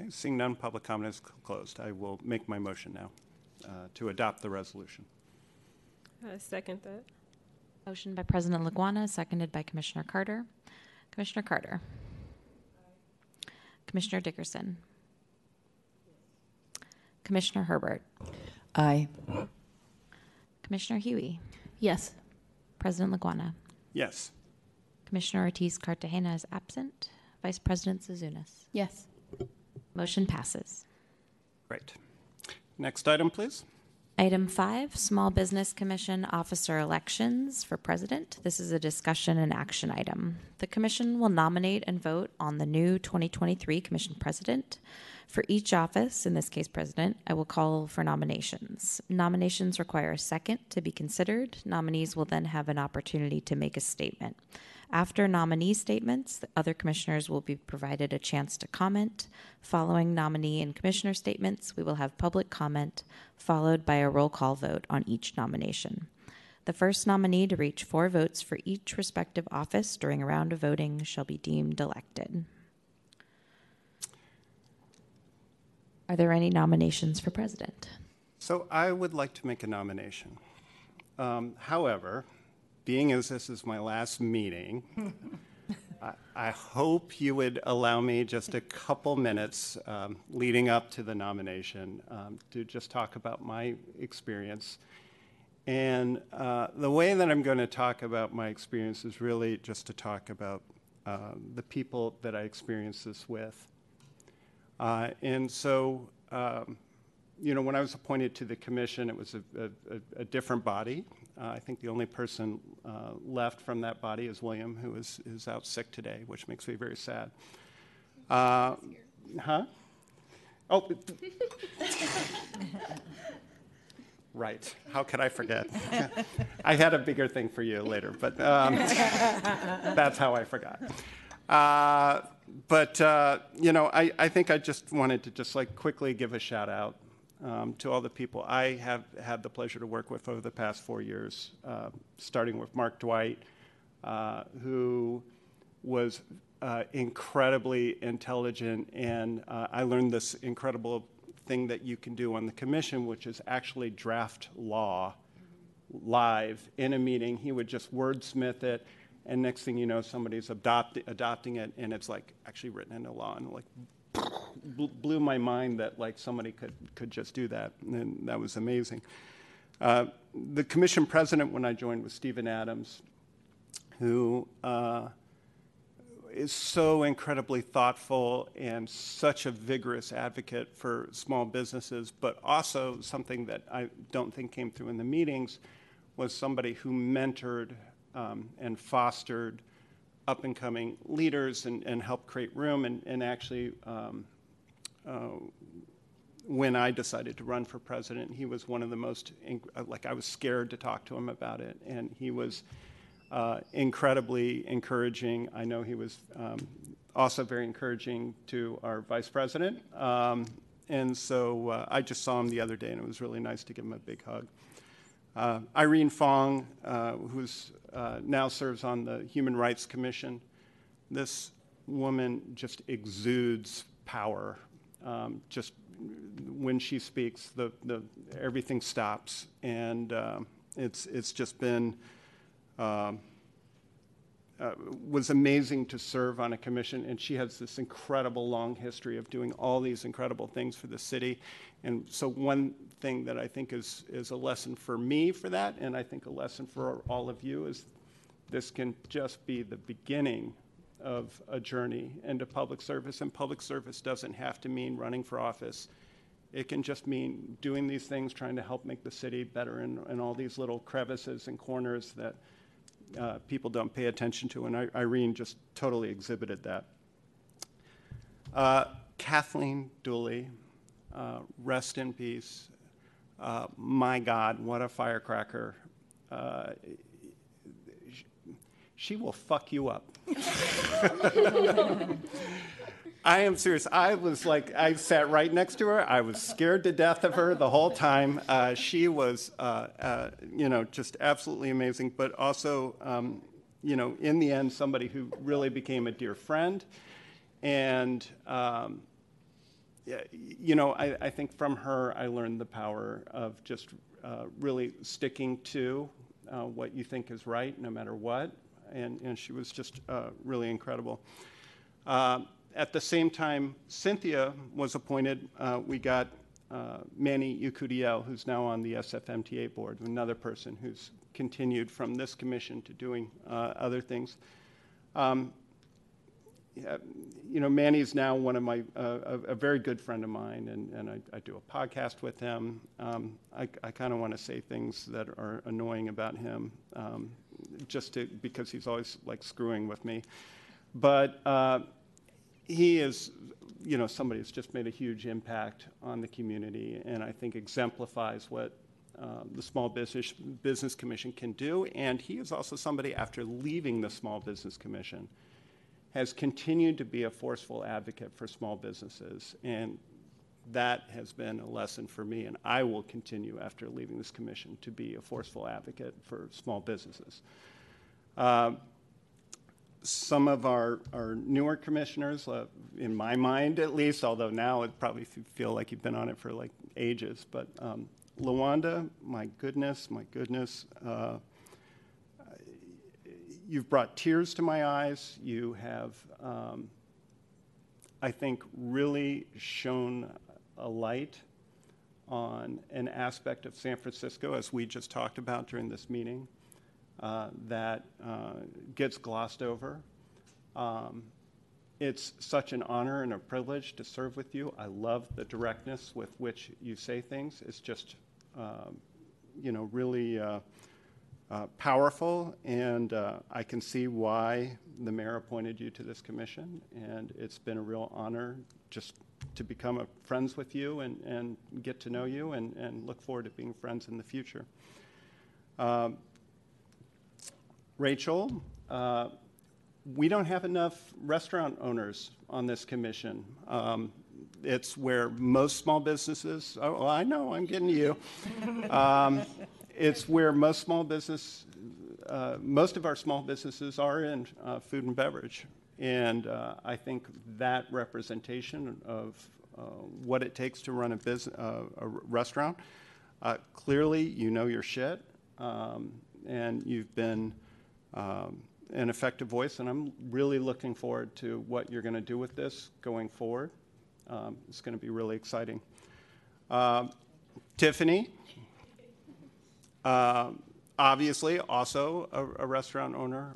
Okay, seeing none, public comment is closed. I will make my motion now uh, to adopt the resolution. I second that. Motion by President Laguana, seconded by Commissioner Carter. Commissioner Carter. Commissioner Dickerson. Commissioner Herbert. Aye. Commissioner Huie. Yes. President Laguana. Yes. Commissioner Ortiz Cartagena is absent. Vice President Zouzounis. Yes. Motion passes. Great. Next item, please. Item five, Small Business Commission Officer Elections for President. This is a discussion and action item. The Commission will nominate and vote on the new 2023 Commission President. For each office, in this case President, I will call for nominations. Nominations require a second to be considered. Nominees will then have an opportunity to make a statement. After nominee statements, the other commissioners will be provided a chance to comment. Following nominee and commissioner statements, we will have public comment, followed by a roll call vote on each nomination. The first nominee to reach four votes for each respective office during a round of voting shall be deemed elected. Are there any nominations for president? So I would like to make a nomination. Um, however, being as this is my last meeting, I, I hope you would allow me just a couple minutes um, leading up to the nomination um, to just talk about my experience. And uh, the way that I'm going to talk about my experience is really just to talk about uh, the people that I experienced this with. Uh, and so, um, you know, when I was appointed to the commission, it was a, a, a different body. Uh, I think the only person uh, left from that body is William, who is, is out sick today, which makes me very sad. Uh, huh? Oh, right. How could I forget? I had a bigger thing for you later, but um, that's how I forgot. But uh, you know, I, I think I just wanted to just like quickly give a shout out um, to all the people I have had the pleasure to work with over the past four years, uh, starting with Mark Dwight, uh, who was uh, incredibly intelligent, and uh, I learned this incredible thing that you can do on the commission, which is actually draft law live in a meeting. He would just wordsmith it, and next thing you know, somebody's adopt- adopting it, and it's like actually written into law, and like blew my mind that like somebody could could just do that, and that was amazing. Uh, the commission president when I joined was Stephen Adams, who uh, is so incredibly thoughtful and such a vigorous advocate for small businesses, but also something that I don't think came through in the meetings was somebody who mentored um, and fostered up and coming leaders and, and helped create room and, and actually um, uh, when I decided to run for president, he was one of the most, like, I was scared to talk to him about it. And he was uh, incredibly encouraging. I know he was um, also very encouraging to our vice president. Um, and so uh, I just saw him the other day, and it was really nice to give him a big hug. Uh, Irene Fong, uh, who's uh, now serves on the Human Rights Commission, this woman just exudes power um, just when she speaks, the, the, everything stops. And uh, it's, it's just been, um, uh, was amazing to serve on a commission. And she has this incredible long history of doing all these incredible things for the city. And so, one thing that I think is, is a lesson for me for that, and I think a lesson for all of you, is this can just be the beginning of a journey into public service, and public service doesn't have to mean running for office. It can just mean doing these things, trying to help make the city better in, in all these little crevices and corners that uh, people don't pay attention to. And I, Irene just totally exhibited that. Uh, Kathleen Dooley, uh, rest in peace. Uh, my God, what a firecracker. Uh, she will fuck you up. I am serious. I was like, I sat right next to her. I was scared to death of her the whole time. Uh, she was, uh, uh, you know, just absolutely amazing, but also, um, you know, in the end, somebody who really became a dear friend. And, um, you know, I, I, think from her, I learned the power of just uh, really sticking to uh, what you think is right, no matter what and, and she was just uh, really incredible. Uh, at the same time, Cynthia was appointed. Uh, we got uh, Manny Yekutiel, who's now on the SFMTA board, another person who's continued from this commission to doing other things. Um, you know, Manny's now one of my, uh, a, a, very good friend of mine, and, and I, I do a podcast with him. Um, I, I kind of want to say things that are annoying about him. Um, just to, because he's always like screwing with me. But uh, he is, you know, somebody who's just made a huge impact on the community, and I think exemplifies what uh, the Small Business Business Commission can do. And he is also somebody after leaving the Small Business Commission has continued to be a forceful advocate for small businesses and that has been a lesson for me, and I will continue after leaving this commission to be a forceful advocate for small businesses. Uh, some of our, our newer commissioners, uh, in my mind at least, although now it probably feel like you've been on it for like ages, but um, LaWanda, my goodness, my goodness, uh, you've brought tears to my eyes. You have, um, I think, really shown a light on an aspect of San Francisco, as we just talked about during this meeting, uh, that uh, gets glossed over. Um, it's such an honor and a privilege to serve with you. I love the directness with which you say things. It's just, um, you know, really uh, powerful, and uh, I can see why the mayor appointed you to this commission. And it's been a real honor just to become friends with you and, and get to know you, and, and look forward to being friends in the future. Um, Rachel, uh, we don't have enough restaurant owners on this commission. Um, it's where most small businesses, oh, I know, I'm getting to you. Um, it's where most small business, uh, most of our small businesses are in uh, food and beverage. And uh, I think that representation of uh, what it takes to run a, business, uh, a restaurant, uh, clearly you know your shit, um, and you've been um, an effective voice, and I'm really looking forward to what you're going to do with this going forward. Um, it's going to be really exciting. Uh, Tiffany, uh, obviously, also a, a, restaurant owner,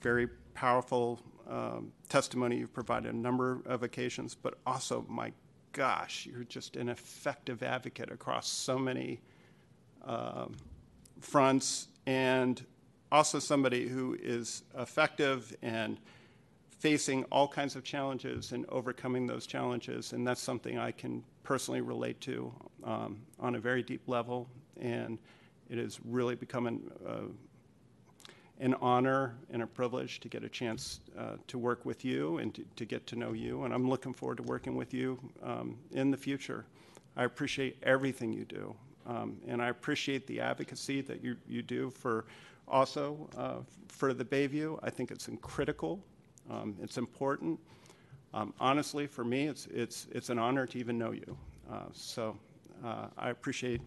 very powerful um, testimony you've provided a number of occasions, but also, my gosh, you're just an effective advocate across so many um, fronts and also somebody who is effective and facing all kinds of challenges and overcoming those challenges. And that's something I can personally relate to um, on a very deep level. And it has really become an, uh, an honor and a privilege to get a chance uh, to work with you and to, to, get to know you. And I'm looking forward to working with you um, in the future. I appreciate everything you do. Um, and I appreciate the advocacy that you, you do for also uh, for the Bayview. I think it's critical. Um, it's important. Um, honestly, for me, it's, it's, it's an honor to even know you. Uh, so uh, I appreciate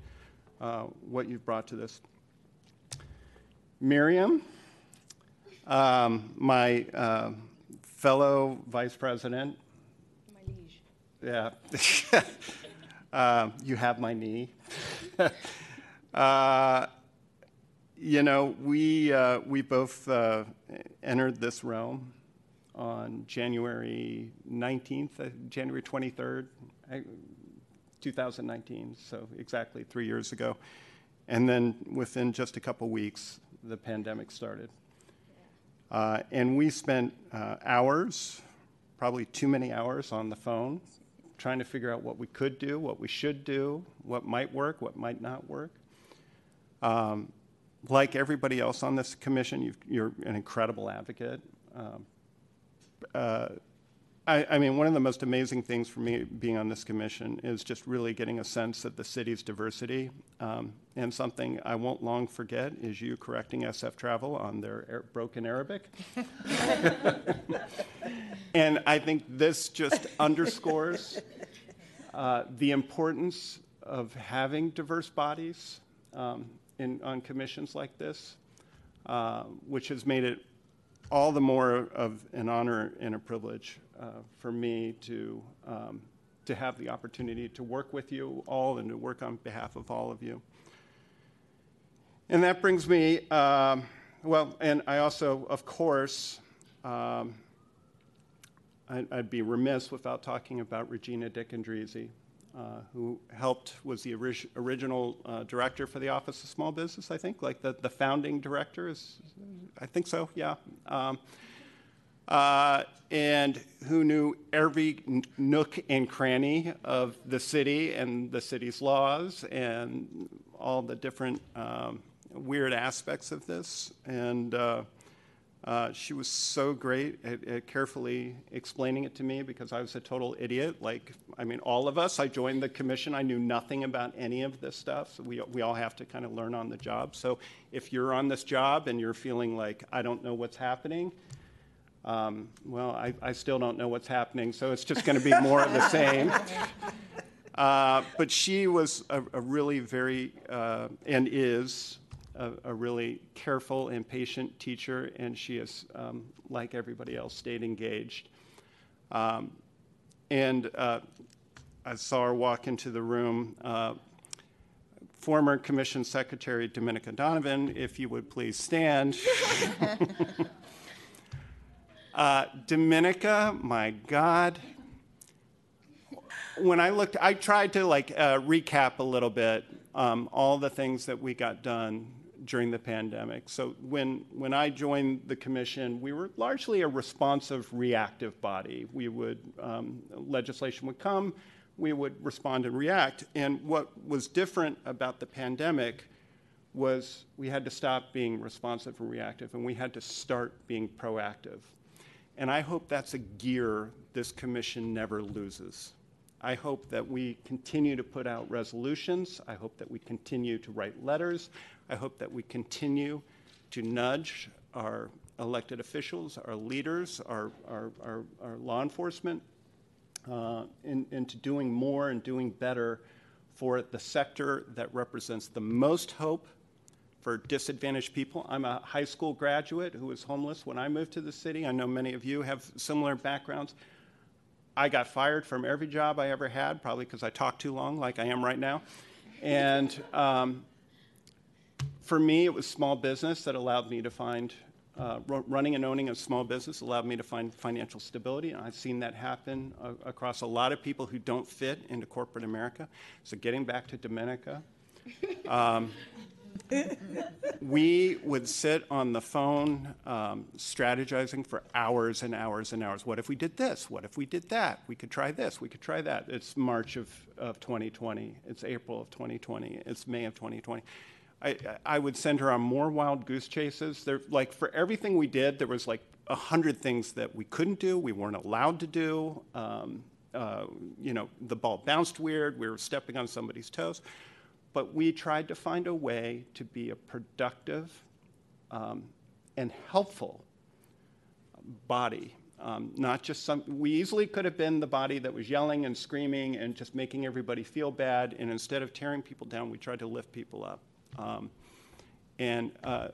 uh, what you've brought to this. Miriam, um, my uh, fellow vice president. My liege. Yeah. Uh, you have my knee. You know, we, uh, we both uh, entered this realm on January 19th, uh, January 23rd, 2019, so exactly three years ago. And then within just a couple weeks, the pandemic started. Uh, and we spent uh, hours, probably too many hours, on the phone trying to figure out what we could do, what we should do, what might work, what might not work. Um, like everybody else on this commission, you are an incredible advocate. Um, uh, I, I, mean, one of the most amazing things for me being on this commission is just really getting a sense of the city's diversity. Um, and something I won't long forget is you correcting SF Travel on their air, broken Arabic. and I think this just underscores uh, the importance of having diverse bodies. Um, in, on commissions like this, uh, which has made it all the more of an honor and a privilege for me to, um, to have the opportunity to work with you all and to work on behalf of all of you. And that brings me, um, well, and I also, of course, um, I'd, I'd, be remiss without talking about Regina Dick-Endrizzi. Uh, who helped, was the orig- original uh, director for the Office of Small Business, I think, like the, the founding director is, I think so, yeah. Um, uh, and who knew every nook and cranny of the city and the city's laws and all the different um, weird aspects of this. And uh, uh, she was so great at, at, carefully explaining it to me because I was a total idiot. Like, I mean, all of us, I joined the commission, I knew nothing about any of this stuff. So we, we all have to kind of learn on the job. So if you're on this job and you're feeling like, I don't know what's happening, um, well, I, I, still don't know what's happening. So it's just going to be more of the same. Uh, but she was a, a really very, uh, and is, a, a, really careful and patient teacher, and she is, um, like everybody else, stayed engaged. Um, and uh, I saw her walk into the room. Uh, former Commission Secretary Dominica Donovan, if you would please stand. Uh, Dominica, my God. When I looked, I tried to like uh, recap a little bit um, all the things that we got done during the pandemic. So when when I joined the commission, we were largely a responsive, reactive body. We would um, legislation would come, we would respond and react. And what was different about the pandemic was we had to stop being responsive and reactive, and we had to start being proactive. And I hope that's a gear this commission never loses. I hope that we continue to put out resolutions. I hope that we continue to write letters. I hope that we continue to nudge our elected officials, our leaders, our, our, our, our law enforcement uh, in, into doing more and doing better for the sector that represents the most hope for disadvantaged people. I'm a high school graduate who was homeless when I moved to the city. I know many of you have similar backgrounds. I got fired from every job I ever had, probably because I talked too long, like I am right now. And um, for me, it was small business that allowed me to find, uh, running and owning a small business allowed me to find financial stability. And I've seen that happen uh, across a lot of people who don't fit into corporate America. So, getting back to Dominica, um, we would sit on the phone um, strategizing for hours and hours and hours. What if we did this? What if we did that? We could try this. We could try that. It's March of, of 2020. It's April of 2020. It's May of 2020. I, I would send her on more wild goose chases. There, like for everything we did, there was like a hundred things that we couldn't do, we weren't allowed to do. Um, uh, you know, the ball bounced weird. We were stepping on somebody's toes but we tried to find a way to be a productive um, and helpful body. Um, not just some, we easily could have been the body that was yelling and screaming and just making everybody feel bad. And instead of tearing people down, we tried to lift people up. Um, and uh,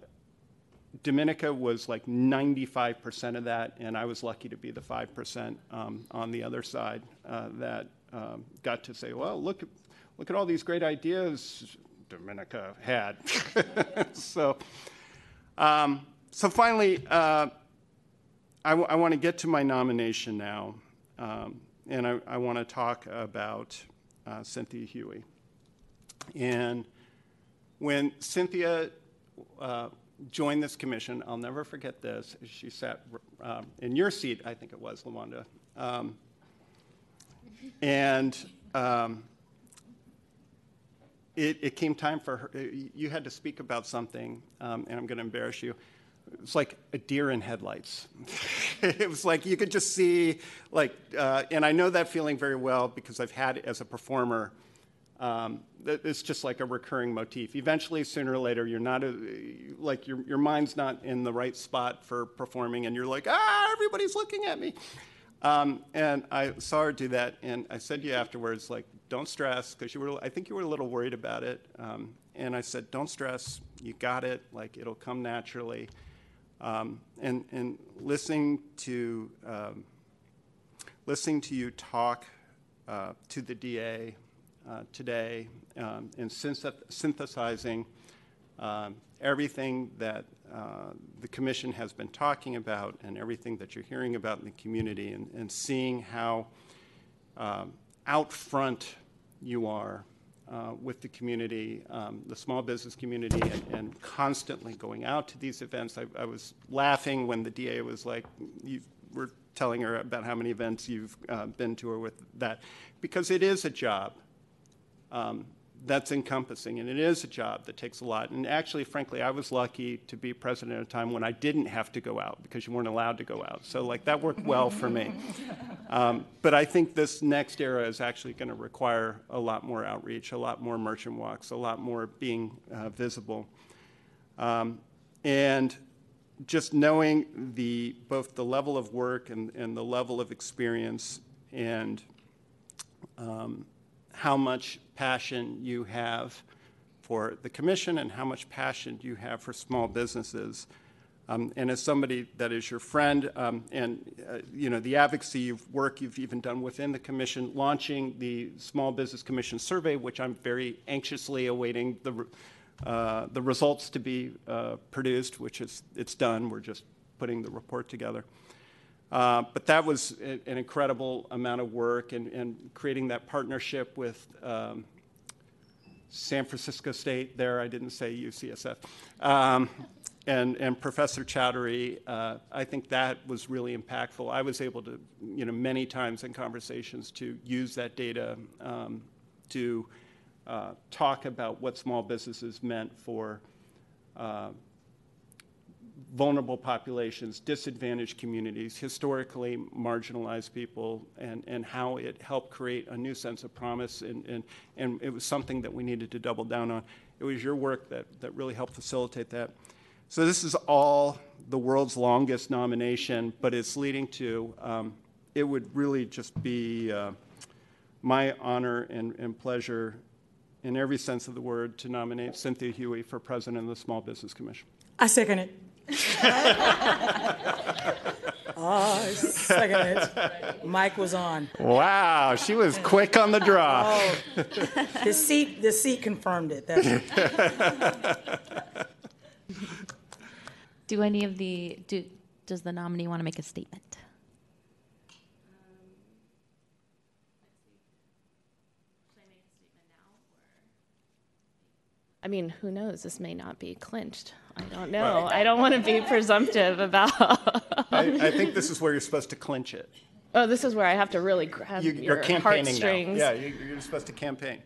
Dominica was like 95% of that, and I was lucky to be the 5% um, on the other side uh, that um, got to say, well, look, look at all these great ideas Dominica had. so, um, so finally, uh, I, want to get to my nomination now, um, and I, I want to talk about uh, Cynthia Huie. And when Cynthia uh, joined this commission, I'll never forget this. She sat um, in your seat, I think it was, LaWanda. Um, and um, it, it, came time for her. You had to speak about something, um, and I'm going to embarrass you. It's like a deer in headlights. it was like you could just see, like, uh, and I know that feeling very well because I've had it as a performer. Um, it's just like a recurring motif. Eventually, sooner or later, you're not a, like your your mind's not in the right spot for performing, and you're like, ah, everybody's looking at me. Um, and I saw her do that, and I said to you afterwards, like, don't stress, because you were, I think you were a little worried about it. Um, and I said, don't stress, you got it, like, it'll come naturally. Um, and, and listening to, um, listening to you talk uh, to the DA uh, today um, and synthesizing um, everything that uh, the commission has been talking about and everything that you're hearing about in the community and, and seeing how um, out front you are uh, with the community, um, the small business community, and, and, constantly going out to these events. I, I, was laughing when the DA was like, you were telling her about how many events you've uh, been to or with that, because it is a job. Um, that's encompassing, and it is a job that takes a lot. And actually, frankly, I was lucky to be president at a time when I didn't have to go out because you weren't allowed to go out. So, like, that worked well for me. Um, but I think this next era is actually going to require a lot more outreach, a lot more merchant walks, a lot more being uh, visible. Um, and just knowing the both the level of work and, and the level of experience and um, how much passion you have for the commission and how much passion you have for small businesses. Um, and as somebody that is your friend, um, and uh, you know the advocacy work you've even done within the commission, launching the Small Business Commission survey, which I'm very anxiously awaiting the uh, the results to be uh, produced, which is it's done. We're just putting the report together. Uh, but that was a, an incredible amount of work and, and creating that partnership with um, San Francisco State there, I didn't say UCSF, um, and, and Professor Chowdhury, uh, I think that was really impactful. I was able to, you know, many times in conversations to use that data um, to uh, talk about what small businesses meant for uh, vulnerable populations, disadvantaged communities, historically marginalized people, and, and how it helped create a new sense of promise. And, and, and it was something that we needed to double down on. It was your work that, that really helped facilitate that. So this is all the world's longest nomination, but it's leading to, um, it would really just be uh, my honor and, and pleasure in every sense of the word to nominate Cynthia Huie for president of the Small Business Commission. I second it. I oh, second it. Mike was on. Wow, she was quick on the draw. Oh, the seat, the seat confirmed it. Do any of the, do, does the nominee want to make a statement? I mean, who knows? This may not be clinched. I don't know. I don't want to be presumptive about. I, I think this is where you're supposed to clinch it. oh, this is where I have to really grab You, your you're now. heartstrings. Yeah, you, you're supposed to campaign.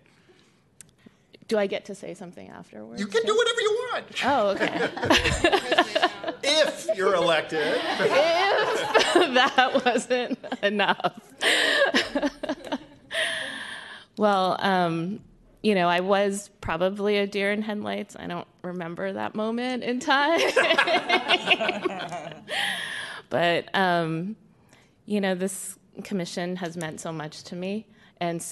Do I get to say something afterwards? You can do whatever you want. Oh, okay. If you're elected. if that wasn't enough. well, um, you know, I was probably a deer in headlights. I don't remember that moment in time. but, um, you know, this commission has meant so much to me. And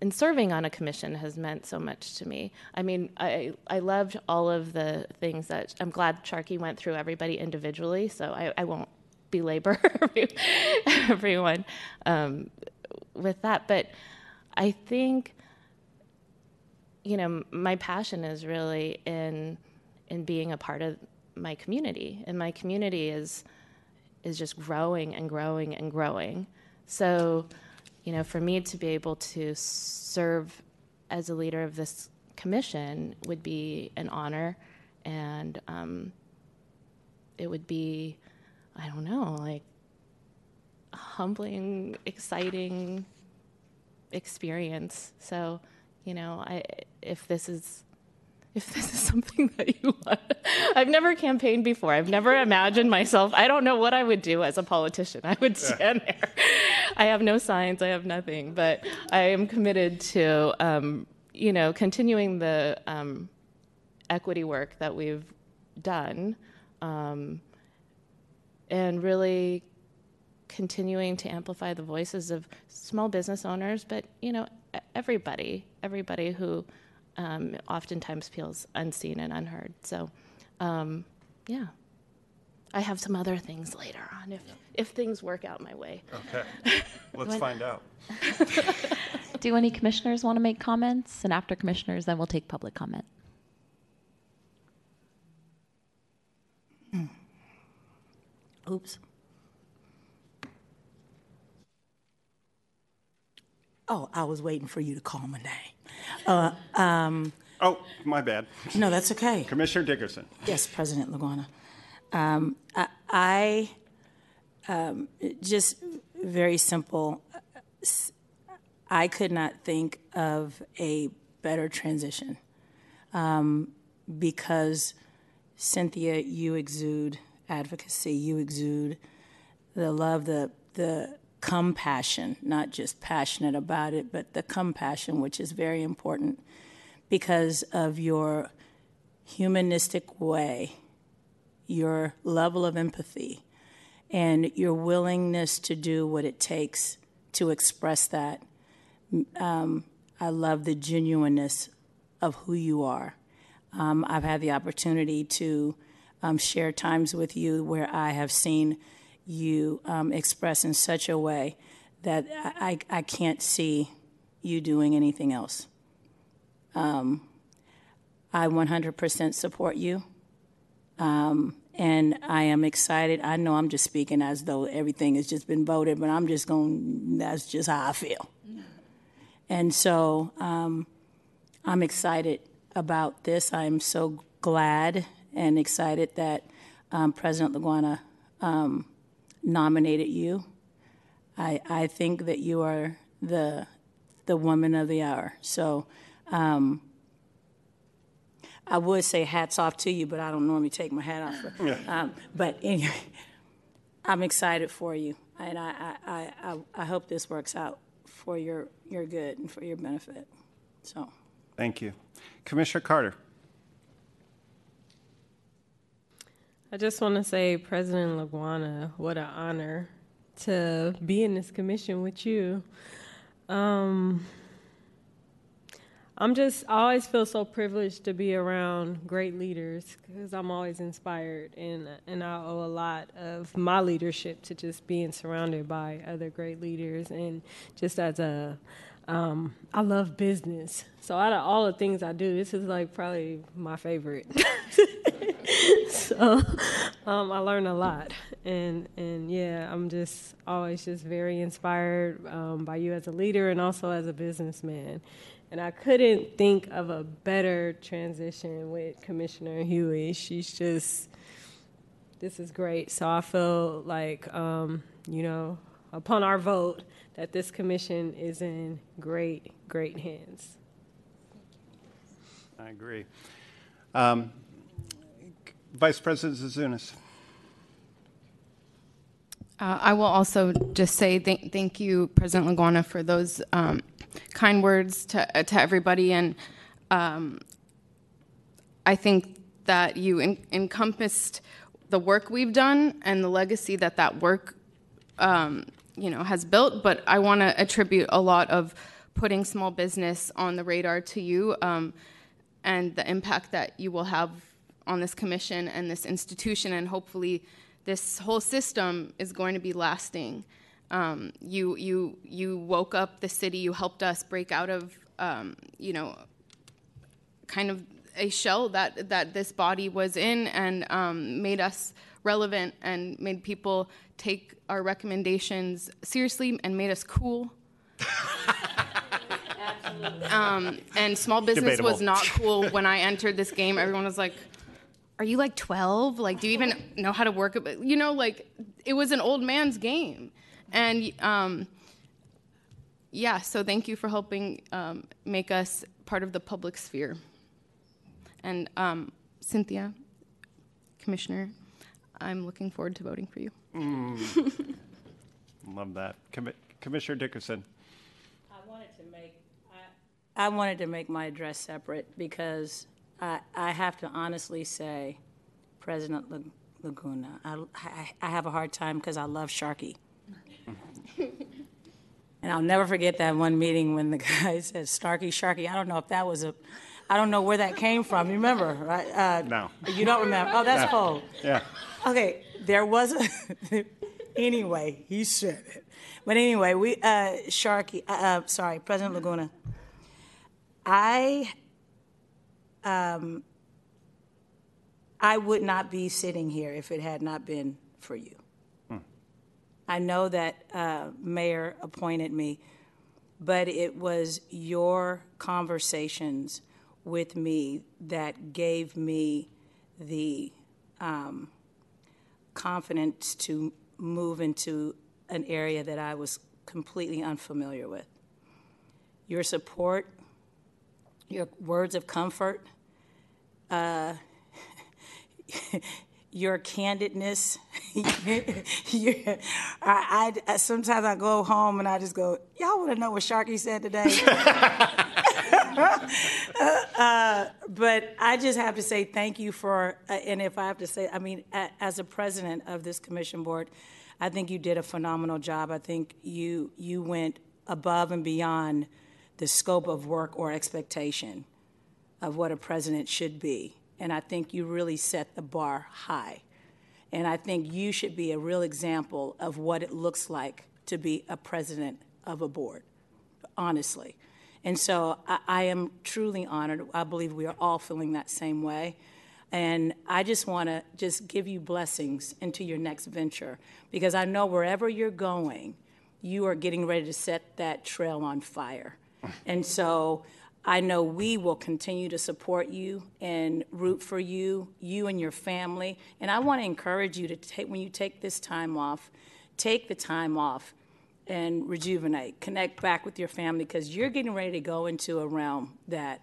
and serving on a commission has meant so much to me. I mean, I, I loved all of the things that I'm glad Sharky went through everybody individually, so I, I won't belabor everyone um, with that. But I think, you know, my passion is really in in being a part of my community, and my community is is just growing and growing and growing. So you know, for me to be able to serve as a leader of this commission would be an honor, and um, it would be, I don't know, like a humbling, exciting experience. So, you know, I if this is if this is something that you want. I've never campaigned before. I've never imagined myself. I don't know what I would do as a politician. I would stand there. I have no signs. I have nothing. But I am committed to, um, you know, continuing the um, equity work that we've done, um, and really continuing to amplify the voices of small business owners, but you know, everybody, everybody who um, oftentimes feels unseen and unheard. So, um, yeah, I have some other things later on if if things work out my way. Okay, let's When- find out. Do any commissioners want to make comments? And after commissioners, then we'll take public comment. Oops. Oh, I was waiting for you to call my name. Uh, um, Oh, my bad. no, that's okay. Commissioner Dickerson. Yes, President Laguana. Um, I, I um, just very simple. I could not think of a better transition um, because Cynthia, you exude advocacy, you exude the love, the the compassion, not just passionate about it, but the compassion, which is very important because of your humanistic way, your level of empathy, and your willingness to do what it takes to express that. Um, I love the genuineness of who you are. Um, I've had the opportunity to um, share times with you where I have seen you um, express in such a way that I, I, can't see you doing anything else. Um, I 100% support you. Um, and I am excited. I know I'm just speaking as though everything has just been voted, but I'm just going, that's just how I feel. And so um, I'm excited about this. I'm so glad and excited that um, President Laguana um, nominated you. I, I think that you are the the woman of the hour. So um, I would say hats off to you, but I don't normally take my hat off. Yeah. Um, but anyway, I'm excited for you, and I, I, I, I, I hope this works out for your, your good and for your benefit. So. Thank you. Commissioner Carter. I just want to say, President Laguana, what an honor to be in this commission with you. Um, I'm just, I always feel so privileged to be around great leaders because I'm always inspired, and and I owe a lot of my leadership to just being surrounded by other great leaders, and just as a, um, I love business, so out of all the things I do, this is like probably my favorite. so um, I learn a lot, and and yeah, I'm just always just very inspired um, by you as a leader and also as a businessman. And I couldn't think of a better transition with Commissioner Huie. She's just, this is great. So I feel like, um, you know, upon our vote, that this commission is in great, great hands. I agree. Um, Vice President Zouzounis. Uh, I will also just say thank, thank you, President Laguana, for those um, kind words to, uh, to everybody. And um, I think that you en- encompassed the work we've done and the legacy that that work, um, you know, has built. But I want to attribute a lot of putting small business on the radar to you um, and the impact that you will have on this commission and this institution, and hopefully this whole system is going to be lasting. Um, you you you woke up the city. You helped us break out of um, you know kind of a shell that that this body was in, and um, made us relevant and made people take our recommendations seriously and made us cool. Um, and small business was not cool when I entered this game. Everyone was like, "Are you like 12? Like, do you even know how to work it?" You know, like it was an old man's game, and um, yeah. So thank you for helping um, make us part of the public sphere. And um, Cynthia, Commissioner, I'm looking forward to voting for you. Mm. Love that. Commi- Commissioner Dickerson. I wanted to make I, I wanted to make my address separate because I, I have to honestly say, President La- Laguana, I, I, I have a hard time because I love Sharky. and I'll never forget that one meeting when the guy said Starkey Sharky. I don't know if that was a, I don't know where that came from. You remember, right? Uh, No. You don't remember? Oh, that's No. cold. Yeah. Okay, there was a. anyway, he said it. But anyway, we uh, Sharky. Uh, uh, sorry, President Laguana. I. Um, I would not be sitting here if it had not been for you. I know that uh, Mayor appointed me, but it was your conversations with me that gave me the um, confidence to move into an area that I was completely unfamiliar with. Your support, your words of comfort, uh, your candidness. your, I, I, sometimes I go home and I just go, y'all want to know what Sharky said today? uh, but I just have to say thank you for, uh, and if I have to say, I mean, a, as a president of this commission board, I think you did a phenomenal job. I think you you went above and beyond the scope of work or expectation of what a president should be. And I think you really set the bar high. And I think you should be a real example of what it looks like to be a president of a board, honestly. And so I, I am truly honored. I believe we are all feeling that same way. And I just want to just give you blessings into your next venture because I know wherever you're going, you are getting ready to set that trail on fire. and so I know we will continue to support you and root for you, you and your family. And I want to encourage you to take, when you take this time off, take the time off and rejuvenate, connect back with your family because you're getting ready to go into a realm that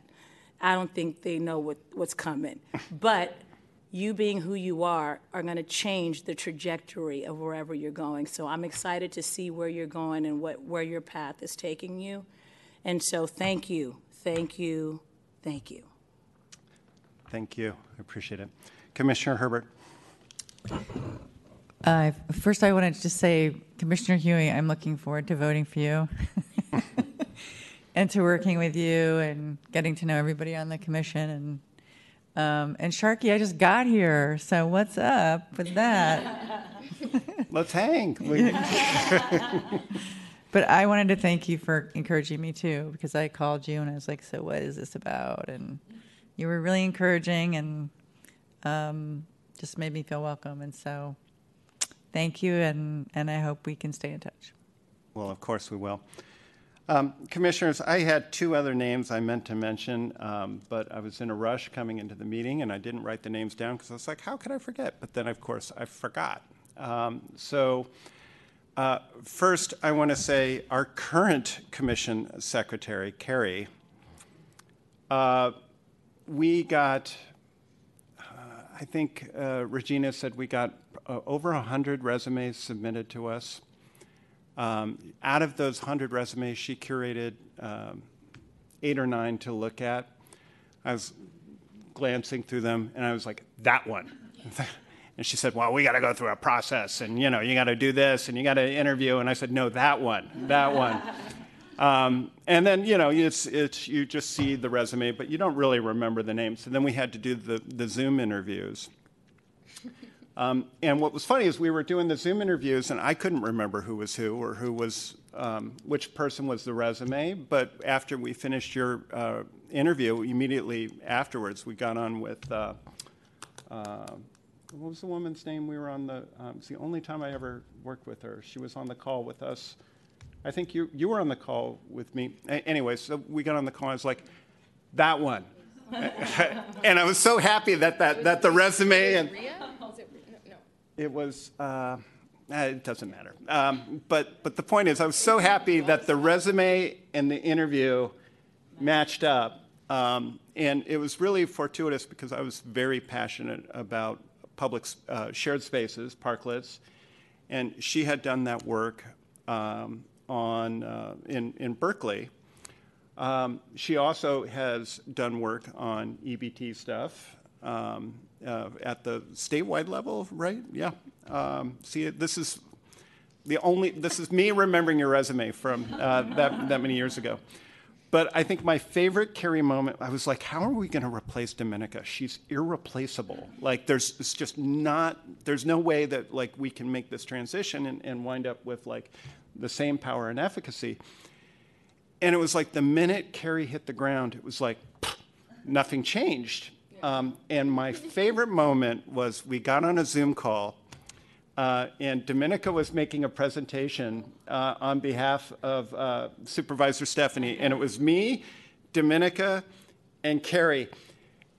I don't think they know what, what's coming. but you being who you are are going to change the trajectory of wherever you're going. So I'm excited to see where you're going and what, where your path is taking you. And so thank you, thank you, thank you. Thank you. I appreciate it. Commissioner Herbert. Uh, first, I wanted to just say, Commissioner Huie, I'm looking forward to voting for you and to working with you and getting to know everybody on the commission. And um, and Sharky, I just got here, so what's up with that? Let's hang. but I wanted to thank you for encouraging me too, because I called you and I was like, "So what is this about?" And you were really encouraging and um, just made me feel welcome. And so, thank you, and and I hope we can stay in touch. Well, of course we will. Um, commissioners, I had two other names I meant to mention, um, but I was in a rush coming into the meeting and I didn't write the names down because I was like, how could I forget? But then, of course, I forgot. Um, so, uh, first, I want to say our current commission secretary, Carrie, uh, we got, uh, I think uh, Regina said we got uh, over 100 resumes submitted to us. Um, out of those 100 resumes, she curated um, eight or nine to look at. I was glancing through them, and I was like, that one. and she said, well, we got to go through a process, and, you know, you got to do this, and you got to interview. And I said, no, that one, that one. Um, and then, you know, it's, it's, you just see the resume, but you don't really remember the names. So then we had to do the, the Zoom interviews. Um, and what was funny is we were doing the Zoom interviews, and I couldn't remember who was who or who was um, which person was the resume. But after we finished your uh, interview, immediately afterwards, we got on with uh, uh, what was the woman's name? We were on the. Um, it's the only time I ever worked with her. She was on the call with us. I think you you were on the call with me. A- anyway, so we got on the call. I was like, that one. and I was so happy that, that, that the resume and it was, uh, it doesn't matter. Um, but, but the point is, I was so happy that the resume and the interview matched up. Um, and it was really fortuitous because I was very passionate about public uh, shared spaces, parklets. And she had done that work um, on, uh, in, in Berkeley. Um, she also has done work on EBT stuff um, uh, at the statewide level, right? Yeah. Um, see, this is the only. This is me remembering your resume from uh, that that many years ago. But I think my favorite Carrie moment, I was like, how are we going to replace Dominica? She's irreplaceable. Like, there's it's just not, there's no way that like we can make this transition and, and wind up with like the same power and efficacy. And it was like the minute Carrie hit the ground, it was like nothing changed. Um, and my favorite moment was we got on a Zoom call, uh, and Dominica was making a presentation uh, on behalf of uh, Supervisor Stefani, and it was me, Dominica, and Carrie.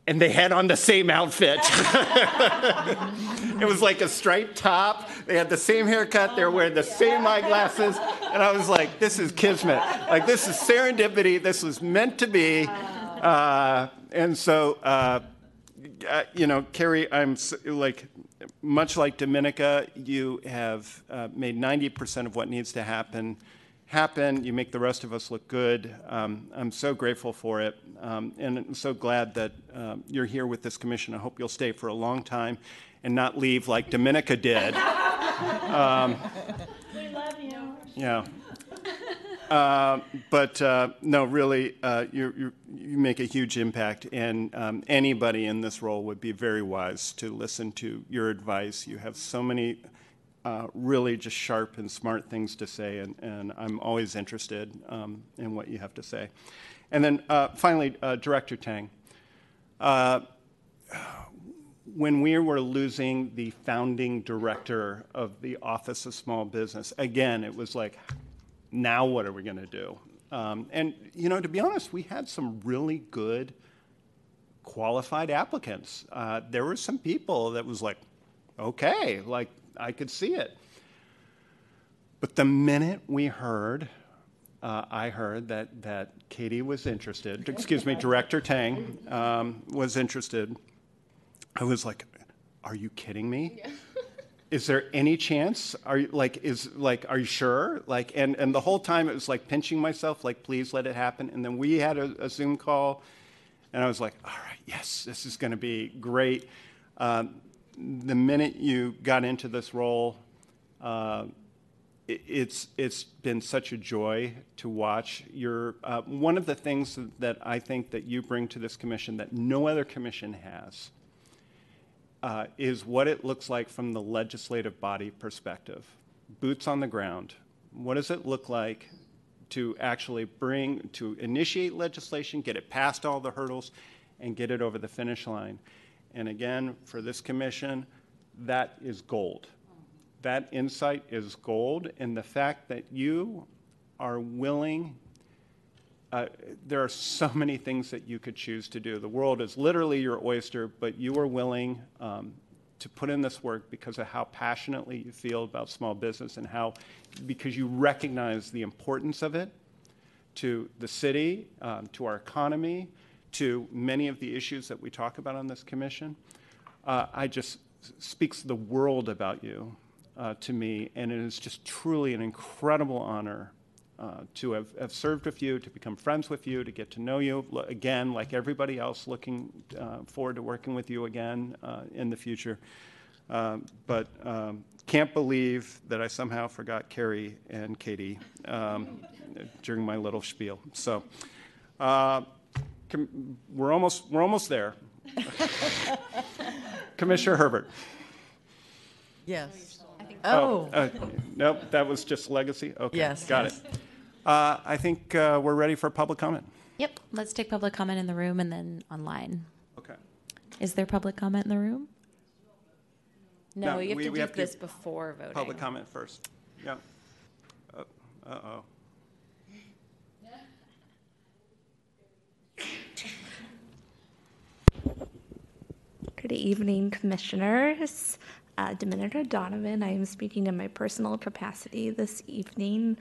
And they had on the same outfit. it was like a striped top. They had the same haircut. They were wearing the same eyeglasses. And I was like, this is kismet. Like, this is serendipity. This was meant to be. Uh, and so, uh, uh, you know, Carrie, I'm like, much like Dominica, you have uh, made 90% of what needs to happen happen. You make the rest of us look good. Um, I'm so grateful for it. Um, and I'm so glad that uh, you're here with this commission. I hope you'll stay for a long time and not leave like Dominica did. um, we love you. Yeah. Uh, but uh, no, really, uh, you you make a huge impact, and um, anybody in this role would be very wise to listen to your advice. You have so many uh, really just sharp and smart things to say, and, and I'm always interested um, in what you have to say. And then uh, finally, Director Tang when we were losing the founding director of the Office of Small Business, again, it was like, now what are we going to do? Um, and, you know, to be honest, we had some really good qualified applicants. Uh, there were some people that was like, okay, like I could see it. But the minute we heard, uh, I heard that, that Katy was interested, excuse me, Director Tang um, was interested, I was like, are you kidding me? Is there any chance? Are you like, is like, are you sure? Like, and, and the whole time it was like pinching myself, like, please let it happen. And then we had a, a Zoom call, and I was like, all right, yes, this is going to be great. Um, the minute you got into this role, uh, it, it's it's been such a joy to watch. Your uh, one of the things that I think that you bring to this commission that no other commission has uh, is what it looks like from the legislative body perspective, boots on the ground. What does it look like to actually bring to initiate legislation, get it past all the hurdles, and get it over the finish line? And again, for this commission, that is gold. That insight is gold. And the fact that you are willing, uh, there are so many things that you could choose to do. The world is literally your oyster, but you are willing um, to put in this work because of how passionately you feel about small business and how, because you recognize the importance of it to the city, um, to our economy, to many of the issues that we talk about on this commission. Uh, I just speaks the world about you uh, to me, and it is just truly an incredible honor uh, to have, have, served with you, to become friends with you, to get to know you again, like everybody else, looking uh, forward to working with you again uh, in the future. Um, but um, can't believe that I somehow forgot Carrie and Katy um, during my little spiel. So uh, we're almost we're almost there. Commissioner Herbert. Yes. Oh, uh, nope, that was just legacy. Okay, yes, got yes. it. Uh, I think uh, we're ready for public comment. Yep, let's take public comment in the room and then online. Okay. Is there public comment in the room? No, No, you have we- to we do have to- this before voting. Public comment first. Yep. Uh oh. Good evening, commissioners. Uh, Dominica Donovan. I am speaking in my personal capacity this evening.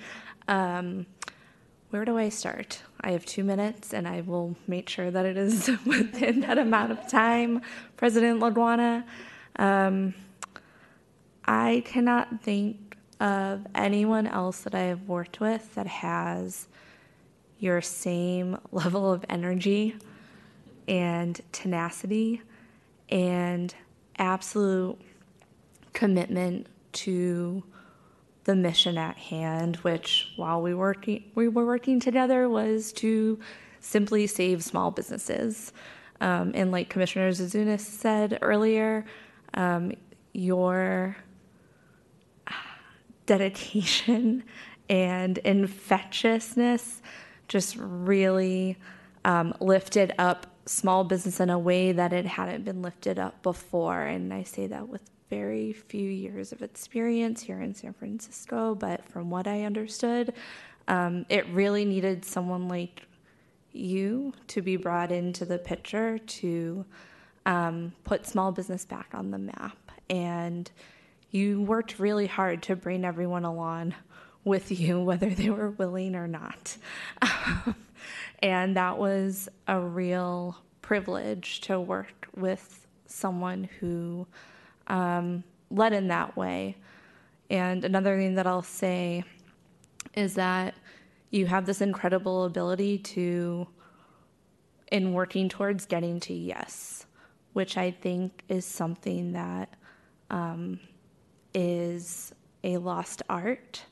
Um, where do I start? I have two minutes, and I will make sure that it is within that amount of time. President Laguana, um, I cannot think of anyone else that I have worked with that has your same level of energy and tenacity and absolute commitment to the mission at hand, which while we working we were working together was to simply save small businesses. Um, and like Commissioner Zouzounis said earlier, um, your dedication and infectiousness just really um, lifted up small business in a way that it hadn't been lifted up before. And I say that with very few years of experience here in San Francisco, but from what I understood, um, it really needed someone like you to be brought into the picture to um, put small business back on the map. And you worked really hard to bring everyone along with you, whether they were willing or not. and that was a real privilege to work with someone who um, led in that way. And another thing that I'll say is that you have this incredible ability to, in working towards getting to yes, which I think is something that um, is a lost art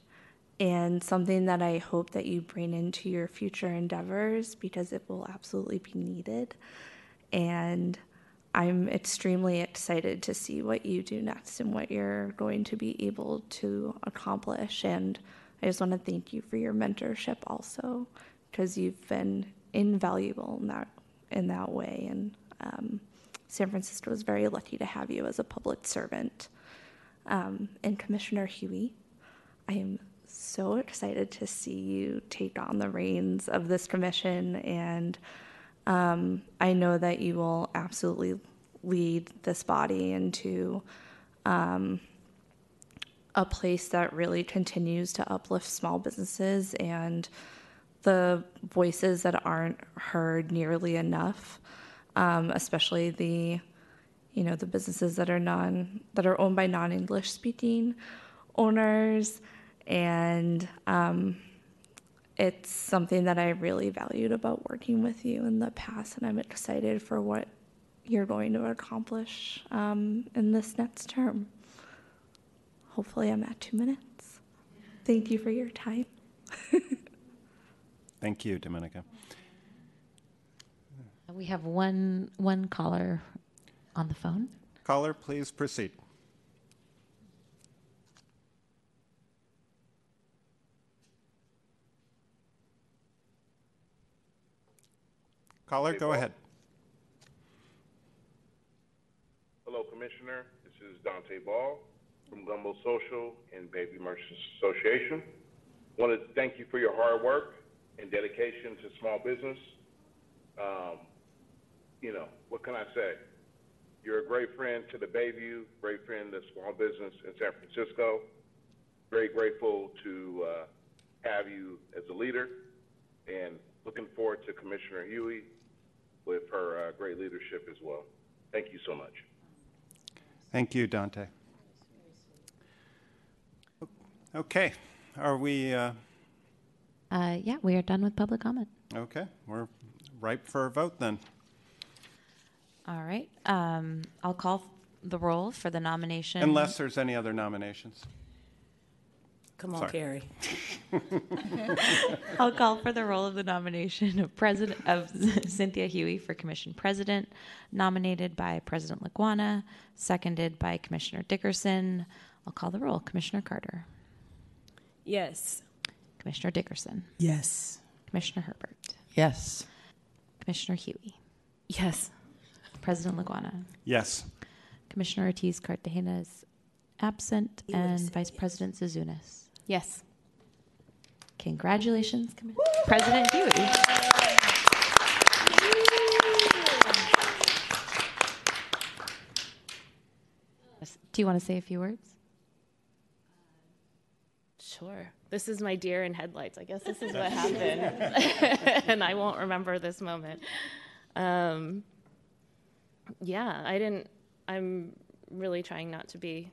and something that I hope that you bring into your future endeavors because it will absolutely be needed. And I'm extremely excited to see what you do next and what you're going to be able to accomplish. And I just want to thank you for your mentorship also, because you've been invaluable in that in that way. And um, San Francisco is very lucky to have you as a public servant. Um, and Commissioner Huie, I am so excited to see you take on the reins of this commission, and um, I know that you will absolutely lead this body into um, a place that really continues to uplift small businesses and the voices that aren't heard nearly enough, um, especially the you know the businesses that are non that are owned by non-English speaking owners and um, it's something that I really valued about working with you in the past, and I'm excited for what you're going to accomplish um, in this next term. Hopefully, I'm at two minutes. Thank you for your time. Thank you, Dominica. We have one one caller on the phone. Caller, please proceed. Caller, go ahead. Hello, Commissioner. This is Dante Ball from Gumbo Social and Bayview Merchants Association. Want to thank you for your hard work and dedication to small business. Um, you know, what can I say? You're a great friend to the Bayview, great friend to small business in San Francisco. Very grateful to uh, have you as a leader and looking forward to Commissioner Huie with her uh, great leadership as well. Thank you so much. Thank you, Dante. Okay, are we, uh, Uh, yeah, we are done with public comment. okay, we're ripe for a vote then. All right. Um, I'll call the roll for the nomination. Unless there's any other nominations. Come on, Sorry. Carrie. I'll call for the roll of the nomination of President of Cynthia Huie for Commission President, nominated by President Laguana, seconded by Commissioner Dickerson. I'll call the roll. Commissioner Carter, Yes. Commissioner Dickerson, Yes. Commissioner Herbert, Yes. Commissioner Huie, Yes. President Laguana, Yes. Commissioner Ortiz Cartagena is absent, and Vice President Zouzounis. Yes. Congratulations, Commi- President Huie. Do you want to say a few words? Sure. This is my deer in headlights. I guess this is what happened. and I won't remember this moment. Um, yeah, I didn't, I'm really trying not to be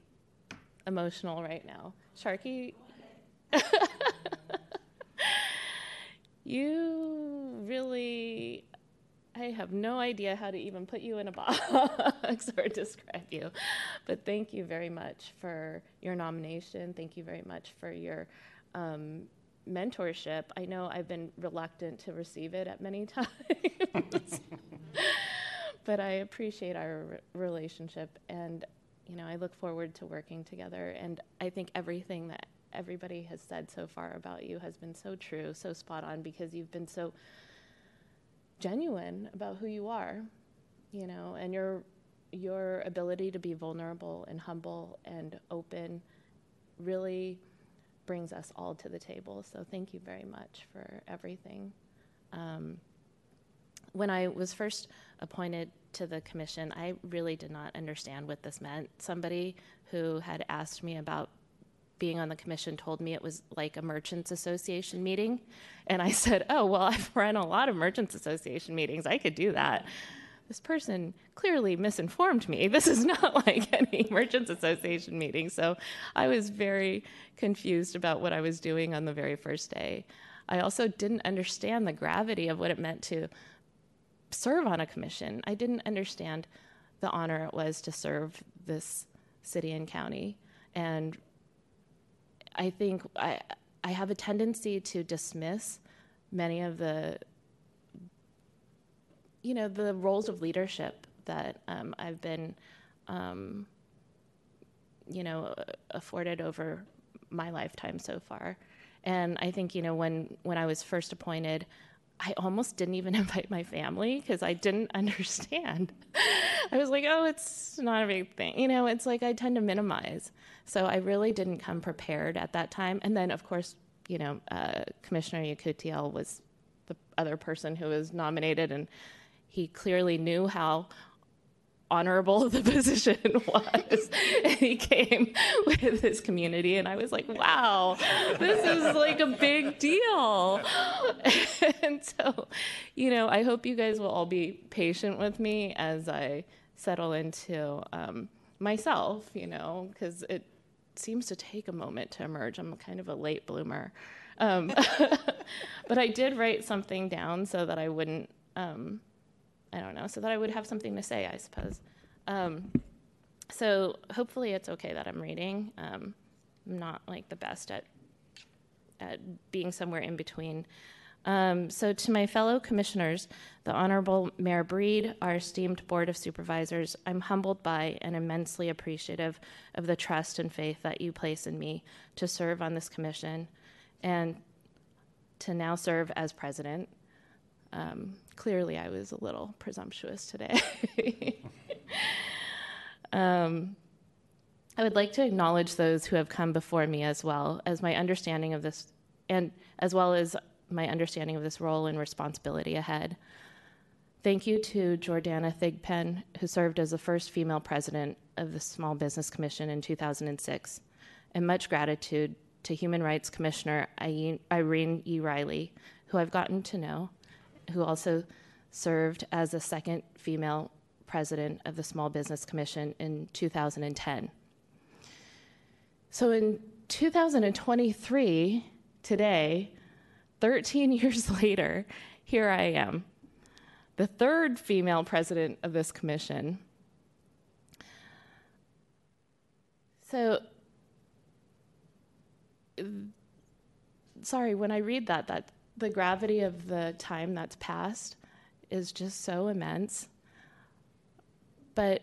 emotional right now. Sharky, you really, I have no idea how to even put you in a box or describe you. But thank you very much for your nomination. Thank you very much for your um, mentorship. I know I've been reluctant to receive it at many times. but I appreciate our re- relationship and you know, I look forward to working together and I think everything that everybody has said so far about you has been so true, so spot on because you've been so genuine about who you are, you know, and your your ability to be vulnerable and humble and open really brings us all to the table. So thank you very much for everything. Um, when I was first appointed to the commission, I really did not understand what this meant. Somebody who had asked me about being on the commission told me it was like a merchants association meeting. And I said, Oh, well, I've run a lot of merchants association meetings. I could do that. This person clearly misinformed me. This is not like any merchants association meeting. So I was very confused about what I was doing on the very first day. I also didn't understand the gravity of what it meant to serve on a commission. I didn't understand the honor it was to serve this city and county. And I think I, I have a tendency to dismiss many of the, you know, the roles of leadership that um, I've been, um, you know, afforded over my lifetime so far. And I think, you know, when, when I was first appointed, I almost didn't even invite my family because I didn't understand. I was like, oh, it's not a big thing. You know, it's like I tend to minimize. So I really didn't come prepared at that time. And then, of course, you know, uh, Commissioner Yekutiel was the other person who was nominated, and he clearly knew how honorable the position was. and he came with his community, and I was like, wow, this is like a big deal. and so, you know, I hope you guys will all be patient with me as I settle into um, myself, you know, because it seems to take a moment to emerge. I'm kind of a late bloomer. Um, but I did write something down so that I wouldn't. Um, I don't know, so that I would have something to say, I suppose. Um, so hopefully it's okay that I'm reading. Um, I'm not like the best at at being somewhere in between. Um, so to my fellow commissioners, the Honorable Mayor Breed, our esteemed Board of Supervisors, I'm humbled by and immensely appreciative of the trust and faith that you place in me to serve on this commission and to now serve as president. Um, clearly, I was a little presumptuous today. um, I would like to acknowledge those who have come before me as well as my understanding of this, and as well as my understanding of this role and responsibility ahead. Thank you to Jordana Thigpen, who served as the first female president of the Small Business Commission in 2006, and much gratitude to Human Rights Commissioner Irene E. Riley, who I've gotten to know, who also served as the second female president of the Small Business Commission in 2010. So in 2023, today, 13 years later, here I am, the third female president of this commission. So, sorry, when I read that, that the gravity of the time that's passed is just so immense. But,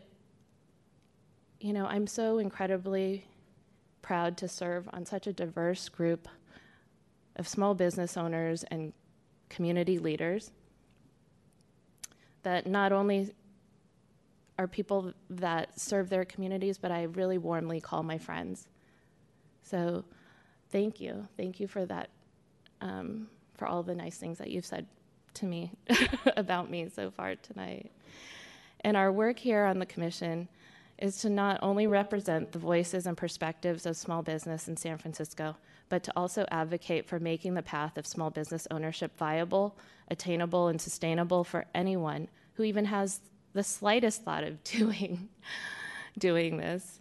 you know, I'm so incredibly proud to serve on such a diverse group of small business owners and community leaders that not only are people that serve their communities, but I really warmly call my friends. So thank you. Thank you for that, um, for all the nice things that you've said to me about me so far tonight. And our work here on the Commission is to not only represent the voices and perspectives of small business in San Francisco, but to also advocate for making the path of small business ownership viable, attainable, and sustainable for anyone who even has the slightest thought of doing, doing this.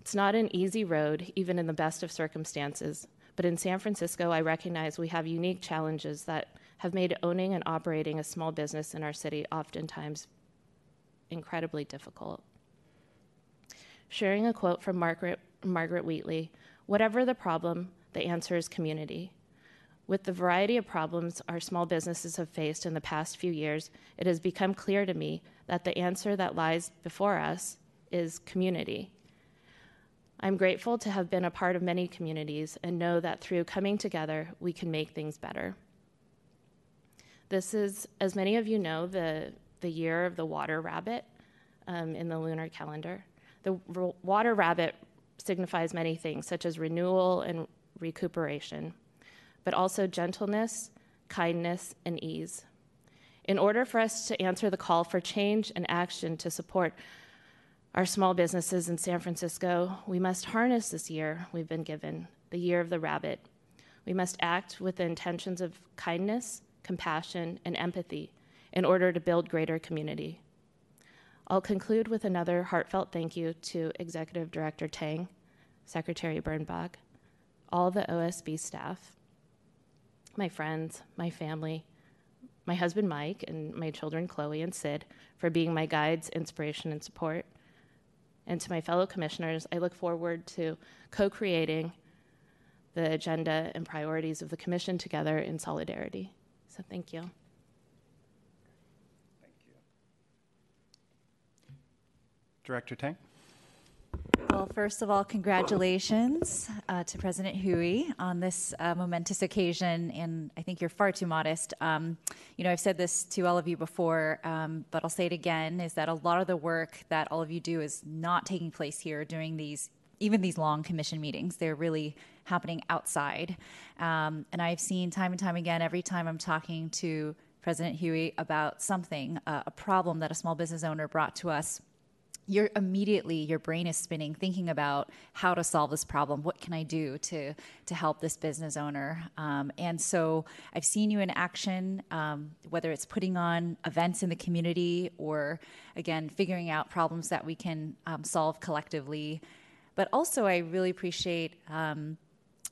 It's not an easy road, even in the best of circumstances, but in San Francisco, I recognize we have unique challenges that have made owning and operating a small business in our city oftentimes incredibly difficult. Sharing a quote from Margaret, Margaret Wheatley Whatever the problem, the answer is community. With the variety of problems our small businesses have faced in the past few years, it has become clear to me that the answer that lies before us is community. I'm grateful to have been a part of many communities and know that through coming together, we can make things better. This is, as many of you know, the, the year of the water rabbit um, in the lunar calendar. The r- water rabbit signifies many things, such as renewal and recuperation, but also gentleness, kindness, and ease. In order for us to answer the call for change and action to support our small businesses in San Francisco, we must harness this year we've been given, the year of the rabbit. We must act with the intentions of kindness, compassion, and empathy in order to build greater community. I'll conclude with another heartfelt thank you to Executive Director Tang, Secretary Bernbach, all the OSB staff, my friends, my family, my husband Mike, and my children Chloe and Sid for being my guides, inspiration, and support. And to my fellow commissioners, I look forward to co creating the agenda and priorities of the Commission together in solidarity. So thank you. Thank you. Director Tang? Well, first of all, congratulations uh, to President Huie on this uh, momentous occasion, and I think you're far too modest. Um, you know, I've said this to all of you before, um, but I'll say it again: is that a lot of the work that all of you do is not taking place here during these, even these long commission meetings. They're really happening outside, um, and I've seen time and time again. Every time I'm talking to President Huie about something, uh, a problem that a small business owner brought to us you're immediately your brain is spinning thinking about how to solve this problem. What can i do to to help this business owner? Um, and so i've seen you in action um, whether it's putting on events in the community or again figuring out problems that we can um, solve collectively. But also i really appreciate um,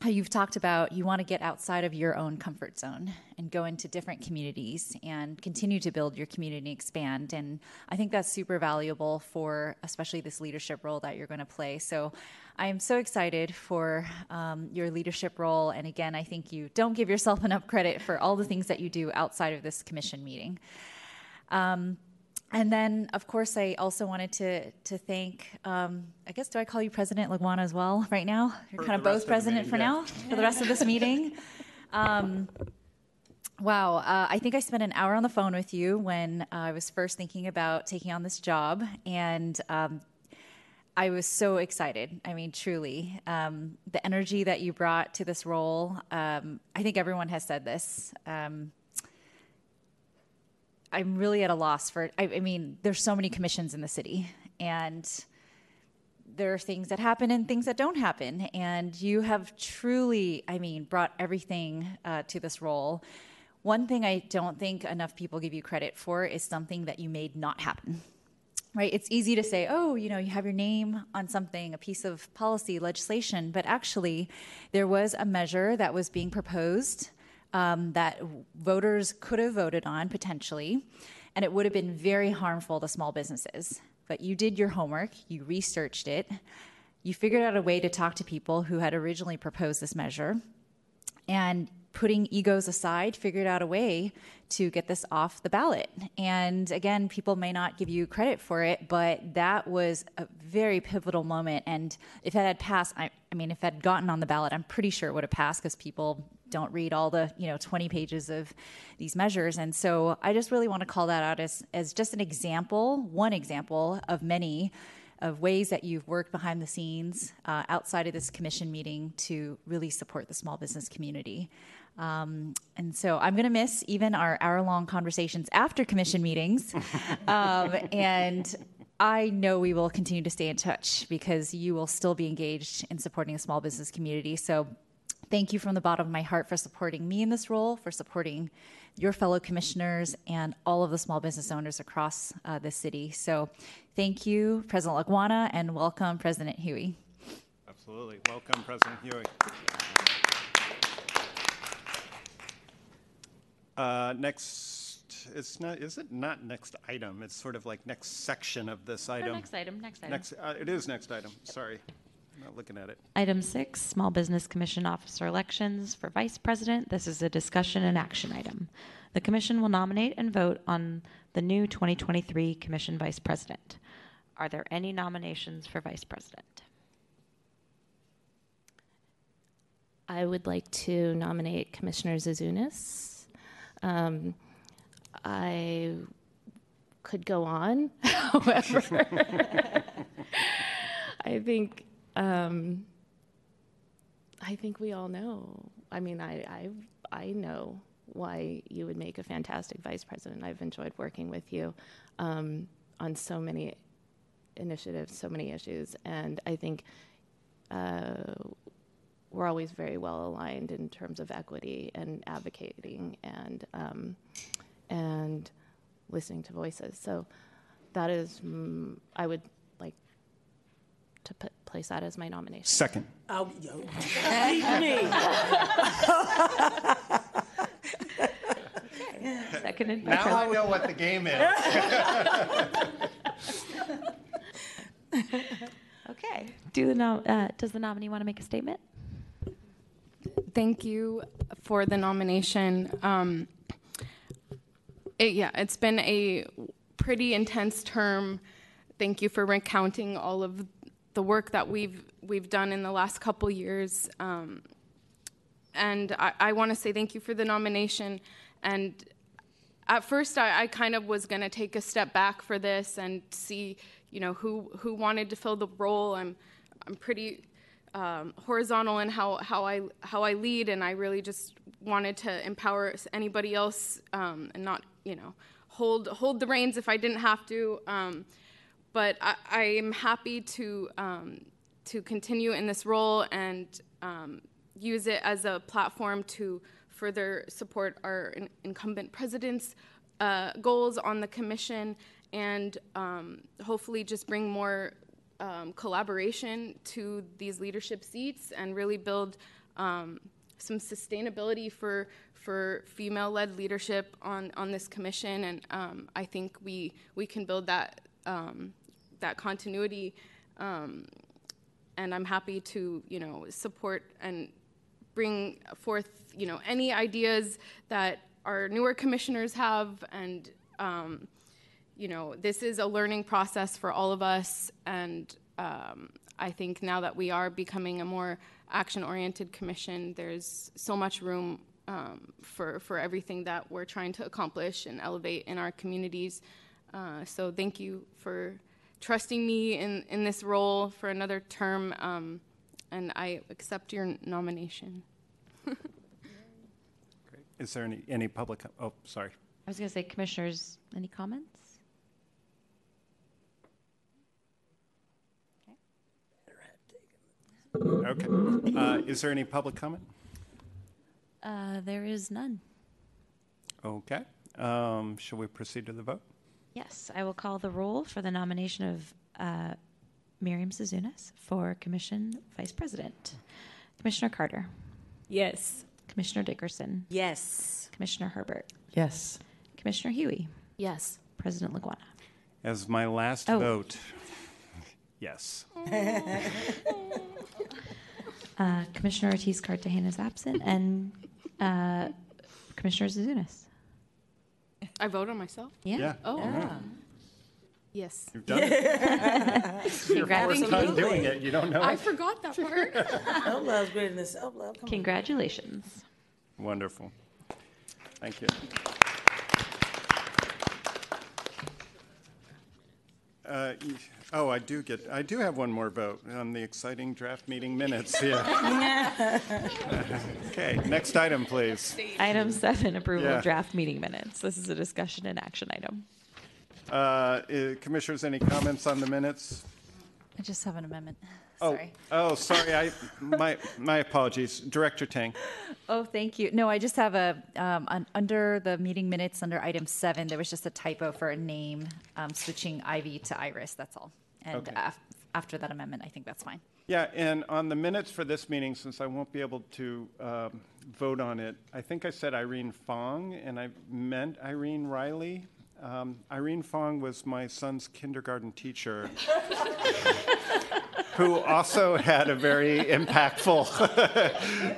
you've talked about you want to get outside of your own comfort zone and go into different communities and continue to build your community expand and i think that's super valuable for especially this leadership role that you're going to play. So i am so excited for um, your leadership role and again i think you don't give yourself enough credit for all the things that you do outside of this commission meeting. Um, and then, of course, I also wanted to to thank. Um, I guess do I call you President Laguana as well right now? You're For kind of both president meeting, for yeah. now for the rest of this meeting. Um, wow, uh, I think I spent an hour on the phone with you when uh, I was first thinking about taking on this job, and um, I was so excited. I mean, truly, um, the energy that you brought to this role. Um, I think everyone has said this. Um, I'm really at a loss for. I, I mean, there's so many commissions in the city, and there are things that happen and things that don't happen. And you have truly, I mean, brought everything uh, to this role. One thing I don't think enough people give you credit for is something that you made not happen. Right? It's easy to say, oh, you know, you have your name on something, a piece of policy, legislation, but actually, there was a measure that was being proposed um, that voters could have voted on potentially, and it would have been very harmful to small businesses. But you did your homework, you researched it, you figured out a way to talk to people who had originally proposed this measure, and putting egos aside, figured out a way to get this off the ballot. And again, people may not give you credit for it, but that was a very pivotal moment. And if it had passed, I, I mean, if it had gotten on the ballot, I'm pretty sure it would have passed because people don't read all the you know 20 pages of these measures. And so i just really want to call that out as, as just an example one example of many of ways that you've worked behind the scenes uh, outside of this commission meeting to really support the small business community. Um, and so i'm going to miss even our hour-long conversations after commission meetings. Um, and I know we will continue to stay in touch because you will still be engaged in supporting the small business community. So thank you from the bottom of my heart for supporting me in this role, for supporting your fellow commissioners and all of the small business owners across uh, the city. So thank you, President Laguana, and welcome, President Huie. Absolutely. Welcome, President Huie. Uh, next, it's not, is it not next item? It's sort of like next section of this item. next item, next item. Next, uh, it is next item, sorry. I'm not looking at it. Item six, Small Business Commission Officer Elections for Vice President. This is a discussion and action item. The commission will nominate and vote on the new 2023 Commission Vice President. Are there any nominations for Vice President? I would like to nominate Commissioner Zouzounis. Um, I could go on, however, I think um, I think we all know. I mean, I, I I know why you would make a fantastic vice president. I've enjoyed working with you um, on so many initiatives, so many issues, and I think uh, we're always very well aligned in terms of equity and advocating and um, and listening to voices. So that is, mm, I would to put, place that as my nomination. Second. Oh, yo. me. Seconded by Now I know what the game is. Okay. Do the nom- uh, does the nominee want to make a statement? Thank you for the nomination. Um, it, yeah, it's been a pretty intense term. Thank you for recounting all of the work that we've we've done in the last couple years. Um, and I, I want to say thank you for the nomination. And at first, I, I kind of was going to take a step back for this and see, you know, who who wanted to fill the role. I'm I'm pretty um, horizontal in how, how I how I lead, and I really just wanted to empower anybody else um, and not, you know, hold hold the reins if I didn't have to. Um, but I, am happy to um, to continue in this role and um, use it as a platform to further support our in- incumbent president's uh, goals on the commission and um, hopefully just bring more um, collaboration to these leadership seats and really build um, some sustainability for for female-led leadership on on this commission. And um, I think we we can build that um, that continuity. Um, and I'm happy to you know support and bring forth you know any ideas that our newer commissioners have and um, you know, this is a learning process for all of us, and um, I think now that we are becoming a more action-oriented commission, there's so much room um, for for everything that we're trying to accomplish and elevate in our communities. Uh, so thank you for trusting me in in this role for another term, um, and I accept your nomination. Great. Is there any, any public, oh, sorry. I was going to say, commissioners, any comments? Okay. Uh, Is there any public comment? Uh, there is none. Okay. Um, Shall we proceed to the vote? Yes, I will call the roll for the nomination of uh, Miriam Zouzounis for Commission Vice President. Commissioner Carter. Yes. Commissioner Dickerson. Yes. Commissioner Herbert. Yes. Commissioner Huie. Yes. President Laguana. As my last Oh. vote, yes. Uh, Commissioner Ortiz Cartagena is absent, and uh, Commissioner Zouzounis. I vote on myself. Yeah. Yeah. Oh. Yeah. Yes. You've done it. It's your first time doing it. You don't know I it? forgot that part. Self-love's greater than self-love. Come on. Congratulations. Wonderful. Thank you. Uh, Oh, I do get, I do have one more vote on the exciting draft meeting minutes here. Okay, next item, please. Item seven, approval Yeah. of draft meeting minutes. This is a discussion and action item. Uh, uh, Commissioners, any comments on the minutes? I just have an amendment. Oh, Sorry. Oh, sorry, I, my, my apologies. Director Tang. Oh, thank you. No, I just have a, um, un- under the meeting minutes, under item seven, there was just a typo for a name, um, switching Ivy to Iris, that's all. And Okay. af- after that amendment, I think that's fine. Yeah, and on the minutes for this meeting, since I won't be able to um, vote on it, I think I said Irene Fong, and I meant Irene Riley. Um, Irene Fong was my son's kindergarten teacher, who also had a very impactful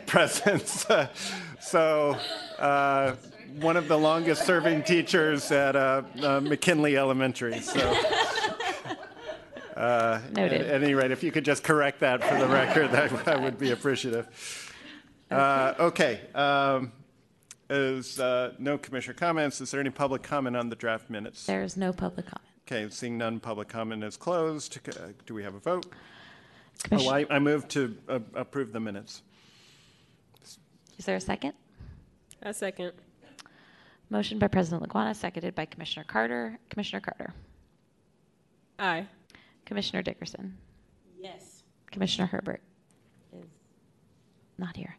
presence. so, uh, one of the longest serving teachers at uh, uh, McKinley Elementary. So. Uh, Noted. At any rate, if you could just correct that for the record, that I would be appreciative. Uh, okay. Um, is uh, no commissioner comments? Is there any public comment on the draft minutes? There is no public comment. Okay, seeing none, public comment is closed. Uh, do we have a vote? Oh, Commission- I, I move to uh, approve the minutes. Is there a second? A second. Motion by President Laguana, seconded by Commissioner Carter. Commissioner Carter. Aye. Commissioner Dickerson. Yes. Commissioner Herbert is not here.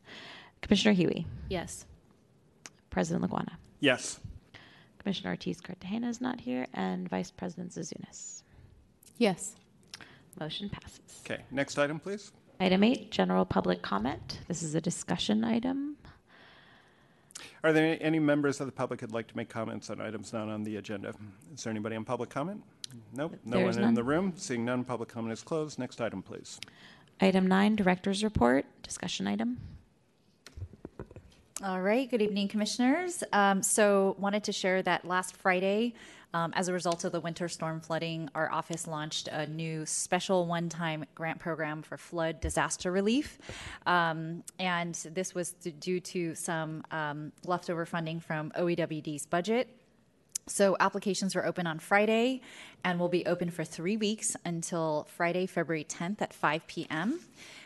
Commissioner Huie. Yes. President Laguana. Yes. Commissioner Ortiz Cartagena is not here, and Vice President Zouzounis. Yes. Motion passes. Okay, next item, please. Item eight, general public comment. This is a discussion item. Are there any members of the public who'd like to make comments on items not on the agenda? Is there anybody on public comment? Nope, no There's one in none. the room. Seeing none, public comment is closed. Next item, please. Item nine, Director's Report, discussion item. All right. Good evening, commissioners. Um, so, wanted to share that last Friday, um, as a result of the winter storm flooding, our office launched a new special one-time grant program for flood disaster relief, um, and this was due to some um, leftover funding from OEWD's budget. So applications were open on Friday and will be open for three weeks until Friday, February 10th at 5 p.m.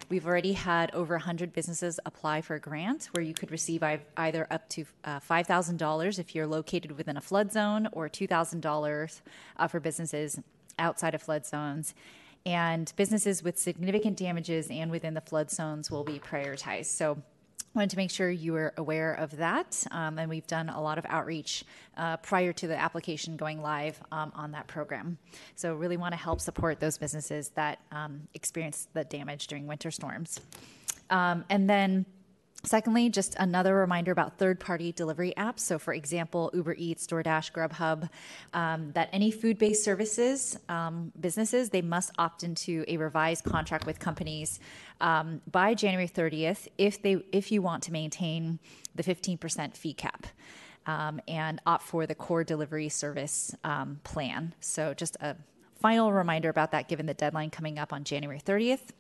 We've already had over 100 businesses apply for a grant where you could receive either up to uh, $5,000 if you're located within a flood zone or $2,000 uh, for businesses outside of flood zones. And businesses with significant damages and within the flood zones will be prioritized. So wanted to make sure you were aware of that. Um, and we've done a lot of outreach uh, prior to the application going live um, on that program. So, really want to help support those businesses that um, experience the damage during winter storms. Um, and then Secondly, just another reminder about third party delivery apps. So, for example, Uber Eats, DoorDash, Grubhub, um, that any food based services um, businesses, they must opt into a revised contract with companies um, by January 30th if, they, if you want to maintain the 15% fee cap. Um, and opt for the core delivery service um, plan. So, just a final reminder about that given the deadline coming up on January 30th.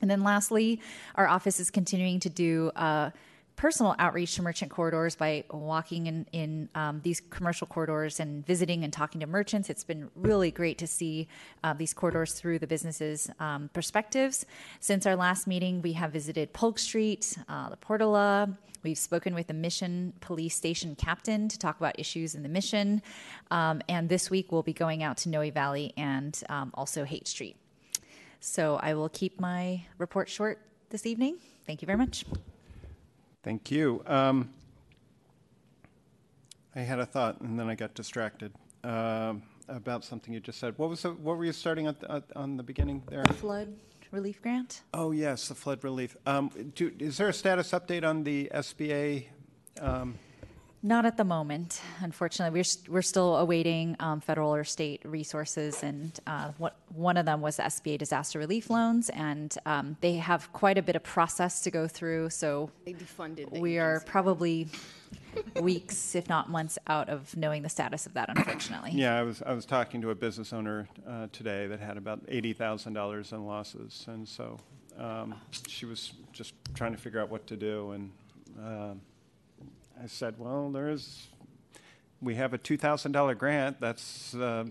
And then lastly, our office is continuing to do uh, personal outreach to merchant corridors by walking in, in um, these commercial corridors and visiting and talking to merchants. It's been really great to see uh, these corridors through the businesses' um, perspectives. Since our last meeting, we have visited Polk Street, uh, La Portola. We've spoken with the Mission Police Station captain to talk about issues in the mission. Um, and this week, we'll be going out to Noe Valley and um, also Haight Street. So I will keep my report short this evening. Thank you very much. Thank you. Um, I had a thought, and then I got distracted um, about something you just said. What was the, what were you starting at, at on the beginning there? Flood relief grant. Oh yes, the flood relief. Um, do, is there a status update on the SBA? Um, Not at the moment, unfortunately. We're, st- we're still awaiting um, federal or state resources, and uh, what, one of them was the SBA disaster relief loans, and um, they have quite a bit of process to go through. So They defunded the we are probably weeks, if not months, out of knowing the status of that. Unfortunately. yeah, I was I was talking to a business owner uh, today that had about eighty thousand dollars in losses, and so um, she was just trying to figure out what to do, and um I said, well, there is. We have a two thousand dollar grant. That's uh,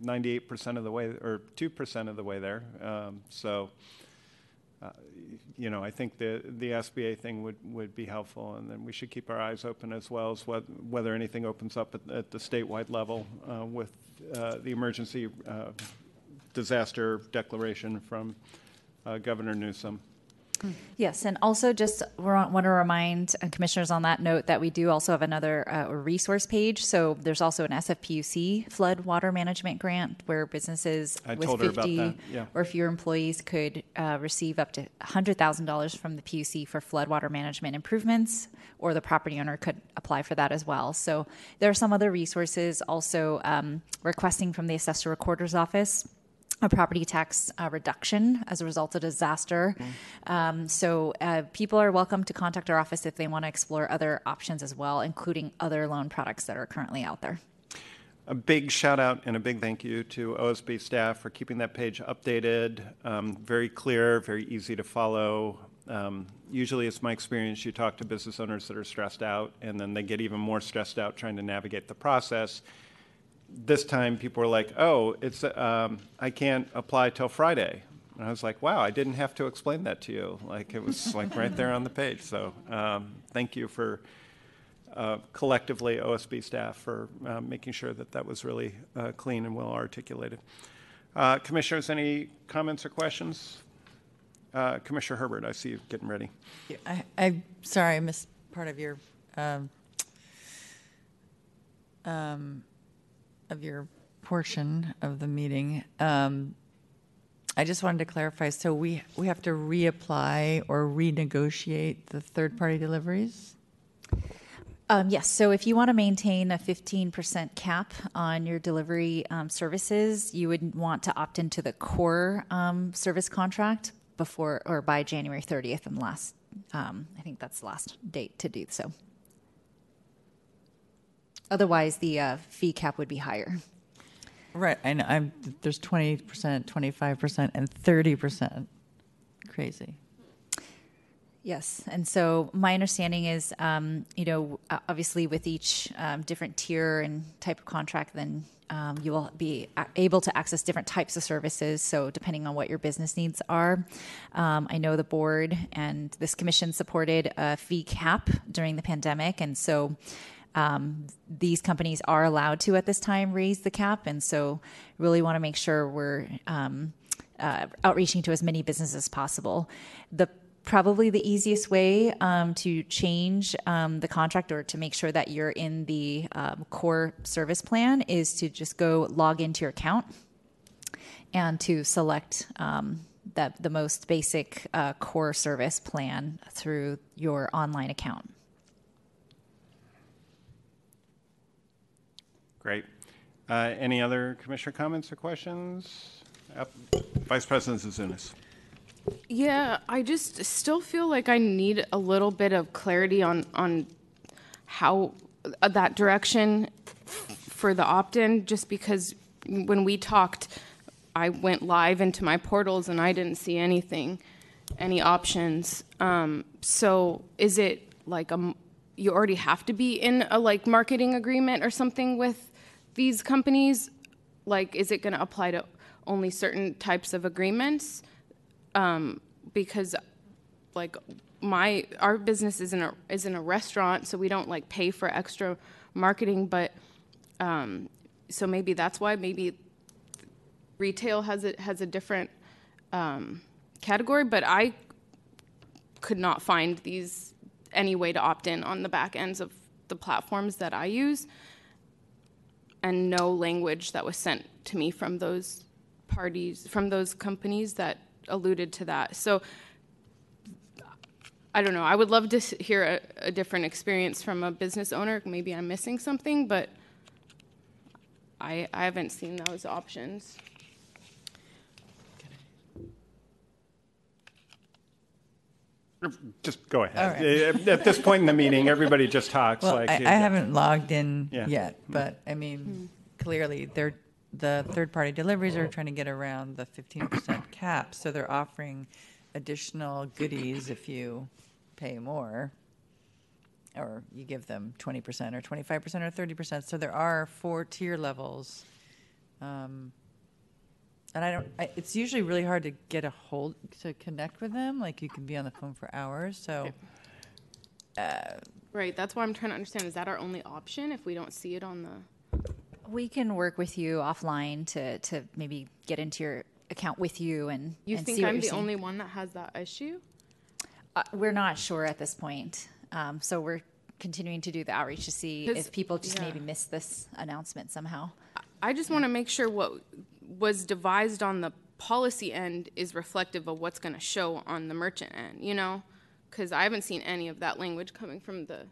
ninety-eight percent of the way, or two percent of the way there. Um, so, uh, you know, I think the the SBA thing would, would be helpful, and then we should keep our eyes open as well as what, whether anything opens up at, at the statewide level uh, with uh, the emergency uh, disaster declaration from uh, Governor Newsom. Yes, and also just want to remind uh, commissioners on that note that we do also have another uh, resource page. So there's also an SFPUC flood water management grant where businesses I with told 50 yeah. or fewer employees could uh, receive up to $100,000 from the PUC for flood water management improvements, or the property owner could apply for that as well. So there are some other resources also um, requesting from the assessor recorder's office a property tax uh, reduction as a result of disaster. Um, so uh, people are welcome to contact our office if they want to explore other options as well, including other loan products that are currently out there. A big shout out and a big thank you to OSB staff for keeping that page updated, um, very clear, very easy to follow. Um, usually, it's my experience you talk to business owners that are stressed out, and then they get even more stressed out trying to navigate the process. This time, people were like, "Oh, it's um, I can't apply till Friday," and I was like, "Wow, I didn't have to explain that to you. Like it was like right there on the page." So, um, thank you for uh, collectively OSB staff for uh, making sure that that was really uh, clean and well articulated. Uh, Commissioners, any comments or questions? Uh, Commissioner Herbert, I see you getting ready. I, I sorry, I missed part of your um, um, of your portion of the meeting. Um, I just wanted to clarify. So we we have to reapply or renegotiate the third party deliveries. Um, yes. So if you want to maintain a 15% cap on your delivery um, services, you would want to opt into the core um, service contract before or by January 30th, and last um, I think that's the last date to do so. Otherwise, the uh, fee cap would be higher. Right. and. I'm, there's 20%, 25%, and 30%. Crazy. Yes, and so my understanding is, um, you know, obviously with each um, different tier and type of contract, then um, you will be able to access different types of services. So depending on what your business needs are, um, I know the board and this commission supported a fee cap during the pandemic, and so. Um, these companies are allowed to at this time raise the cap, and so really want to make sure we're um, uh, outreaching to as many businesses as possible. The probably the easiest way um, to change um, the contract or to make sure that you're in the um, core service plan is to just go log into your account and to select um, that the most basic uh, core service plan through your online account. Great. Uh, Any other commissioner comments or questions? App- Vice President Zouzounis. Yeah, I just still feel like I need a little bit of clarity on on how uh, that direction for the opt-in. Just because when we talked, I went live into my portals and I didn't see anything, any options. Um, so is it like a you already have to be in a like marketing agreement or something with these companies? Like, is it going to apply to only certain types of agreements? um, because like my our business isn't a isn't a restaurant, so we don't like pay for extra marketing. But um, so maybe that's why maybe retail has a has a different um, category. But I could not find these any way to opt in on the back ends of the platforms that I use, and no language that was sent to me from those parties from those companies that alluded to that. So I don't know. I would love to hear a, a different experience from a business owner. Maybe I'm missing something, but I, I haven't seen those options. Just go ahead. All right. At this point in the meeting, everybody just talks Well, like. I, I haven't logged in Yeah. yet, but I mean, clearly, they're, the third-party deliveries are trying to get around the 15% cap, so they're offering additional goodies if you pay more, or you give them 20% or 25% or 30%. So there are four tier levels. Um, And I don't, I, it's usually really hard to get a hold, to connect with them, like you can be on the phone for hours, so. uh, Right. That's why I'm trying to understand. Is that our only option if we don't see it on the? We can work with you offline to, to maybe get into your account with you and You and think see I'm the seeing. only one that has that issue? Uh, we're not sure at this point, um, so we're continuing to do the outreach to see if people just yeah. maybe missed this announcement somehow. I just want to make sure what was devised on the policy end is reflective of what's going to show on the merchant end, you know? Because I haven't seen any of that language coming from the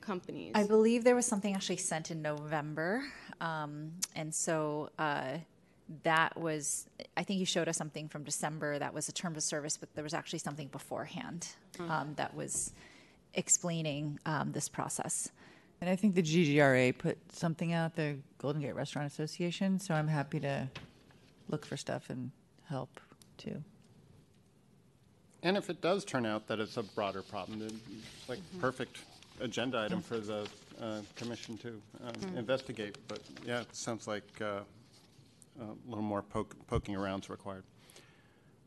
companies. I believe there was something actually sent in November, um, and so uh, that was. I think you showed us something from December that was a term of service, but there was actually something beforehand Mm. um, that was explaining um, this process. And I think the GGRA put something out, the Golden Gate Restaurant Association, so I'm happy to look for stuff and help too. And if it does turn out that it's a broader problem, then it's like perfect agenda item for the uh, commission to um, Mhm. investigate. But yeah, it sounds like uh, a little more poke- poking around is required.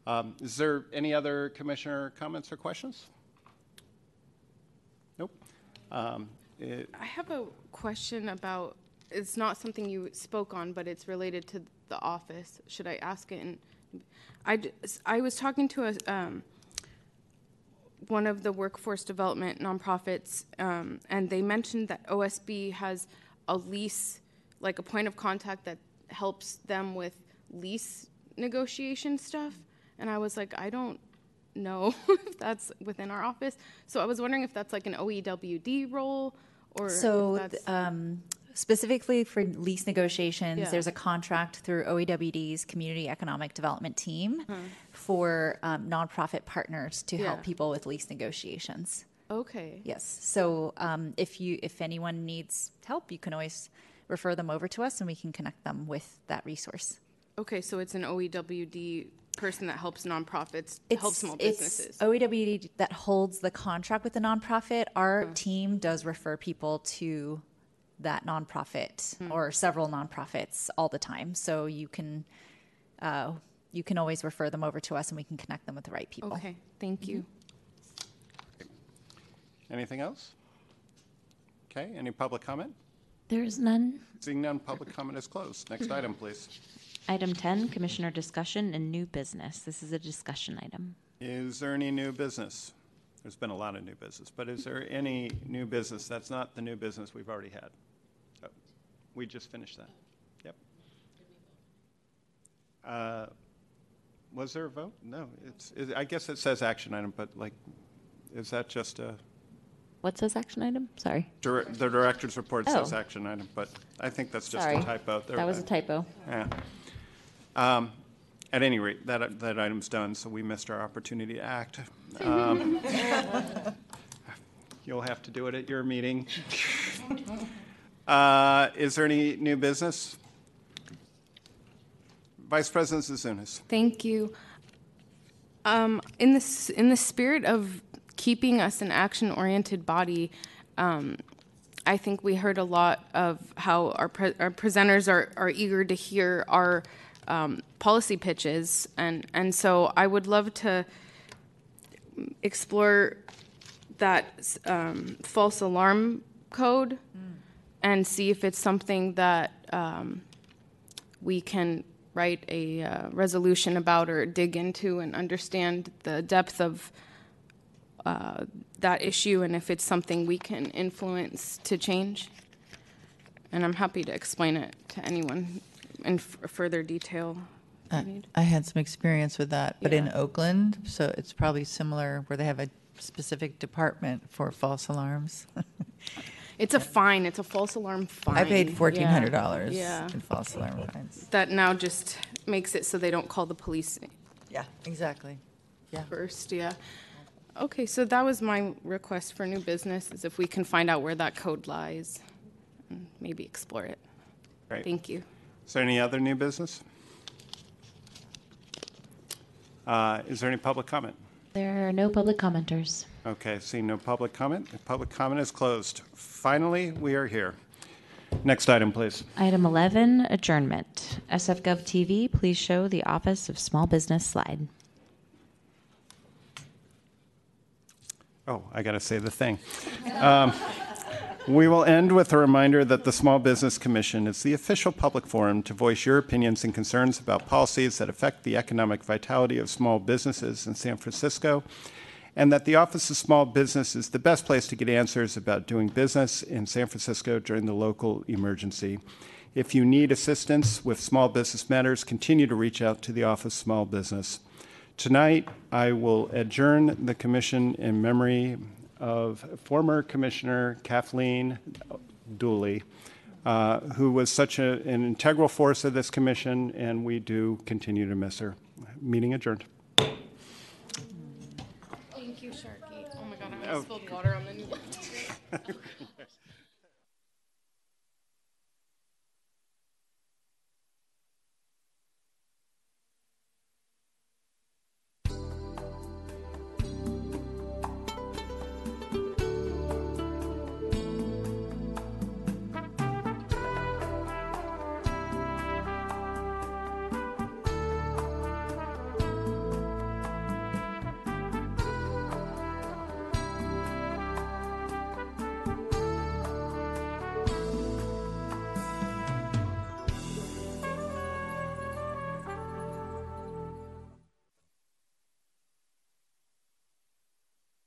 Um, Is there any other commissioner comments or questions? Nope. Um, it- I have a question about. It's not something you spoke on, but it's related to the office. Should I ask it? And I, was talking to a um, one of the workforce development nonprofits, um, and they mentioned that OSB has a lease, like a point of contact that helps them with lease negotiation stuff. And I was like, I don't know if that's within our office. So I was wondering if that's like an OEWD role or So, um, specifically for lease negotiations, Yeah. there's a contract through OEWD's Community Economic Development Team Huh. for um, nonprofit partners to help people with lease negotiations. Okay. Yes. So um, if you if anyone needs help, you can always refer them over to us, and we can connect them with that resource. Okay, so it's an OEWD person that helps nonprofits It's, help small it's businesses. OEWD that holds the contract with the nonprofit. Our team does refer people to that nonprofit Hmm. or several nonprofits all the time. So you can uh, you can always refer them over to us, and we can connect them with the right people. Okay, thank you. Anything else? Okay, any public comment? There is none. Seeing none, public comment is closed. Next item, please. Item 10, Commissioner discussion and new business. This is a discussion item. Is there any new business? There's been a lot of new business, but is there any new business that's not the new business we've already had? Oh, We just finished that. Yep. Uh, Was there a vote? No, it's, it- I guess it says action item, but like, is that just a, What says action item? Sorry. dir- the director's report says Oh. action item, but I think that's just Sorry. a typo. There- That was a typo. Yeah. Um, At any rate, that, that item's done, so we missed our opportunity to act. Um, You'll have to do it at your meeting. Uh, Is there any new business? Vice President Zouzounis. Thank you. Um, in this, in the spirit of keeping us an action-oriented body, um, I think we heard a lot of how our, pre- our presenters are, are eager to hear our um, policy pitches, and and so I would love to explore that um, false alarm code and see if it's something that um, we can write a uh, resolution about or dig into and understand the depth of uh, that issue and if it's something we can influence to change. And I'm happy to explain it to anyone in f- further detail. if you Uh, need. I had some experience with that, but in Yeah. Oakland, so it's probably similar where they have a specific department for false alarms. It's a fine. It's a false alarm fine. I paid fourteen hundred dollars Yeah. in false alarm fines. That now just makes it so they don't call the police. Yeah, exactly. Yeah. First, yeah. Okay, so that was my request for new business, is if we can find out where that code lies, and maybe explore it. Great. Thank you. Is there any other new business? Uh, Is there any public comment? There are no public commenters. Okay, seeing no public comment, the public comment is closed. Finally, we are here. Next item, please. Item 11, adjournment. SFGov TV, please show the Office of Small Business slide. Oh, I got to say the thing. Um, we will end with a reminder that the Small Business Commission is the official public forum to voice your opinions and concerns about policies that affect the economic vitality of small businesses in San Francisco, and that the Office of Small Business is the best place to get answers about doing business in San Francisco during the local emergency. If you need assistance with small business matters, continue to reach out to the Office of Small Business. Tonight, I will adjourn the commission in memory of former Commissioner Kathleen Dooley, uh, who was such a- an integral force of this commission, and we do continue to miss her. Meeting adjourned. Thank you, Sharky. Oh my god, I Oh. spilled water on the new